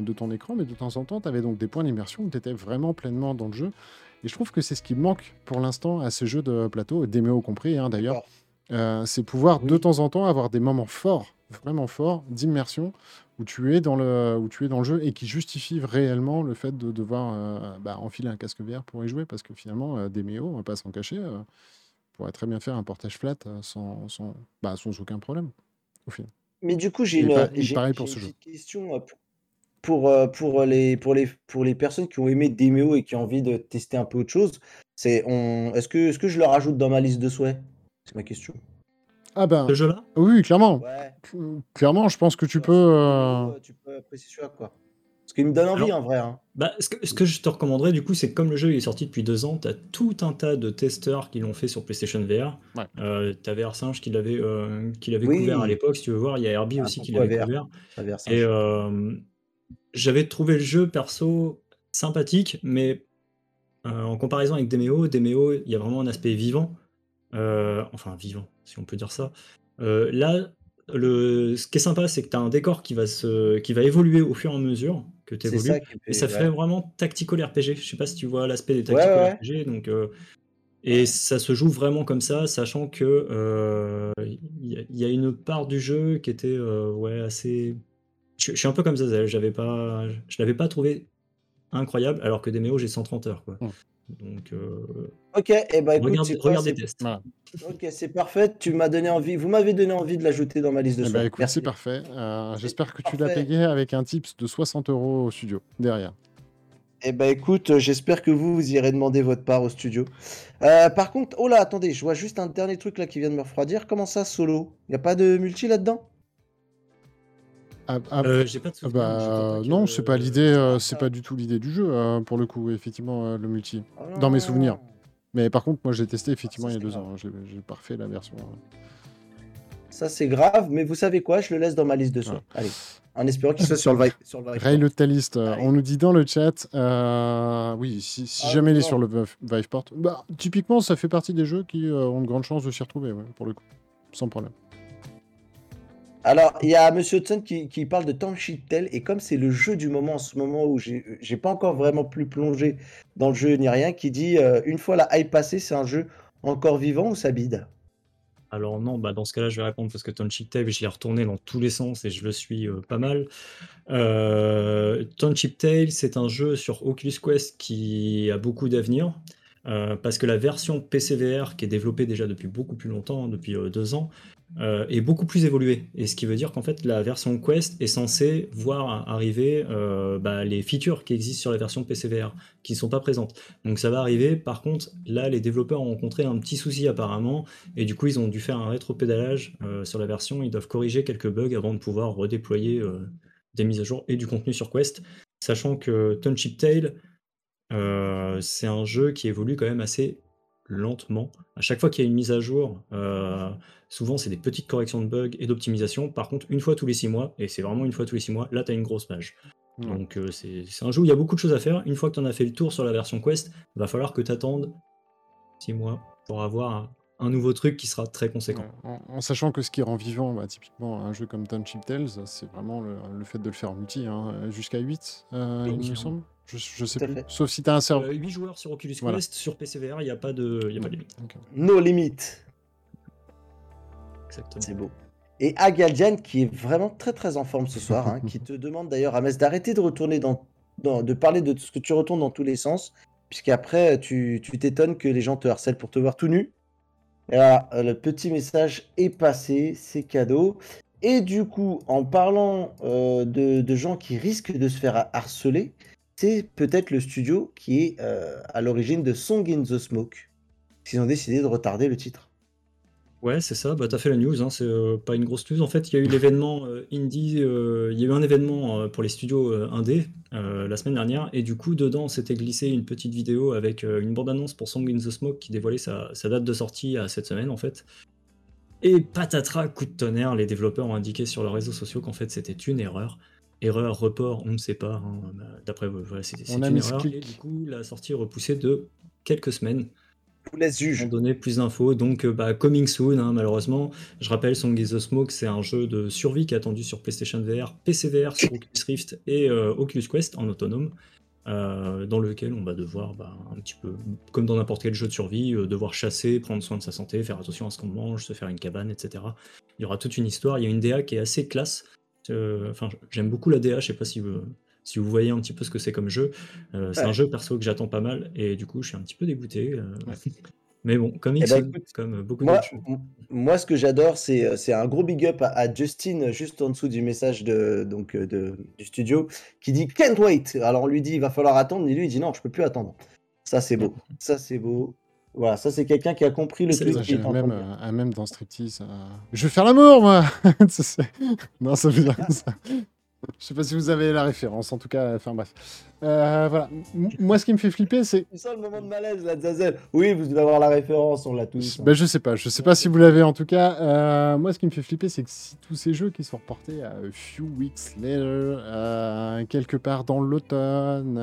de ton écran. Mais de temps en temps, tu avais donc des points d'immersion où tu étais vraiment pleinement dans le jeu. Et je trouve que c'est ce qui manque pour l'instant à ce jeu de plateau, Demeo compris hein, d'ailleurs. Euh, c'est pouvoir de temps en temps avoir des moments forts, vraiment forts, d'immersion, où tu es dans le, où tu es dans le jeu et qui justifient réellement le fait de devoir euh, bah, enfiler un casque VR pour y jouer, parce que finalement, euh, Demeo, on va pas s'en cacher, pourrait très bien faire un portage flat sans, sans, bah, sans aucun problème, au final. Mais du coup, j'ai une, question pour, euh, pour, les, pour, les, pour les personnes qui ont aimé Demeo et qui ont envie de tester un peu autre chose, c'est on... est-ce que, est que je le rajoute dans ma liste de souhaits? C'est ma question. Ah ben, Ce jeu-là? oui, clairement. Clairement, je pense que tu peux. Euh, tu peux apprécier celui-là, quoi. Ce qui me donne envie en vrai. Hein. Bah, ce, que, ce, que, je te recommanderais du coup, c'est que comme le jeu est sorti depuis deux ans, tu as tout un tas de testeurs qui l'ont fait sur PlayStation VR. Euh, tu avais Arsinge qui l'avait euh, couvert à l'époque, si tu veux voir. Il y a Herbie ah, aussi qui l'avait couvert. Et euh, j'avais trouvé le jeu perso sympathique, mais euh, en comparaison avec Demeo, Demeo, il y a vraiment un aspect vivant. Euh, enfin, vivant, si on peut dire ça. Euh, là, le, ce qui est sympa, c'est que tu as un décor qui va, se, qui va évoluer au fur et à mesure que tu évolues. et ça fait vraiment tactical RPG. Je sais pas si tu vois l'aspect des tactical RPG. Donc, et ça se joue vraiment comme ça, sachant que il y, a une part du jeu qui était ouais, assez je, suis un peu comme ça, j'avais pas, je l'avais pas trouvé incroyable, alors que Demeo j'ai 130 heures quoi. Mmh. Donc, euh, ok, et eh écoute, regarde, des tests. Ok, c'est parfait. Tu m'as donné envie, vous m'avez donné envie de l'ajouter dans ma liste de eh bah, écoute, c'est parfait. Euh, j'espère que tu l'as payé avec un tips de 60 euros au studio derrière. Eh ben écoute, j'espère que vous, vous irez demander votre part au studio. Euh, par contre, oh là, attendez, je vois juste un dernier truc là qui vient de me refroidir. Comment ça, solo? Y a pas de multi là-dedans? Ah, ah, Euh, j'ai pas de ah je bah non, c'est pas l'idée, c'est euh, pas c'est pas du tout l'idée du jeu euh, pour le coup, effectivement, euh, le multi. Dans mes souvenirs. Ah, Mais par contre, moi j'ai testé effectivement ça, il y a deux grave. ans. hein, J'ai refait la version. euh. Ça c'est grave, mais vous savez quoi? Je le laisse dans ma liste de souhaits. Allez, en espérant qu'il soit sur le sur le Ray Viveport. le Taliste, euh, on nous dit dans le chat, euh, oui, si, si Ah jamais il est sur le Vive- Viveport, bah, typiquement ça fait partie des jeux qui euh, ont de grandes chances de s'y retrouver, ouais, pour le coup, sans problème. Alors, il y a Monsieur Hudson qui, parle de Township Tale, et comme c'est le jeu du moment, en ce moment où j'ai pas encore vraiment plus plongé dans le jeu ni rien, qui dit euh, une fois la hype passée, c'est un jeu encore vivant ou ça bide? Alors non, bah dans ce cas-là, je vais répondre parce que Township Tale, je l'ai retourné dans tous les sens et je le suis euh, pas mal. Euh, Township Tale, c'est un jeu sur Oculus Quest qui a beaucoup d'avenir euh, parce que la version PCVR qui est développée déjà depuis beaucoup plus longtemps, hein, depuis deux ans, euh, est beaucoup plus évoluée. Et ce qui veut dire qu'en fait, la version Quest est censée voir arriver euh, bah, les features qui existent sur la version PCVR qui ne sont pas présentes. Donc ça va arriver. Par contre, là, les développeurs ont rencontré un petit souci apparemment et du coup, ils ont dû faire un rétropédalage euh, sur la version. Ils doivent corriger quelques bugs avant de pouvoir redéployer euh, des mises à jour et du contenu sur Quest. Sachant que Township Tale, c'est un jeu qui évolue quand même assez lentement. À chaque fois qu'il y a une mise à jour, souvent c'est des petites corrections de bugs et d'optimisation. Par contre, une fois tous les six mois, et c'est vraiment une fois tous les six mois, là tu as une grosse page. Donc euh, c'est un jeu où il y a beaucoup de choses à faire. Une fois que tu en as fait le tour sur la version Quest, va falloir que tu attendes six mois pour avoir un, un nouveau truc qui sera très conséquent. Ouais, En, en sachant que ce qui rend vivant, bah, typiquement un jeu comme Township Tales, c'est vraiment le, le fait de le faire en multi, hein, jusqu'à 8, euh, il me semble. Je, je sais plus. fait. Sauf si tu as un serveur. Euh, 8 joueurs sur Oculus Voilà. Quest, sur PCVR, il n'y a pas de, il y a pas de limite. Ok. No limit. Exactement. C'est beau. Et Agaldian, qui est vraiment très très en forme ce soir, hein, qui te demande d'ailleurs, Amès, d'arrêter de retourner dans, dans- de parler de ce que tu retournes dans tous les sens, puisqu'après tu tu t'étonnes que les gens te harcèlent pour te voir tout nu. Et euh, le petit message est passé, c'est cadeau. Et du coup, en parlant euh, de, de gens qui risquent de se faire harceler, c'est peut-être le studio qui est euh, à l'origine de Song in the Smoke. Ils ont décidé de retarder le titre. Ouais, c'est ça, bah, t'as fait la news, hein, c'est euh, pas une grosse news. En fait, il y a eu l'événement euh, indie, euh, il y a eu un événement euh, pour les studios euh, indés euh, la semaine dernière, et du coup, dedans, s'était glissé une petite vidéo avec euh, une bande-annonce pour Song in the Smoke qui dévoilait sa, sa date de sortie à cette semaine, en fait. Et patatras, coup de tonnerre, les développeurs ont indiqué sur leurs réseaux sociaux qu'en fait, c'était une erreur. Erreur, report, on ne sait pas. hein, bah, D'après, voilà, c'est c'est On a une mis ce erreur. clic. Et du coup, la sortie est repoussée de quelques semaines vous laisse juge. donner plus d'infos. Donc, euh, bah, coming soon, hein, malheureusement. Je rappelle, Song is the Smoke, c'est un jeu de survie qui est attendu sur PlayStation VR, PC VR, sur Oculus Rift et euh, Oculus Quest en autonome, euh, dans lequel on va devoir, bah, un petit peu, comme dans n'importe quel jeu de survie, devoir chasser, prendre soin de sa santé, faire attention à ce qu'on mange, se faire une cabane, etc. Il y aura toute une histoire. Il y a une DA qui est assez classe. Enfin, j'aime beaucoup la DA. Je sais pas si si vous voyez un petit peu ce que c'est comme jeu. Euh, c'est Ouais. un jeu perso que j'attends pas mal et du coup, je suis un petit peu dégoûté. euh, Mais bon, comme Eh ben, X, écoute, comme beaucoup Moi, moi, ce que j'adore, c'est euh, c'est un gros big up à, à Justin, juste en dessous du message de, donc, de, du studio, qui dit Can't wait. Alors on lui dit il va falloir attendre, et lui il dit non, je peux plus attendre. Ça c'est beau. Ça c'est beau. Voilà, ça c'est quelqu'un qui a compris le C'est truc. J'ai même, euh, un même dans Striptease. euh, Je vais faire l'amour, moi Non, ça veut dire ça. Je sais pas si vous avez la référence, en tout cas, enfin bref. Euh, voilà. M- Moi, ce qui me fait flipper, c'est. Tu sens le moment de malaise là, Zazel. Oui, vous devez avoir la référence, on l'a tous. hein. Ben, je sais pas, je sais pas si vous l'avez en tout cas. Euh, moi, ce qui me fait flipper, c'est que si tous ces jeux qui sont reportés à a few weeks later, euh, quelque part dans l'automne,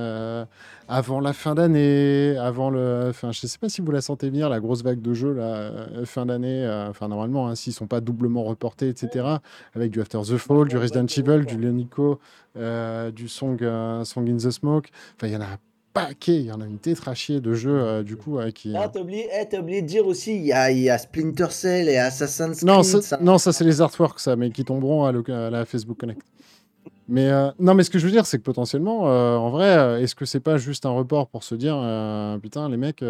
avant la fin d'année, avant le. Enfin, je sais pas si vous la sentez venir, la grosse vague de jeux, là, euh, fin d'année. Enfin, normalement, hein, s'ils sont pas doublement reportés, etc., avec du After the Fall, du Resident Evil, du Leonico, euh, du Song, euh, Song in the Smoke. Enfin, il y en a un paquet, il y en a une tétrachier de jeux, euh, du coup, euh, qui. Ah, t'as oublié, eh, oublié de dire aussi, il y a, il y a Splinter Cell et Assassin's Creed. Non, ça, ça- non, ça c'est les artworks, ça, mais qui tomberont à la Facebook Connect. Mais euh, non, mais ce que je veux dire, c'est que potentiellement, euh, en vrai, euh, est-ce que c'est pas juste un report pour se dire, putain, les mecs,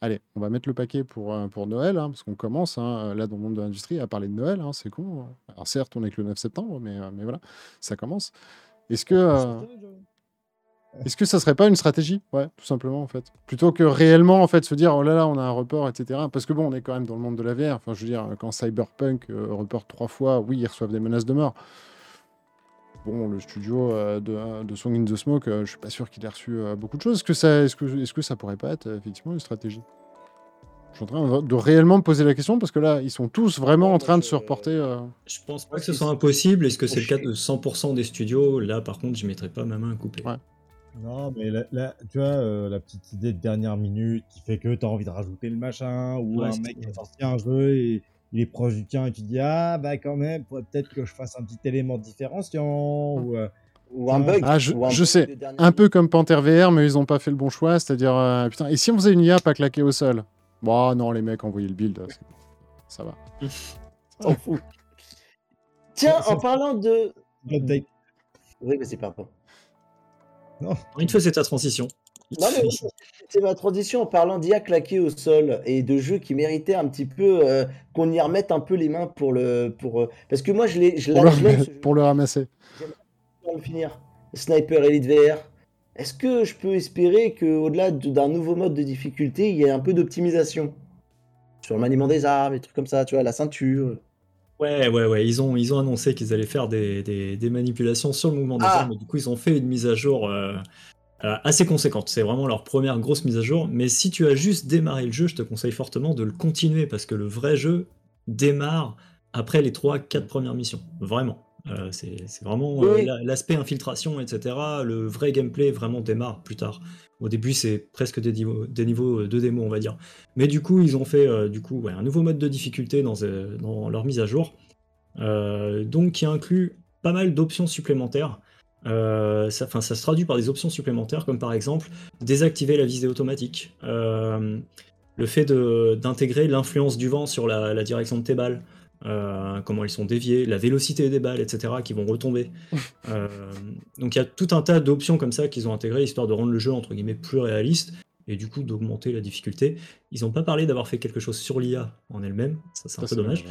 allez, on va mettre le paquet pour, pour Noël, hein, parce qu'on commence, hein, là, dans le monde de l'industrie, à parler de Noël, hein, c'est con. Alors certes, on est que le 9 septembre, mais, mais voilà, ça commence. Est-ce que... Est-ce que ça serait pas une stratégie? Ouais, tout simplement en fait. Plutôt que réellement en fait se dire oh là là on a un report etc. Parce que bon on est quand même dans le monde de la VR. Enfin je veux dire quand Cyberpunk euh, reporte trois fois, oui ils reçoivent des menaces de mort. Bon le studio euh, de, de Song in the Smoke, euh, je suis pas sûr qu'il ait reçu euh, beaucoup de choses. Est-ce que ça, est-ce que, est-ce que ça pourrait pas être effectivement une stratégie? Je suis en train de réellement me poser la question parce que là ils sont tous vraiment en train de se reporter. euh, Je pense pas que ce soit impossible. Est-ce que c'est le cas de 100% des studios? Là, par contre, je mettrais pas ma main à couper. Ouais. Non, mais là, là, tu vois, euh, la petite idée de dernière minute qui fait que tu as envie de rajouter le machin, ou Ouais, un mec qui a sorti un jeu et il est proche du tien et tu dis, ah, bah quand même, faudrait peut-être que je fasse un petit élément différenciant, ou. euh, Ou un bug. Ah, je- ou un je bug sais. Un peu comme Panther VR, mais ils ont pas fait le bon choix. C'est-à-dire, euh, putain, et si on faisait une IA pas claquée au sol? Bon, non, les mecs, envoyez le build. bon. Ça va. S'en fout. Tiens, en parlant de. Oui, mais c'est pas bon. Une fois, c'est ta transition. Non, mais c'est ma transition en parlant d'IA claqué au sol et de jeux qui méritaient un petit peu euh, qu'on y remette un peu les mains pour le. Pour, euh, parce que moi, je l'ai. Je Pour l'a- le, pour le ramasser. pour le finir. Sniper Elite VR. Est-ce que je peux espérer qu'au-delà de- d'un nouveau mode de difficulté, il y ait un peu d'optimisation? Sur le maniement des armes, des trucs comme ça, tu vois, la ceinture. Ouais, ouais, ouais. Ils ont, ils ont annoncé qu'ils allaient faire des, des- des manipulations sur le mouvement des Ah. armes. Et du coup, ils ont fait une mise à jour euh, assez conséquente. C'est vraiment leur première grosse mise à jour. Mais si tu as juste démarré le jeu, je te conseille fortement de le continuer parce que le vrai jeu démarre après les 3-4 premières missions. Vraiment. Euh, c'est vraiment euh, Oui. l'aspect infiltration, etc. Le vrai gameplay vraiment démarre plus tard. Au début, c'est presque des niveaux, des niveaux de démo, on va dire. Mais du coup, ils ont fait euh, du coup, ouais, un nouveau mode de difficulté dans, euh, dans leur mise à jour. Euh, donc qui inclut pas mal d'options supplémentaires. Euh, ça, ça se traduit par des options supplémentaires, comme par exemple désactiver la visée automatique, euh, le fait d'intégrer l'influence du vent sur la, la direction de tes balles, euh, comment elles sont déviées, la vélocité des balles, etc., qui vont retomber. Donc il y a tout un tas d'options comme ça qu'ils ont intégrées, histoire de rendre le jeu, entre guillemets, plus réaliste, et du coup d'augmenter la difficulté. Ils n'ont pas parlé d'avoir fait quelque chose sur l'IA en elle-même, ça c'est un Ça, peu dommage.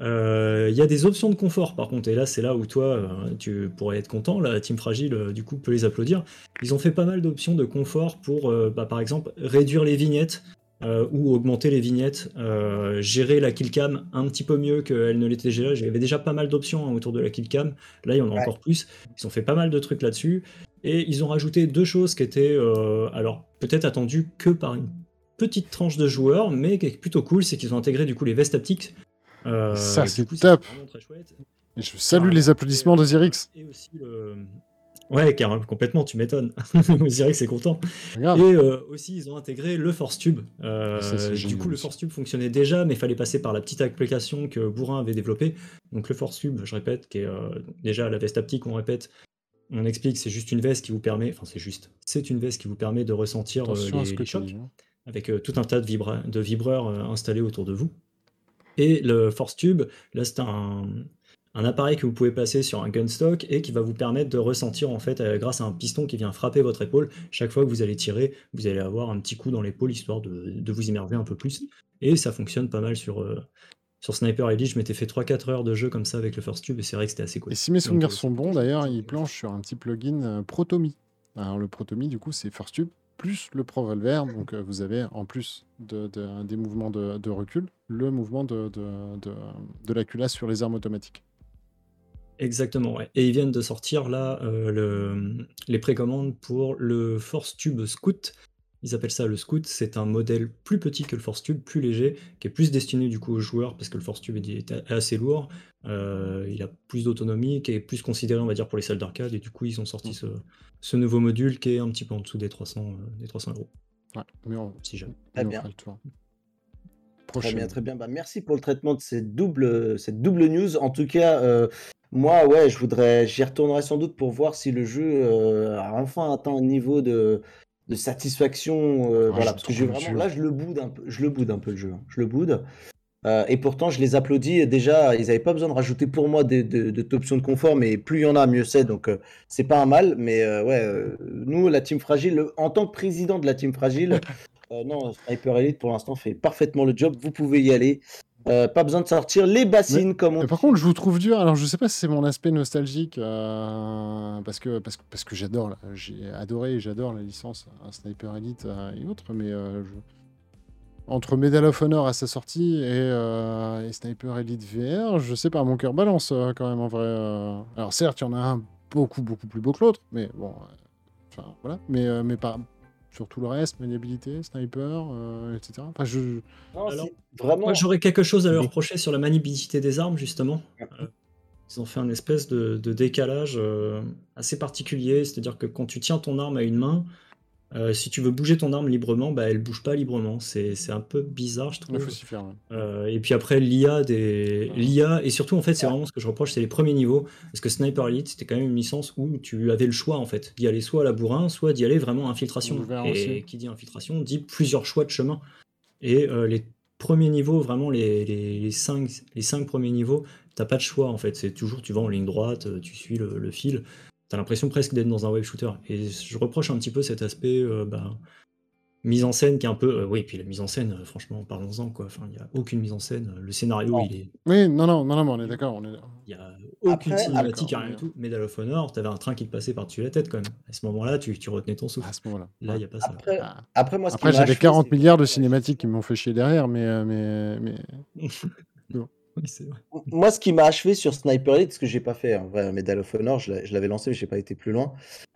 Euh, Il y a des options de confort par contre, et là c'est là où toi euh, tu pourrais être content, la team fragile euh, du coup peut les applaudir. Ils ont fait pas mal d'options de confort pour euh, bah, par exemple réduire les vignettes euh, ou augmenter les vignettes, euh, gérer la killcam un petit peu mieux qu'elle ne l'était déjà. Il y avait déjà pas mal d'options hein, autour de la killcam, là il y en a Ouais. encore plus. Ils ont fait pas mal de trucs là-dessus, et ils ont rajouté deux choses qui étaient euh, alors peut-être attendues que par une petite tranche de joueurs, mais qui est plutôt cool, c'est qu'ils ont intégré du coup les vestes haptiques. Euh, Ça, c'est top. très chouette. Et je salue Ah, les applaudissements de Zyrix. Et aussi le... Ouais, car complètement, tu m'étonnes. Zyrix est content. Regarde. Et euh, aussi, ils ont intégré le Force Tube. Euh, Ça, c'est du coup, le. Force Tube fonctionnait déjà, mais il fallait passer par la petite application que Bourrin avait développée. Donc, le Force Tube, je répète, qui est euh, déjà la veste haptique, on répète. On explique, c'est juste une veste qui vous permet, enfin c'est juste, c'est une veste qui vous permet de ressentir euh, les, chocs hein. avec euh, tout un tas de, vibra- de vibreurs euh, installés autour de vous. Et le Force Tube, là c'est un, un appareil que vous pouvez passer sur un gunstock et qui va vous permettre de ressentir en fait euh, grâce à un piston qui vient frapper votre épaule. Chaque fois que vous allez tirer, vous allez avoir un petit coup dans l'épaule histoire de, de vous immerger un peu plus. Et ça fonctionne pas mal sur, sur Sniper Elite. Je m'étais fait 3-4 heures de jeu comme ça avec le Force Tube et c'est vrai que c'était assez cool. Et si mes souvenirs euh, sont bons, d'ailleurs, il planche sur un petit plugin euh, Protomy. Alors, le Protomy, du coup, c'est First Tube plus le ProVolver. Donc, euh, vous avez, en plus de, de- des mouvements de, de recul, le mouvement de, de, de, de la culasse sur les armes automatiques. Exactement, ouais. Et ils viennent de sortir là euh, le- les précommandes pour le Force Tube Scout. Ils appellent ça le Scout. C'est un modèle plus petit que le Force Tube, plus léger, qui est plus destiné du coup aux joueurs parce que le Force Tube est, assez lourd. Euh, il a plus d'autonomie, qui est plus considéré, on va dire, pour les salles d'arcade. Et du coup, ils ont sorti ce, ce nouveau module qui est un petit peu en dessous des 300, euh, des 300 euros, Ouais, mais on, si jamais. Très on bien. fera le tour. Très bien, très bien. Bah, merci pour le traitement de cette double, cette double news. En tout cas, euh, moi, ouais, je voudrais, j'y retournerai sans doute pour voir si le jeu euh, a enfin atteint un niveau de, de satisfaction. euh, Ah, voilà, je parce que j'ai vraiment, là, je le boude un peu, je le boude un peu le jeu. hein. Je le boude. Euh, et pourtant, je les applaudis. Déjà, ils n'avaient pas besoin de rajouter pour moi des, de, de, options de confort, mais plus il y en a, mieux c'est. Donc, euh, c'est pas un mal. Mais ouais, nous, la team fragile, le- en tant que président de la team fragile, non, Hyper Elite pour l'instant fait parfaitement le job. Vous pouvez y aller. Euh, pas besoin de sortir les bassines comme on Mais par contre, je vous trouve dur. Alors, je sais pas si c'est mon aspect nostalgique, euh, parce que, parce, parce que j'adore, j'ai adoré et j'adore la licence Sniper Elite euh, et autres, mais je- entre Medal of Honor à sa sortie et, et Sniper Elite VR, je sais pas, mon cœur balance quand même en vrai. Alors, certes, il y en a un beaucoup, beaucoup plus beau que l'autre, mais bon, enfin voilà, mais, mais pas sur tout le reste, maniabilité, sniper, euh, etc. Enfin, je, Non, Alors, c'est vraiment. Moi, j'aurais quelque chose à leur reprocher sur la maniabilité des armes, justement. Euh, ils ont fait un espèce de, de décalage euh, assez particulier, c'est-à-dire que quand tu tiens ton arme à une main, euh, si tu veux bouger ton arme librement, bah, elle bouge pas librement. C'est un peu bizarre, je il trouve. faut s'y faire. ouais. Euh, et puis après, l'IA des... l'IA, et surtout, en fait, c'est vraiment ce que je reproche, c'est les premiers niveaux. Parce que Sniper Elite, c'était quand même une licence où tu avais le choix, en fait, d'y aller soit à la bourrin, soit d'y aller vraiment infiltration. Ouvert Et aussi. qui dit infiltration dit plusieurs choix de chemin. Et euh, les premiers niveaux, vraiment les, les, les, cinq, les cinq premiers niveaux, t'as pas de choix, en fait. C'est toujours, tu vas en ligne droite, euh, tu suis le, le fil. T'as l'impression presque d'être dans un web shooter. Et je reproche un petit peu cet aspect euh, bah, mise en scène qui est un peu. euh, oui, puis la mise en scène, euh, franchement, parlons-en, quoi. Enfin, il n'y a aucune mise en scène. Le scénario, Non. il est. Oui, non, non, non, non, mais on est d'accord. On est... Il n'y a aucune Après- cinématique, D'accord, rien du tout. Medal of Honor, t'avais un train qui te passait par-dessus la tête, quand même. À ce moment-là, tu, tu retenais ton souffle. À ce moment-là. Là, il n'y a pas ça. Après, Ah. après, moi, ce Après, j'avais achevé, 40 c'est milliards de cinématiques qui m'ont fait chier derrière, mais, euh, mais, mais... Oui, c'est vrai. Moi, ce qui m'a achevé sur Sniper Elite, ce que j'ai pas fait en vrai, Medal of Honor, je l'a- je l'avais lancé, mais j'ai pas été plus loin.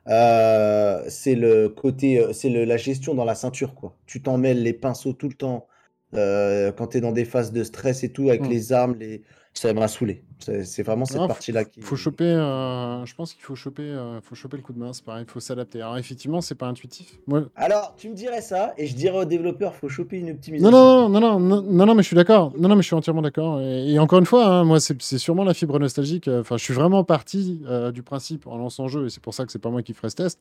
euh, c'est le côté, euh, c'est la gestion dans la ceinture, quoi. Tu t'en mêles les pinceaux tout le temps euh, quand tu es dans des phases de stress et tout, avec Hmm. les armes, les... ça m'a saoulé. C'est vraiment cette partie-là qui. faut choper. euh, je pense qu'il faut choper, euh, faut choper le coup de main. C'est pareil, il faut s'adapter. Alors effectivement, c'est pas intuitif. Moi, Alors, tu me dirais ça, et je dirais aux développeurs, faut choper une optimisation. Non, non, non, non, non, mais je suis d'accord. Non, non, mais je suis entièrement d'accord. Et, et encore une fois, hein, moi, c'est sûrement la fibre nostalgique. Enfin, je suis vraiment parti euh, du principe en lançant le jeu, et c'est pour ça que c'est pas moi qui ferai ce test,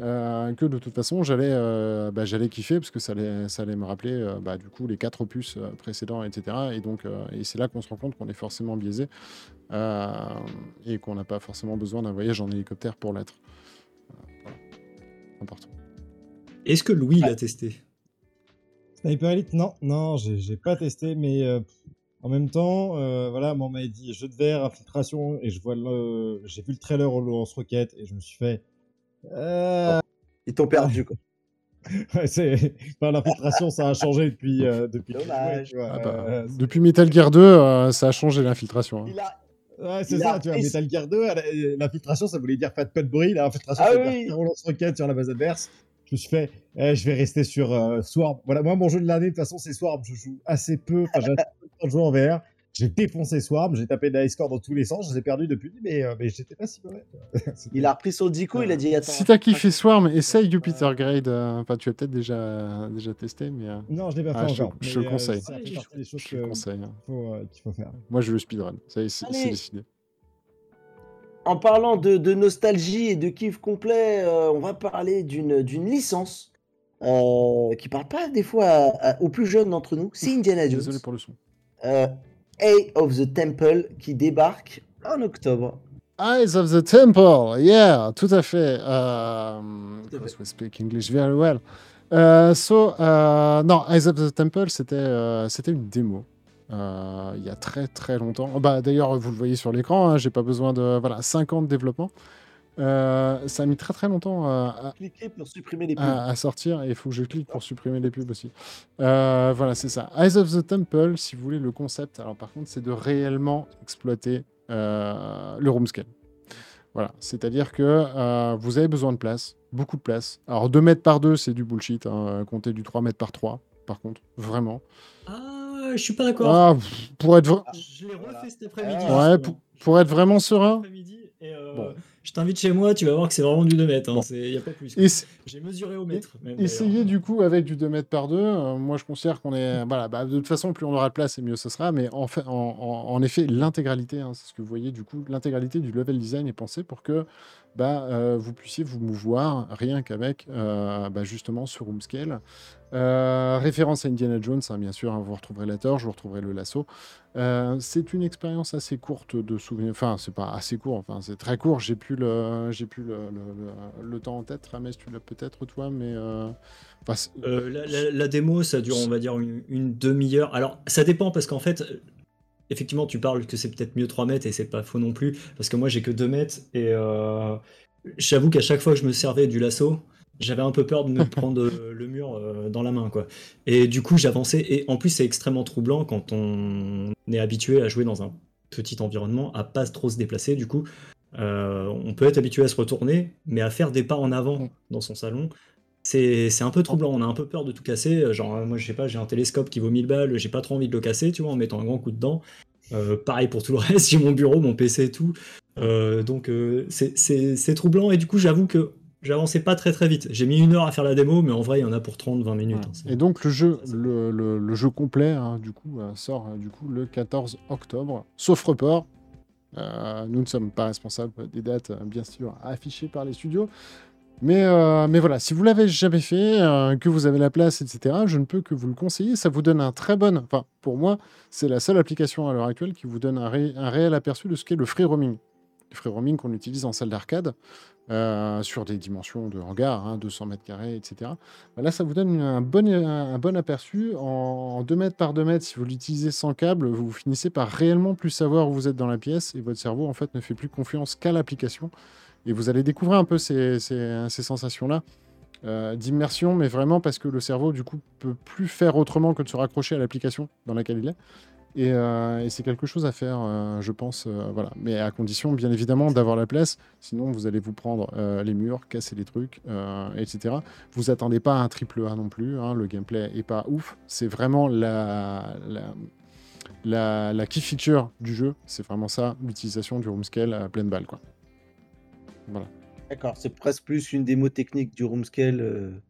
euh, que de toute façon, j'allais euh, bah, j'allais kiffer, parce que ça allait, ça allait me rappeler, euh, bah, du coup, les quatre opus euh, précédents, etc. Et donc, euh, et c'est là qu'on se rend compte qu'on est forcément biaisé, euh, et qu'on n'a pas forcément besoin d'un voyage en hélicoptère pour l'être. Euh, voilà. Important. Est-ce que Louis l'a testé? Sniper Elite, non, non, j'ai pas testé, mais euh, en même temps, euh, voilà, moi, on m'avait dit jeu de verre, infiltration, et je vois le, j'ai vu le trailer au lance-roquette, et je me suis fait, euh, Ils t'ont perdu, quoi. ouais, c'est, enfin, l'infiltration, ça a changé depuis, euh, depuis. Dommage. vois, Ah bah, euh, c'est- depuis Metal Gear 2, euh, ça a changé l'infiltration. hein. Il a... Ouais, c'est Il ça, a tu vois, Metal Gear 2, elle- l'infiltration, ça voulait dire faites pas de bruit, l'infiltration, Ah c'est oui. partir au lance-roquette sur la base adverse. Je me suis fait, eh, je vais rester sur euh, Swarm. Voilà, moi, mon jeu de l'année, de toute façon, c'est Swarm. Je joue assez peu, enfin, j'ai assez peu de temps de jouer en VR. J'ai défoncé Swarm, j'ai tapé des high scores dans tous les sens, je les ai perdus depuis, mais, euh, mais j'étais pas si mauvais. Il a repris son dico, il a dit attends. Si t'as kiffé Swarm, essaye Jupiter Grade. euh, Enfin, tu as peut-être déjà, déjà testé, mais euh, Non, je l'ai pas fait Ah, je- encore. je le conseille. des choses je le que- conseille. hein. qu'il faut, euh, qu'il faut faire. Moi, je veux speedrun. C'est décidé. En parlant de, de nostalgie et de kiff complet, euh, on va parler d'une d'une licence euh, qui parle pas des fois à- à- aux plus jeunes d'entre nous. C'est Indiana Jones. Désolé pour le son. Euh, Eye of the Temple qui débarque en octobre. Eyes of the Temple, yeah, tout à fait. Um, Tout à fait. because we speak English very well. Euh, so, euh, non, Eyes of the Temple, c'était c'était une démo. il y a très très longtemps. Bah, D'ailleurs, vous le voyez sur l'écran, hein, j'ai pas besoin de. Voilà, 5 ans de développement. Euh, ça a mis très très longtemps à, à- Cliquez pour supprimer les pubs. à, à sortir et il faut que je clique pour supprimer les pubs aussi. Euh, voilà, c'est ça. Eyes of the Temple, si vous voulez, le concept, alors par contre, c'est de réellement exploiter euh, le room scale. Voilà, c'est-à-dire que euh, vous avez besoin de place, beaucoup de place. Alors 2 mètres par 2, c'est du bullshit, hein, comptez du 3 mètres par 3, par contre, vraiment. Ah, je suis pas d'accord. Ah, pour être vra- Je l'ai refait cet après-midi. Ouais, pour, pour être vraiment serein. Après-midi, et, euh, Bon. Je t'invite chez moi, tu vas voir que c'est vraiment du 2 mètres. Il n'y a pas plus. J'ai mesuré au mètre. même, Essayez du coup avec du 2 mètres par 2. moi, je considère qu'on est. Voilà, bah, de toute façon, plus on aura de place et mieux ce sera. Mais en, fait, en, en- en effet, l'intégralité, hein, c'est ce que vous voyez du coup, l'intégralité du level design est pensée pour que bah, euh, vous puissiez vous mouvoir rien qu'avec euh, bah, justement ce room scale. Euh, référence à Indiana Jones, hein, bien sûr, hein, vous retrouverez la torche, vous retrouverez le lasso. C'est une expérience assez courte de souvenir. Enfin, c'est pas assez court. Enfin, c'est très court. J'ai plus le, j'ai plus le, le, temps en tête. Rames, tu l'as peut-être toi, mais. La, démo, ça dure, on va dire, une, demi-heure. Alors, ça dépend parce qu'en fait, effectivement, tu parles que c'est peut-être mieux 3 mètres et c'est pas faux non plus parce que moi j'ai que 2 mètres et euh, j'avoue qu'à chaque fois que je me servais du lasso, j'avais un peu peur de me prendre le mur euh, dans la main quoi. Et du coup, j'avançais et en plus c'est extrêmement troublant quand on est habitué à jouer dans un petit environnement, à pas trop se déplacer du coup. Euh, on peut être habitué à se retourner, mais à faire des pas en avant dans son salon, c'est un peu troublant. On a un peu peur de tout casser. Genre, moi, je sais pas, j'ai un télescope qui vaut 1000 balles, j'ai pas trop envie de le casser, tu vois, en mettant un grand coup dedans. Euh, pareil pour tout le reste, j'ai mon bureau, mon PC et tout. donc, c'est troublant. Et du coup, j'avoue que j'avançais pas très très vite. J'ai mis une heure à faire la démo, mais en vrai, il y en a pour 30-20 minutes. Hein, et donc le jeu, le, le, jeu complet, hein, du coup, euh, sort euh, du coup le 14 octobre, sauf report. Euh, nous ne sommes pas responsables des dates, bien sûr, affichées par les studios. Mais, mais voilà, si vous l'avez jamais fait, que vous avez la place, etc., je ne peux que vous le conseiller. Ça vous donne un très bon. Enfin, pour moi, c'est la seule application à l'heure actuelle qui vous donne un, réel aperçu de ce qu'est le free roaming. Le free roaming qu'on utilise en salle d'arcade. Euh, sur des dimensions de hangar, hein, 200 mètres carrés, etc. Bah là, ça vous donne un bon, un bon aperçu. En, 2 mètres par 2 mètres, si vous l'utilisez sans câble, vous finissez par réellement plus savoir où vous êtes dans la pièce et votre cerveau, en fait, ne fait plus confiance qu'à l'application. Et vous allez découvrir un peu ces, sensations-là. Euh, d'immersion, mais vraiment parce que le cerveau, du coup, peut plus faire autrement que de se raccrocher à l'application dans laquelle il est. Euh, et, c'est quelque chose à faire, euh, je pense. Euh, voilà. Mais à condition, bien évidemment, d'avoir la place. Sinon, vous allez vous prendre les murs, casser les trucs, etc. Vous attendez pas un triple A non plus. Hein. le gameplay est pas ouf. C'est vraiment la, key feature du jeu. C'est vraiment ça, l'utilisation du room scale à pleine balle. Quoi. Voilà. D'accord, c'est presque plus une démo technique du room scale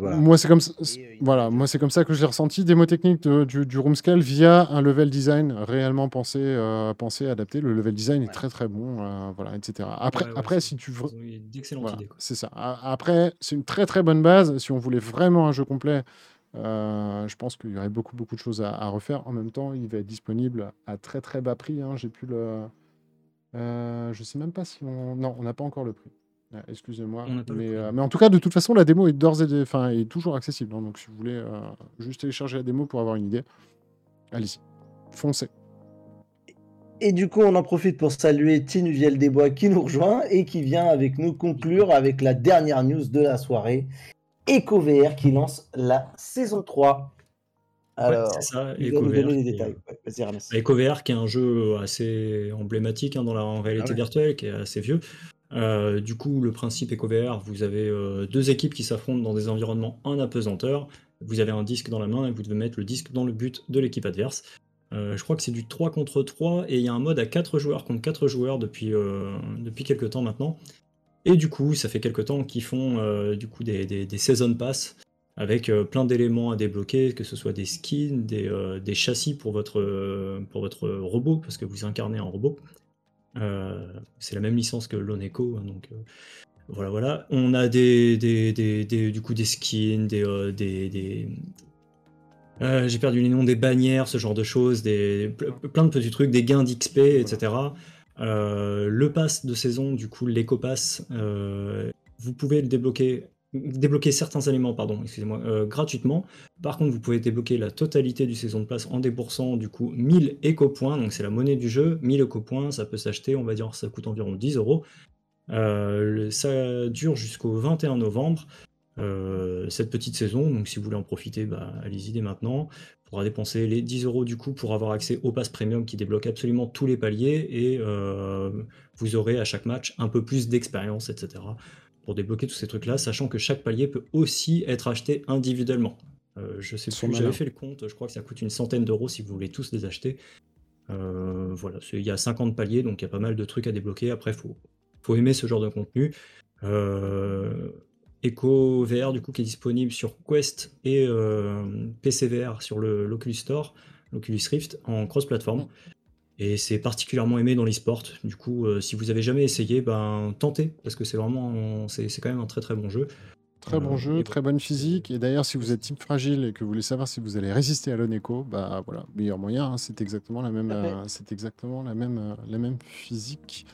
moi, c'est comme, ça, voilà, moi, c'est comme ça que j'ai ressenti. Démo technique du, du room scale via un level design réellement pensé, euh, pensé adapté. Le level design est très très bon, euh, voilà, etc. Après, après si tu veux. C'est ça. Après, c'est une très très bonne base. Si on voulait vraiment un jeu complet, euh, je pense qu'il y aurait beaucoup beaucoup de choses à, refaire. En même temps, il va être disponible à très très bas prix. Hein. J'ai pu le. Je sais même pas si on. Non, on n'a pas encore le prix. Ah, excusez-moi. Euh, mais, en tout cas, de toute façon, la démo est d'ores et enfin, est toujours accessible. Hein. donc, si vous voulez euh, juste télécharger la démo pour avoir une idée, allez-y, foncez. Et du coup, on en profite pour saluer Tinuviel Desbois qui nous rejoint et qui vient avec nous conclure avec la dernière news de la soirée. EcoVR qui lance la saison 3. Alors, c'est ça, EcoVR, les détails. EcoVR qui est un jeu assez emblématique hein, dans la réalité ah virtuelle, qui est assez vieux, euh, du coup, le principe EcoVR, vous avez euh, deux équipes qui s'affrontent dans des environnements en apesanteur. Vous avez un disque dans la main et vous devez mettre le disque dans le but de l'équipe adverse. Euh, je crois que c'est du 3 contre 3 et il y a un mode à 4 joueurs contre 4 joueurs depuis, depuis quelques temps maintenant. Et du coup, ça fait quelques temps qu'ils font du coup des, des, season pass avec plein d'éléments à débloquer, que ce soit des skins, des, des châssis pour votre, pour votre robot, parce que vous incarnez un robot. Euh, c'est la même licence que l'Oneco, hein, donc euh, voilà, voilà. On a des, du coup des skins, des, euh, des, j'ai perdu les noms des bannières, ce genre de choses, des, plein de petits trucs, des gains d'XP, etc. le pass de saison, du coup, l'éco-pass, vous pouvez le débloquer débloquer certains éléments, pardon, excusez-moi, euh, gratuitement. Par contre, vous pouvez débloquer la totalité du saison de place en déboursant du coup 1000 éco-points, donc c'est la monnaie du jeu. 1000 éco-points, ça peut s'acheter, on va dire, ça coûte environ 10 euros. Euh, ça dure jusqu'au 21 novembre, euh, cette petite saison, donc si vous voulez en profiter, bah, allez-y dès maintenant. Il faudra dépenser les 10 euros du coup pour avoir accès au pass premium qui débloque absolument tous les paliers et vous aurez à chaque match un peu plus d'expérience, etc pour débloquer tous ces trucs-là, sachant que chaque palier peut aussi être acheté individuellement. Euh, je sais plus, j'avais fait le compte, je crois que ça coûte une centaine d'euros si vous voulez tous les acheter. Euh, voilà, il y a 50 paliers, donc il y a pas mal de trucs à débloquer. Après, il faut, faut aimer ce genre de contenu. Euh, Echo VR, du coup, qui est disponible sur Quest et euh, PC VR sur l'Oculus Store, l'Oculus Rift, en cross-platform. Et c'est particulièrement aimé dans l'e-sport. Du coup, euh, si vous avez jamais essayé, ben tentez, parce que c'est vraiment, c'est quand même un très très bon jeu. Très bon Euh, jeu, très bonne physique. Et d'ailleurs, si vous êtes type fragile et que vous voulez savoir si vous allez résister à l'Oneco, bah voilà, meilleur moyen. hein, c'est exactement la même, euh, c'est exactement la même, euh, la même physique.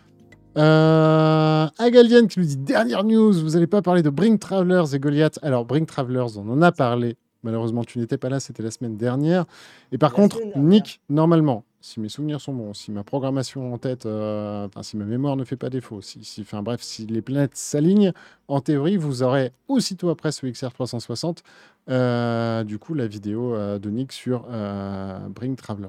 Euh, Agalian qui nous dit dernière news, vous n'allez pas parler de Bring Travelers et Goliath. Alors Bring Travelers, on en a parlé. Malheureusement, tu n'étais pas là, c'était la semaine dernière. Et par La contre. Nick, normalement, si mes souvenirs sont bons, si ma programmation en tête, euh, enfin si ma mémoire ne fait pas défaut, si, si, enfin bref, si les planètes s'alignent, en théorie, vous aurez aussitôt après ce XR 360, euh, du coup, la vidéo euh, de Nick sur euh, Bring Traveler.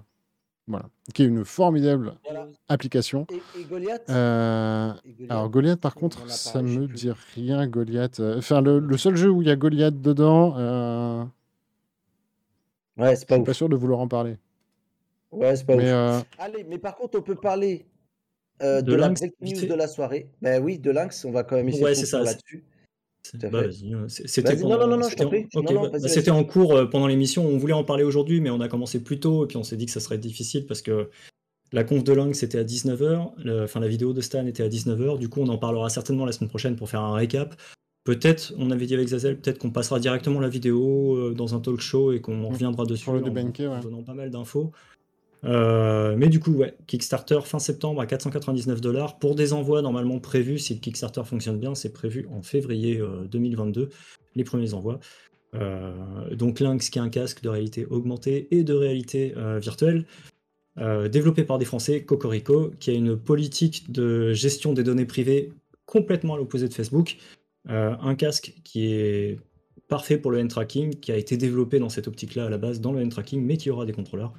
Voilà, qui est une formidable Voilà. application. Et, et Goliath, Euh, Et Goliath, alors Goliath, par on contre, ça me plus. dit rien, Goliath. Enfin, le, le seul jeu où il y a Goliath dedans, euh, Ouais, c'est je pas suis ouf. pas sûr de vouloir en parler. Ouais, c'est pas Mais ouf. euh, Allez, mais par contre, on peut parler euh, de, De la break news de la soirée. Ben oui, de Lynx, on va quand même essayer Ouais, de ça, là-dessus. Bah, euh, C'était non, non, c'était en- ok, Non, non, bah, bah, en cours euh, pendant l'émission. On voulait en parler aujourd'hui, mais on a commencé plus tôt et puis on s'est dit que ça serait difficile parce que la conf de Lynx c'était à 19h, enfin la vidéo de Stan était à 19h. Du coup, on en parlera certainement la semaine prochaine pour faire un récap. Peut-être, on avait dit avec Zazel, peut-être qu'on passera directement la vidéo euh, dans un talk show et qu'on reviendra dessus en, en ouais. donnant pas mal d'infos. Euh, mais du coup, Kickstarter fin septembre à 499 dollars pour des envois normalement prévus. Si le Kickstarter fonctionne bien, c'est prévu en février euh, 2022, les premiers envois. Euh, donc Lynx, qui est un casque de réalité augmentée et de réalité euh, virtuelle, euh, développé par des Français, Cocorico, qui a une politique de gestion des données privées complètement à l'opposé de Facebook. Euh, un casque qui est parfait pour le hand tracking, qui a été développé dans cette optique-là à la base, dans le hand tracking, mais qui aura des contrôleurs.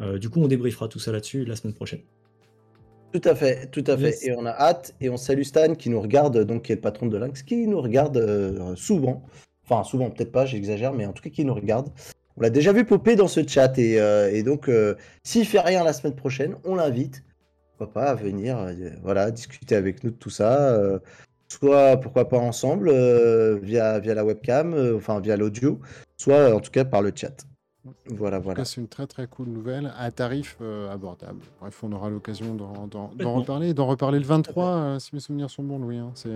Euh, du coup, on débriefera tout ça là-dessus la semaine prochaine. Tout à fait, tout à fait. Yes. Et on a hâte, et on salue Stan qui nous regarde, donc qui est le patron de Lynx, qui nous regarde euh, souvent. Enfin, souvent, peut-être pas, j'exagère, mais en tout cas, qui nous regarde. On l'a déjà vu popper dans ce chat, et, euh, et donc, euh, s'il fait rien la semaine prochaine, on l'invite, pourquoi pas, à venir voilà, discuter avec nous de tout ça. soit, pourquoi pas, ensemble, via, via la webcam, enfin, via l'audio, soit, en tout cas, par le chat. Voilà, voilà. c'est une très très cool nouvelle à tarif euh, abordable. Bref, on aura l'occasion d'en, d'en- d'en Complètement. reparler, d'en reparler le 23, euh, si mes souvenirs sont bons, Louis. hein. C'est...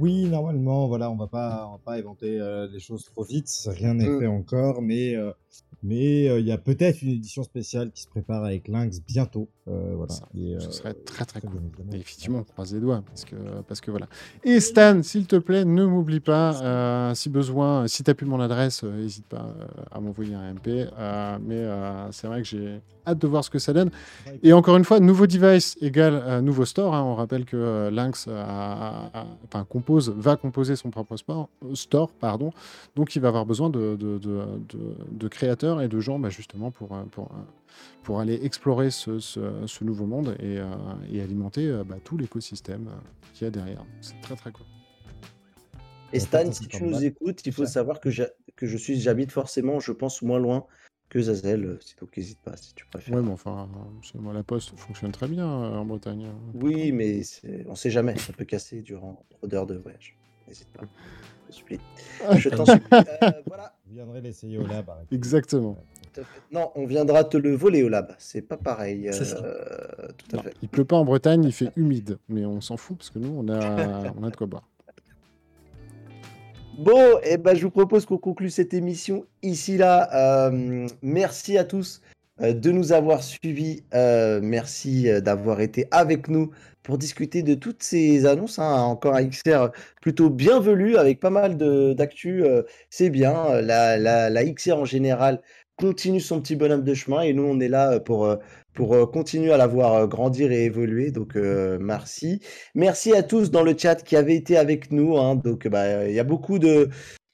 Oui, normalement, voilà, on va pas, on va pas inventer euh, les choses trop vite. Rien n'est Mm. fait encore, mais mais euh, il y a peut-être une édition spéciale qui se prépare avec Lynx bientôt. Euh, voilà. Ça, Et, ce euh, serait très très très cool. Et effectivement, on croise les doigts, parce que, parce que voilà. Et Stan, s'il te plaît, ne m'oublie pas, si besoin, si tu as plus mon adresse, n'hésite pas à m'envoyer un MP. mais c'est vrai que j'ai hâte de voir ce que ça donne. Et encore une fois, nouveau device égale euh, nouveau store. hein. On rappelle que euh, Lynx a- a- a- enfin, compose, va composer son propre sport, store. Pardon. Donc il va avoir besoin de, de, de- de- de créateurs et de gens bah, justement pour, euh, pour, euh, pour aller explorer ce, ce- ce nouveau monde et, euh, et alimenter euh, bah, tout l'écosystème qu'il y a derrière. C'est très très cool. Et Stan, si tu nous écoutes, il faut savoir que que je suis, j'habite forcément, je pense, moins loin que Zazel. euh, si- Donc n'hésite pas si tu préfères. Ouais, mais enfin, euh, moi, la poste fonctionne très bien euh, en Bretagne. hein. Oui, mais on sait jamais, ça peut casser durant trop d'heures de voyage. N'hésite pas. Je, supplie. Je t'en supplie. Euh, voilà. Vous viendrez l'essayer au lab. avec- Exactement. Non, on viendra te le voler au lab. C'est pas pareil. C'est ça. euh, Tout à Non, fait. il pleut pas en Bretagne, il fait humide, mais on s'en fout parce que nous, on a, on a de quoi boire. Bon, et ben, je vous propose qu'on conclue cette émission ici là. Euh, merci à tous euh, de nous avoir suivis. Euh, merci d'avoir été avec nous pour discuter de toutes ces annonces. hein. Encore un XR plutôt bienvenu avec pas mal d'actu. C'est bien. La, la, la XR en général continue son petit bonhomme de chemin et nous on est là pour, pour euh, continuer à la voir euh, grandir et évoluer. Donc euh, merci. Merci à tous dans le chat qui avaient été avec nous. hein. Donc, bah, il y a beaucoup de,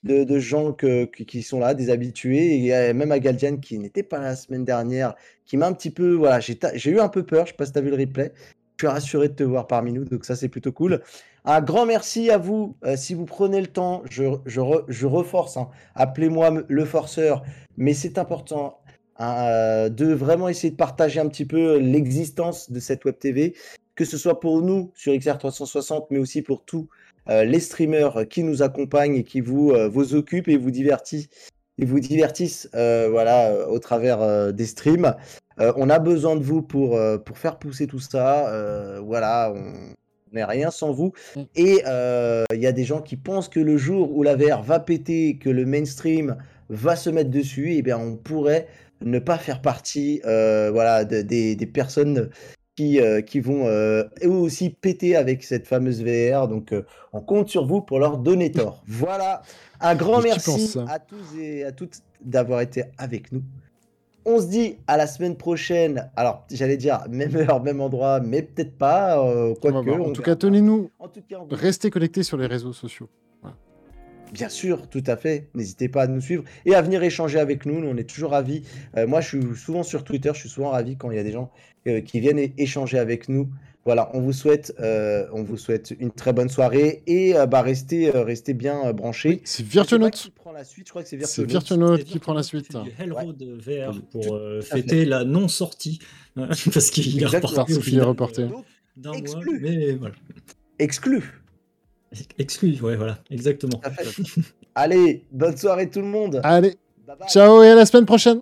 de, gens que- qui- sont là, des habitués. Et y a même à Galdian qui n'était pas là la semaine dernière, qui m'a un petit peu. Voilà, j'ai eu un peu peur. Je sais pas si tu as vu le replay. Je suis rassuré de te voir parmi nous. Donc, ça, c'est plutôt cool. Un grand merci à vous. si vous prenez le temps, je, je, je reforce. hein. Appelez-moi le forceur. Mais c'est important hein, euh, de vraiment essayer de partager un petit peu l'existence de cette web TV que ce soit pour nous sur XR360, mais aussi pour tous euh, les streamers qui nous accompagnent et qui vous, euh, vous occupent et vous divertissent, et vous divertissent euh, voilà, euh, au travers euh, des streams. Euh, on a besoin de vous pour, euh, pour faire pousser tout ça. Euh, voilà, on, n'est rien sans vous. Mm. Et euh, il y a des gens qui pensent que le jour où la VR va péter, que le mainstream va se mettre dessus, eh bien, on pourrait ne pas faire partie euh, voilà, de- des, des personnes qui, euh, qui vont euh, eux aussi péter avec cette fameuse VR. Donc, on compte sur vous pour leur donner tort. Voilà. Un grand merci ça à tous et à toutes d'avoir été avec nous. On se dit à la semaine prochaine. Alors, j'allais dire même heure, même endroit, mais peut-être pas. euh, On quoique. voir. En on tout verra. cas, tenez-nous, En tout cas, vous- restez connectés sur les réseaux sociaux. Bien sûr, tout à fait. N'hésitez pas à nous suivre et à venir échanger avec nous. Nous, on est toujours ravis. Euh, moi, je suis souvent sur Twitter. Je suis souvent ravi quand il y a des gens euh, qui viennent échanger avec nous. Voilà, on vous souhaite, euh, on vous souhaite une très bonne soirée et euh, bah, restez, euh, restez bien euh, branchés. C'est sais pas Virtuonaut. qui prend la suite. Je crois que c'est C'est Virtuonaut. C'est qui prend la suite. qui Hellroad VR Tout- pour euh, fêter la non-sortie. parce qu'il est Exactement. reporté Parce qu'il est reporté. Exclu. Mais voilà. exclu. Exclu, ouais, voilà, exactement. Allez, bonne soirée tout le monde. Allez, Bye bye. ciao et à la semaine prochaine.